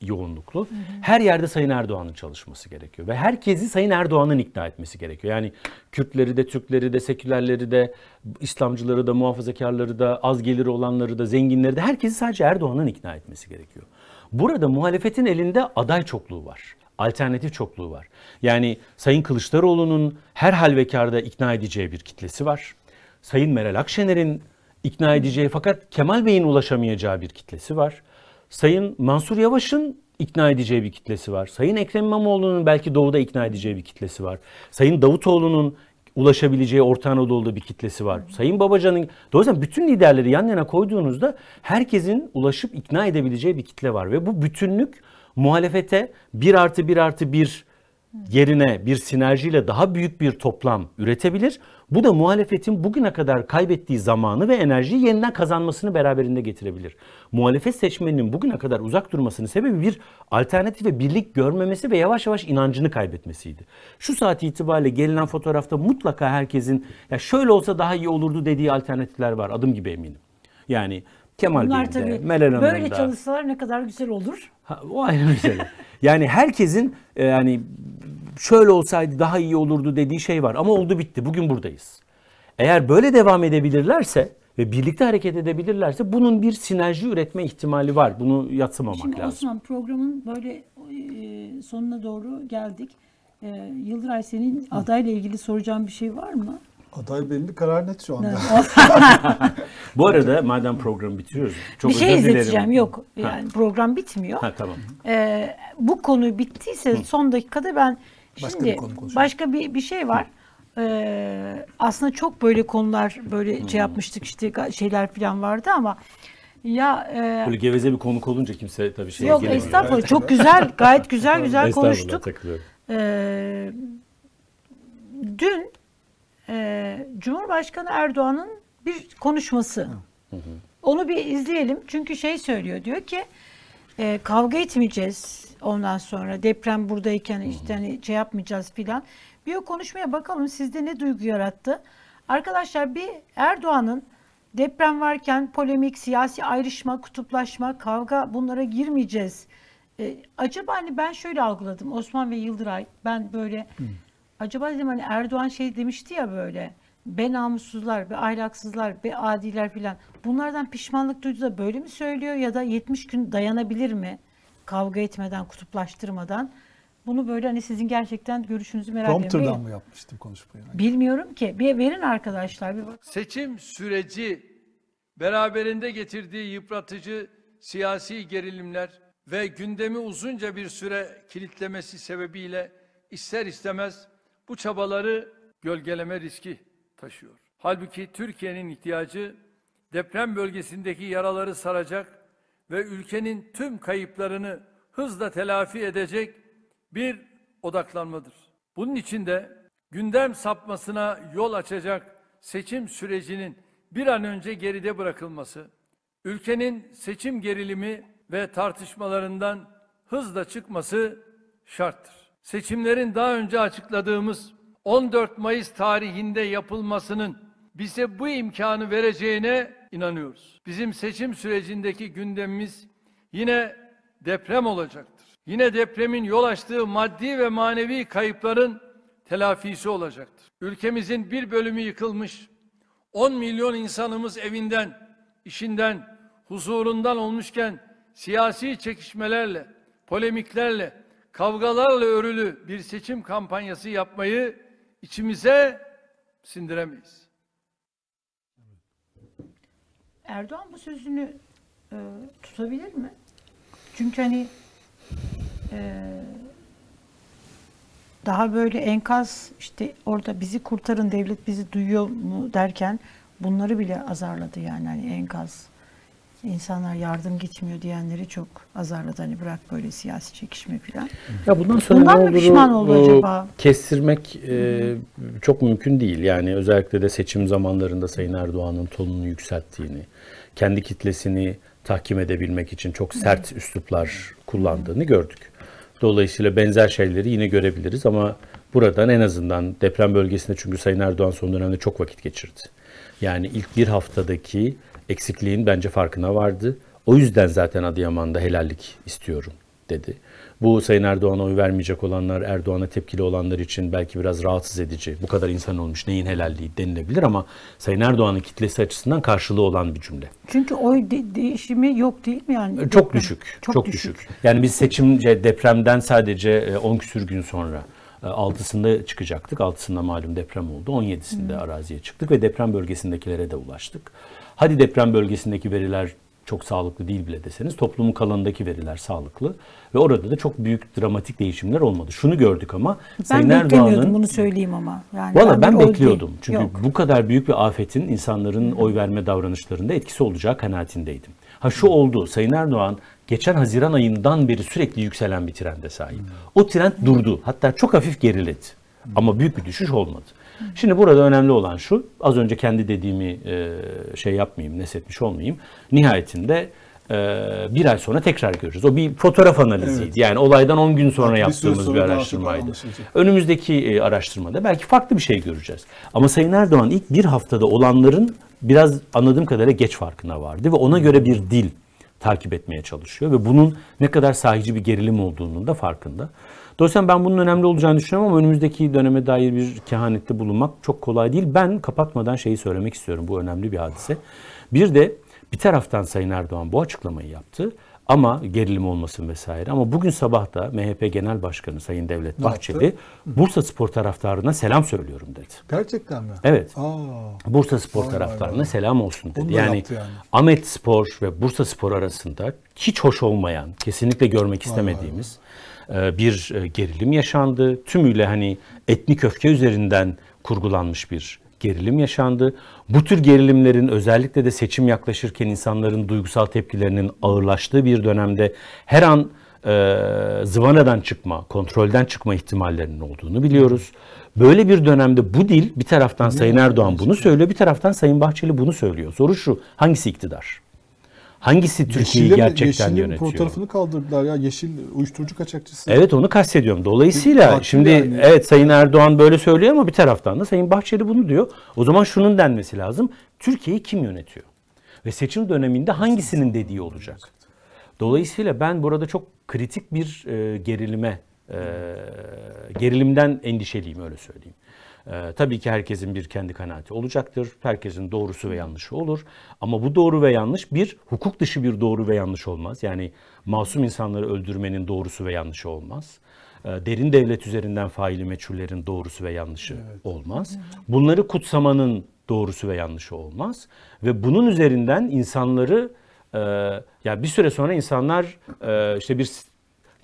yoğunluklu. Her yerde Sayın Erdoğan'ın çalışması gerekiyor ve herkesi Sayın Erdoğan'ın ikna etmesi gerekiyor. Yani Kürtleri de, Türkleri de, sekülerleri de, İslamcıları da, muhafazakarları da, az geliri olanları da, zenginleri de herkesi sadece Erdoğan'ın ikna etmesi gerekiyor. Burada muhalefetin elinde aday çokluğu var. Alternatif çokluğu var. Yani Sayın Kılıçdaroğlu'nun her halvekarda ikna edeceği bir kitlesi var. Sayın Meral Akşener'in ikna edeceği fakat Kemal Bey'in ulaşamayacağı bir kitlesi var. Sayın Mansur Yavaş'ın ikna edeceği bir kitlesi var. Sayın Ekrem İmamoğlu'nun belki doğuda ikna edeceği bir kitlesi var. Sayın Davutoğlu'nun ulaşabileceği Orta Anadolu'da bir kitlesi var. Sayın Babacan'ın dolayısıyla bütün liderleri yan yana koyduğunuzda herkesin ulaşıp ikna edebileceği bir kitle var ve bu bütünlük muhalefete bir artı bir artı bir yerine bir sinerjiyle daha büyük bir toplam üretebilir. Bu da muhalefetin bugüne kadar kaybettiği zamanı ve enerjiyi yeniden kazanmasını beraberinde getirebilir. Muhalefet seçmeninin bugüne kadar uzak durmasının sebebi bir alternatif ve birlik görmemesi ve yavaş yavaş inancını kaybetmesiydi. Şu saat itibariyle gelinen fotoğrafta mutlaka herkesin ya şöyle olsa daha iyi olurdu dediği alternatifler var adım gibi eminim. Yani Kemal Bunlar Bey'in de, tabii Meral Hanım'ın böyle da. çalışsalar ne kadar güzel olur. Ha, o ayrı mesele. yani herkesin e, yani şöyle olsaydı daha iyi olurdu dediği şey var ama oldu bitti. Bugün buradayız. Eğer böyle devam edebilirlerse ve birlikte hareket edebilirlerse bunun bir sinerji üretme ihtimali var. Bunu yatsımamak Şimdi lazım. Osman programın böyle e, sonuna doğru geldik. E, Yıldıray senin adayla ilgili soracağın bir şey var mı? Aday belli karar net şu anda. Bu arada madem programı bitiriyoruz. Çok bir şey özür dilerim. izleteceğim. Yok yani program bitmiyor. Ha tamam. Ee, bu konu bittiyse son dakikada ben Başka şimdi bir konu konuşalım. başka bir bir şey var. Ee, aslında çok böyle konular böyle şey yapmıştık işte ga- şeyler falan vardı ama ya e, Böyle geveze bir konuk olunca kimse tabii şey yok gelemiyor. estağfurullah çok güzel gayet güzel güzel Estağfurullah, konuştuk. takılıyorum. Ee, dün e, Cumhurbaşkanı Erdoğan'ın bir konuşması. Onu bir izleyelim. Çünkü şey söylüyor. Diyor ki e, kavga etmeyeceğiz ondan sonra deprem buradayken işte hani şey yapmayacağız filan. Bir o konuşmaya bakalım sizde ne duygu yarattı. Arkadaşlar bir Erdoğan'ın deprem varken polemik, siyasi ayrışma, kutuplaşma, kavga bunlara girmeyeceğiz. E, acaba hani ben şöyle algıladım. Osman ve Yıldıray ben böyle acaba dedim hani Erdoğan şey demişti ya böyle be namussuzlar, be ahlaksızlar, be adiler filan. Bunlardan pişmanlık duydu da böyle mi söylüyor ya da 70 gün dayanabilir mi? Kavga etmeden, kutuplaştırmadan. Bunu böyle hani sizin gerçekten görüşünüzü merak ediyorum. Prompter'dan mı yapmıştım konuşmayı? Bilmiyorum ki. Bir verin arkadaşlar. Bir bak. Seçim süreci beraberinde getirdiği yıpratıcı siyasi gerilimler ve gündemi uzunca bir süre kilitlemesi sebebiyle ister istemez bu çabaları gölgeleme riski taşıyor. Halbuki Türkiye'nin ihtiyacı deprem bölgesindeki yaraları saracak ve ülkenin tüm kayıplarını hızla telafi edecek bir odaklanmadır. Bunun için de gündem sapmasına yol açacak seçim sürecinin bir an önce geride bırakılması, ülkenin seçim gerilimi ve tartışmalarından hızla çıkması şarttır. Seçimlerin daha önce açıkladığımız 14 Mayıs tarihinde yapılmasının bize bu imkanı vereceğine inanıyoruz. Bizim seçim sürecindeki gündemimiz yine deprem olacaktır. Yine depremin yol açtığı maddi ve manevi kayıpların telafisi olacaktır. Ülkemizin bir bölümü yıkılmış, 10 milyon insanımız evinden, işinden, huzurundan olmuşken siyasi çekişmelerle, polemiklerle, kavgalarla örülü bir seçim kampanyası yapmayı içimize sindiremeyiz. Erdoğan bu sözünü e, tutabilir mi? Çünkü hani e, daha böyle enkaz işte orada bizi kurtarın devlet bizi duyuyor mu derken bunları bile azarladı yani hani enkaz insanlar yardım gitmiyor diyenleri çok azarladı hani bırak böyle siyasi çekişme falan. Ya bundan sonra Bundan mı pişman oldu acaba? Kestirmek e, çok mümkün değil. Yani özellikle de seçim zamanlarında Sayın Erdoğan'ın tonunu yükselttiğini, kendi kitlesini tahkim edebilmek için çok sert üsluplar kullandığını gördük. Dolayısıyla benzer şeyleri yine görebiliriz ama buradan en azından deprem bölgesinde çünkü Sayın Erdoğan son dönemde çok vakit geçirdi. Yani ilk bir haftadaki eksikliğin bence farkına vardı. O yüzden zaten Adıyaman'da helallik istiyorum dedi. Bu Sayın Erdoğan'a oy vermeyecek olanlar, Erdoğan'a tepkili olanlar için belki biraz rahatsız edici. Bu kadar insan olmuş neyin helalliği denilebilir ama Sayın Erdoğan'ın kitlesi açısından karşılığı olan bir cümle. Çünkü oy de- değişimi yok değil mi yani? Çok Deprem. düşük. Çok, düşük. Yani biz seçimce depremden sadece e, 10 küsür gün sonra e, 6'sında çıkacaktık. 6'sında malum deprem oldu. 17'sinde araziye çıktık ve deprem bölgesindekilere de ulaştık. Hadi deprem bölgesindeki veriler çok sağlıklı değil bile deseniz toplumun kalanındaki veriler sağlıklı ve orada da çok büyük dramatik değişimler olmadı. Şunu gördük ama Ben Sayın Erdoğan'ın bunu söyleyeyim ama. Yani Valla ben oy bekliyordum. değil. Çünkü Yok. bu kadar büyük bir afetin insanların oy verme davranışlarında etkisi olacağı kanaatindeydim. Ha şu oldu. Sayın Erdoğan geçen Haziran ayından beri sürekli yükselen bir trende sahip. O trend durdu. Hatta çok hafif geriledi. Ama büyük bir düşüş olmadı. Şimdi burada önemli olan şu. Az önce kendi dediğimi e, şey yapmayayım, nesetmiş olmayayım. Nihayetinde e, bir ay sonra tekrar görürüz. O bir fotoğraf analiziydi. Yani olaydan 10 gün sonra bir yaptığımız sonra bir araştırmaydı. Önümüzdeki e, araştırmada belki farklı bir şey göreceğiz. Ama Sayın Erdoğan ilk bir haftada olanların biraz anladığım kadarıyla geç farkına vardı ve ona göre bir dil takip etmeye çalışıyor ve bunun ne kadar sahici bir gerilim olduğunun da farkında. Dolayısıyla ben bunun önemli olacağını düşünüyorum ama önümüzdeki döneme dair bir kehanette bulunmak çok kolay değil. Ben kapatmadan şeyi söylemek istiyorum. Bu önemli bir hadise. Bir de bir taraftan Sayın Erdoğan bu açıklamayı yaptı. Ama gerilim olmasın vesaire. Ama bugün sabah da MHP Genel Başkanı Sayın Devlet Ne Bahçeli yaptı? Bursa Spor taraftarına selam söylüyorum dedi. Gerçekten mi? Evet. Aa, Bursa Spor taraftarına vay. selam olsun dedi. Yani, yani. Ahmet Spor ve Bursa Spor arasında hiç hoş olmayan, kesinlikle görmek istemediğimiz e, bir e, gerilim yaşandı. Tümüyle hani etnik öfke üzerinden kurgulanmış bir gerilim yaşandı. Bu tür gerilimlerin özellikle de seçim yaklaşırken insanların duygusal tepkilerinin ağırlaştığı bir dönemde her an e, zıvanadan çıkma, kontrolden çıkma ihtimallerinin olduğunu biliyoruz. Böyle bir dönemde bu dil bir taraftan Sayın Erdoğan bunu söylüyor, bir taraftan Sayın Bahçeli bunu söylüyor. Soru şu, hangisi iktidar? Hangisi Türkiye'yi Yeşil'le mi- gerçekten Yeşil'in yönetiyor? fotoğrafını kaldırdılar ya. Yeşil uyuşturucu kaçakçısı. Evet onu kastediyorum. Dolayısıyla Katil şimdi yani. evet Sayın Erdoğan böyle söylüyor ama bir taraftan da Sayın Bahçeli bunu diyor. O zaman şunun denmesi lazım. Türkiye'yi kim yönetiyor? Ve seçim döneminde hangisinin dediği olacak? Dolayısıyla ben burada çok kritik bir e, gerilime, e, gerilimden endişeliyim öyle söyleyeyim. E, tabii ki herkesin bir kendi kanaati olacaktır. Herkesin doğrusu ve yanlışı olur. Ama bu doğru ve yanlış bir hukuk dışı bir doğru ve yanlış olmaz. Yani masum insanları öldürmenin doğrusu ve yanlışı olmaz. E, derin devlet üzerinden faili meçhullerin doğrusu ve yanlışı olmaz. Bunları kutsamanın doğrusu ve yanlışı olmaz. Ve bunun üzerinden insanları e, ya bir süre sonra insanlar e, işte bir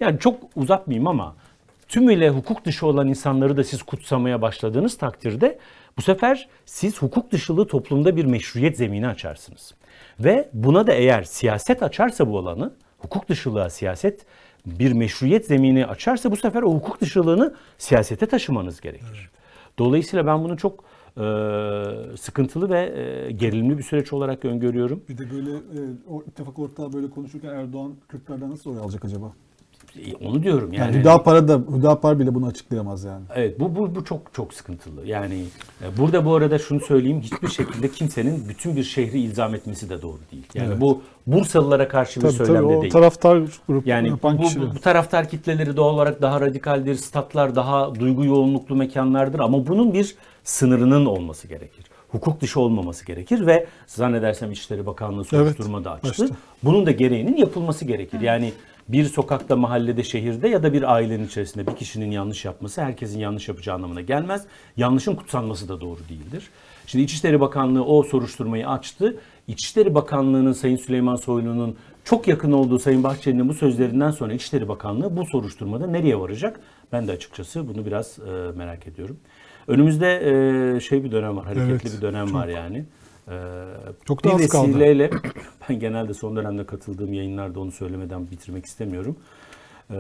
yani çok uzatmayayım ama tümüyle hukuk dışı olan insanları da siz kutsamaya başladığınız takdirde bu sefer siz hukuk dışılığı toplumda bir meşruiyet zemini açarsınız. Ve buna da eğer siyaset açarsa bu alanı, hukuk dışılığa siyaset bir meşruiyet zemini açarsa bu sefer o hukuk dışılığını siyasete taşımanız gerekir. Dolayısıyla ben bunu çok e, sıkıntılı ve e, gerilimli bir süreç olarak öngörüyorum. Bir de böyle e, o ittifak ortağı böyle konuşurken Erdoğan Kürtlerden nasıl oy alacak acaba? E, Onu diyorum Yani, yani. Hüdapar da Hüdapar bile bunu açıklayamaz yani. Evet bu, bu, bu çok çok sıkıntılı. Yani e, burada bu arada şunu söyleyeyim hiçbir şekilde kimsenin bütün bir şehri ilzam etmesi de doğru değil. Yani Evet. bu Bursalılara karşı bir Tabii tabii söylem de o değil. taraftar grup Yani yapan bu, kişiler. bu, taraftar kitleleri doğal olarak daha radikaldir, statlar daha duygu yoğunluklu mekanlardır ama bunun bir sınırının olması gerekir. Hukuk dışı olmaması gerekir ve zannedersem İçişleri Bakanlığı soruşturma da açtı. açtı. Bunun da gereğinin yapılması gerekir. Yani bir sokakta, mahallede, şehirde ya da bir ailenin içerisinde bir kişinin yanlış yapması herkesin yanlış yapacağı anlamına gelmez. Yanlışın kutsanması da doğru değildir. Şimdi İçişleri Bakanlığı o soruşturmayı açtı. İçişleri Bakanlığı'nın Sayın Süleyman Soylu'nun çok yakın olduğu Sayın Bahçeli'nin bu sözlerinden sonra İçişleri Bakanlığı bu soruşturmada nereye varacak? Ben de açıkçası bunu biraz merak ediyorum. Önümüzde şey bir dönem var, hareketli Evet, bir dönem çok. var yani. E, Çok da bir az kaldı. vesileyle ben genelde son dönemde katıldığım yayınlarda onu söylemeden bitirmek istemiyorum. Ee,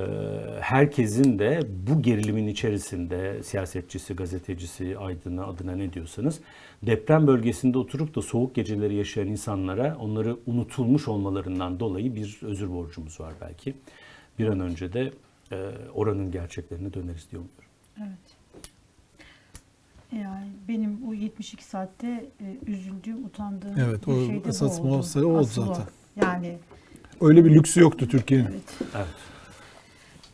herkesin de bu gerilimin içerisinde siyasetçisi, gazetecisi, aydını adına ne diyorsanız deprem bölgesinde oturup da soğuk geceleri yaşayan insanlara onları unutulmuş olmalarından dolayı bir özür borcumuz var belki. Bir an önce de e, oranın gerçeklerine döneriz diye umuyorum. Yani benim o 72 saatte e, üzüldüğüm, utandığım Evet, bir o şey de bu esas oldu. muhasebe o oldu Asıl zaten. Yani Öyle bir lüksü yoktu Türkiye'nin. evet. Evet.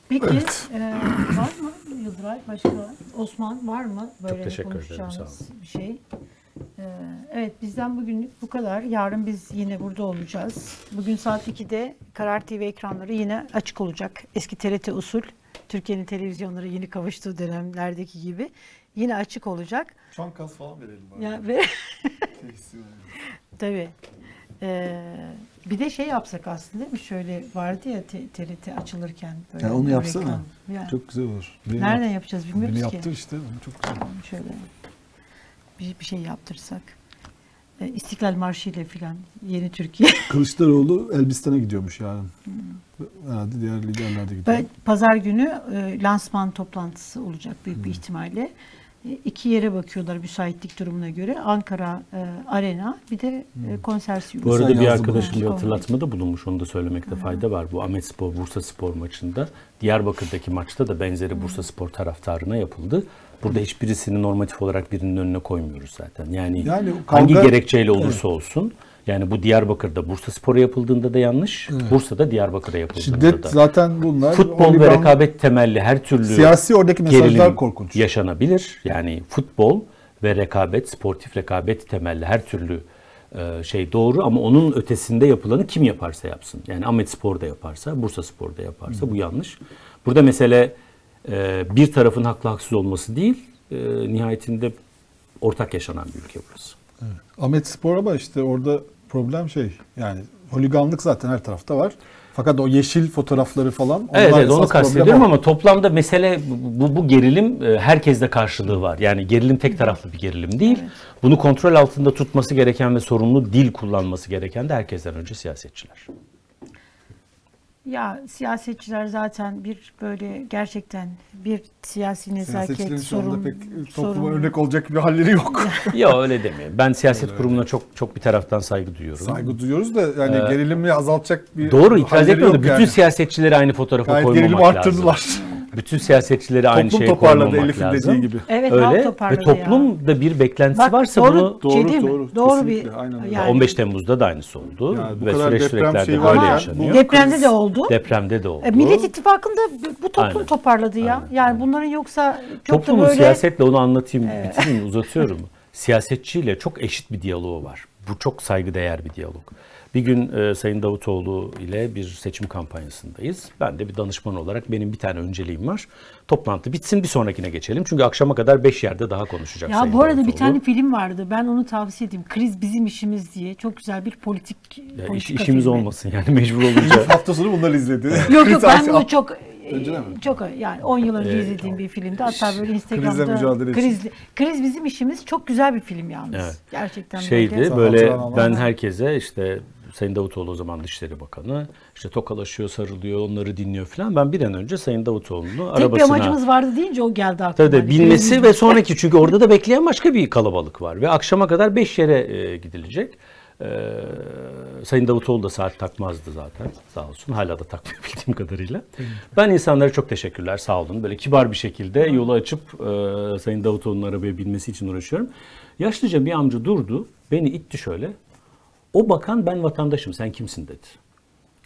Peki e, var mı Yıldıray? Başka Osman var mı böyle teşekkür ederim, konuşacağınız sağ bir şey? E, evet bizden bugünlük bu kadar. Yarın biz yine burada olacağız. Bugün saat 2'de Karar TV ekranları yine açık olacak. Eski TRT usul. Türkiye'nin televizyonları yeni kavuştuğu dönemlerdeki gibi yine açık olacak. Çankaz falan verelim bari. Ya ve Tabii. Ee, bir de şey yapsak aslında değil mi? Şöyle vardı ya te- TRT açılırken. Böyle Ya onu bir yapsana. reklam. Yani Çok güzel olur. Beni Nereden yap- yapacağız bilmiyoruz Beni ki. yaptı işte. Çok güzel. Şöyle bir, bir şey yaptırsak. Ee, İstiklal Marşı ile filan yeni Türkiye. Kılıçdaroğlu Elbistan'a gidiyormuş yarın. Herhalde diğer liderler de gidiyor. Ben pazar günü e, lansman toplantısı olacak büyük Hmm. bir ihtimalle. E, iki yere bakıyorlar müsaitlik durumuna göre. Ankara e, Arena bir de e, konsersiyum. Bu arada bir arkadaşım bir hatırlatmada bulunmuş. Onu da söylemekte fayda var. Bu Ahmet Spor, Bursa Spor maçında Diyarbakır'daki maçta da benzeri Bursa Spor taraftarına yapıldı. Burada hiçbirisini normatif olarak birinin önüne koymuyoruz zaten. Yani, Yani hangi kavga- gerekçeyle olursa olsun. Yani bu Diyarbakır'da Bursa Spor'a yapıldığında da yanlış. Bursa'da Diyarbakır'a yapıldığında Şiddet da. zaten bunlar. Futbol ve rekabet temelli her türlü Siyasi oradaki mesajlar korkunç. yaşanabilir. Yani futbol ve rekabet, sportif rekabet temelli her türlü e, şey doğru ama onun ötesinde yapılanı kim yaparsa yapsın. Yani Ahmet Spor da yaparsa, Bursa Spor da yaparsa bu yanlış. Burada mesele e, bir tarafın haklı haksız olması değil, e, nihayetinde ortak yaşanan bir ülke burası. Ahmet Spor ama işte orada problem şey yani holiganlık zaten her tarafta var. Fakat o yeşil fotoğrafları falan onlar Evet, evet onu kastediyorum ama toplamda mesele bu, bu gerilim e, herkeste karşılığı var. Yani gerilim tek taraflı bir gerilim değil. Bunu kontrol altında tutması gereken ve sorumlu dil kullanması gereken de herkesten önce siyasetçiler. Ya siyasetçiler zaten bir böyle gerçekten bir siyasi nezaket şu anda sorun, pek topluma sorun- örnek olacak bir halleri yok. Ya öyle demeyin. Ben siyaset kurumuna çok çok bir taraftan saygı duyuyorum. Saygı duyuyoruz da yani Ee, gerilimi azaltacak bir Doğru itiraz halleri etmiyorum. yok Bütün yani. siyasetçileri aynı fotoğrafa Gayet koymamak gerilimi lazım. arttırdılar. Bütün siyasetçileri aynı Toplum şeye toparladı koymamak Elif'in lazım. dediği gibi. Evet halk Öyle ve toparladı ya. toplumda bir beklentisi Bak, varsa doğru, bunu Doğru, şey değil mi? doğru, Doğru bir kesinlikle, aynen öyle. yani 15 Temmuz'da da aynısı oldu Yani bu ve kadar süreç deprem şeyi böyle yaşanıyor. bu- depremde de oldu. Depremde de oldu. E, Millet İttifakı'nda bu toplum Aynen. toparladı ya. Aynen, Yani bunların yoksa çok Toplumun da böyle siyasetle onu anlatayım, bitireyim, uzatıyorum. Siyasetçiyle çok eşit bir diyaloğu var. Bu çok saygıdeğer bir diyalog. Bir gün e, Sayın Davutoğlu ile bir seçim kampanyasındayız. Ben de bir danışman olarak benim bir tane önceliğim var. Toplantı bitsin bir sonrakine geçelim. Çünkü akşama kadar 5 yerde daha konuşacak Ya Sayın bu arada bir Davutoğlu. tane film vardı. Ben onu tavsiye edeyim. Kriz bizim işimiz diye. Çok güzel bir politik Ya iş- politika işimiz filmi. olmasın yani mecbur olunca. Hafta sonu bunları izledi. Yok yok ben bunu çok Önceden mi? çok yani 10 yıl önce Ee, izlediğim bir filmdi. Hatta böyle Instagram'da mücadele için. kriz, kriz bizim işimiz çok güzel bir film yalnız. Evet. Gerçekten Şeydi böyle. böyle hatıran ben ama- herkese işte Sayın Davutoğlu o zaman Dışişleri Bakanı işte tokalaşıyor, sarılıyor, onları dinliyor falan. Ben bir an önce Sayın Davutoğlu'nu Tek arabasına... bir amacımız vardı deyince o geldi aklıma. Tabii bilmesi kriz ve sonraki çünkü orada da bekleyen başka bir kalabalık var ve akşama kadar 5 yere e, gidilecek. Ee, Sayın Davutoğlu da saat takmazdı zaten sağ olsun. Hala da takmıyor bildiğim kadarıyla. Ben insanlara çok teşekkürler sağ olun. Böyle kibar bir şekilde yolu açıp e, Sayın Davutoğlu'nun arabaya binmesi için uğraşıyorum. Yaşlıca bir amca durdu. Beni itti şöyle. O bakan ben vatandaşım sen kimsin dedi.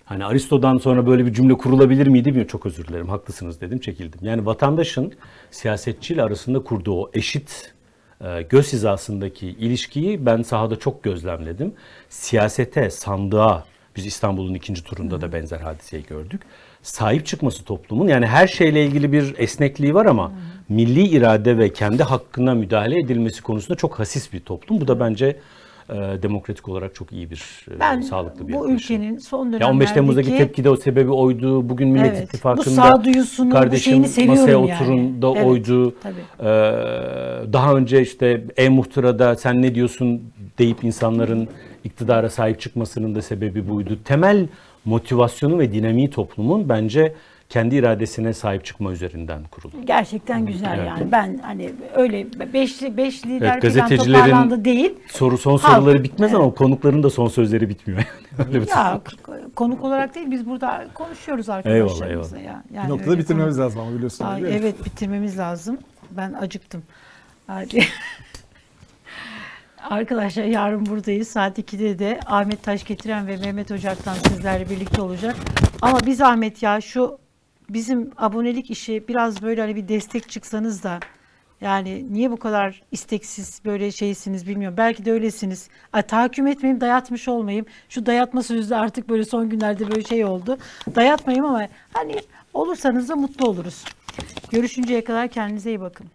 Hani Aristo'dan sonra böyle bir cümle kurulabilir miydi bilmiyorum. Çok özür dilerim haklısınız dedim çekildim. Yani vatandaşın siyasetçiyle arasında kurduğu o eşit e, göz hizasındaki ilişkiyi ben sahada çok gözlemledim. Siyasete, sandığa biz İstanbul'un ikinci turunda da benzer hadiseyi gördük. Sahip çıkması toplumun yani her şeyle ilgili bir esnekliği var ama milli irade ve kendi hakkına müdahale edilmesi konusunda çok hasis bir toplum. Bu da bence e, demokratik olarak çok iyi bir, e, Ben sağlıklı bir bu yaklaşım. ülkenin son dönemlerdeki Ya 15 Temmuz'daki tepki de o sebebi oydu. Bugün Millet Evet, bu İttifakı'nda bu kardeşim seviyorum masaya yani. oturun da Evet, oydu. tabii. Ee, daha önce işte e-muhtırada sen ne diyorsun deyip insanların iktidara sahip çıkmasının da sebebi buydu. Temel motivasyonu ve dinamiği toplumun bence kendi iradesine sahip çıkma üzerinden kurulu. gerçekten güzel Evet. yani. Ben hani öyle beşli beş lider Evet, gazetecilerin- toparlandı değil. Soru son Halk. soruları bitmez ama konukların da son sözleri bitmiyor. Öyle bir Ya konuk olarak değil biz burada konuşuyoruz arkadaşlarımızla ya. Yani Bir noktada bitirmemiz konu- lazım ama biliyorsun. Mi? evet bitirmemiz lazım. Ben acıktım. Hadi. Arkadaşlar yarın buradayız. Saat 2'de de Ahmet Taş getiren ve Mehmet Ocak'tan sizlerle birlikte olacak. Ama biz Ahmet ya şu bizim abonelik işi biraz böyle hani bir destek çıksanız da yani niye bu kadar isteksiz böyle şeysiniz bilmiyorum. Belki de öylesiniz. Ay, tahakküm etmeyeyim, dayatmış olmayayım. Şu dayatma sözü artık böyle son günlerde böyle şey oldu. Dayatmayayım ama hani olursanız da mutlu oluruz. Görüşünceye kadar kendinize iyi bakın.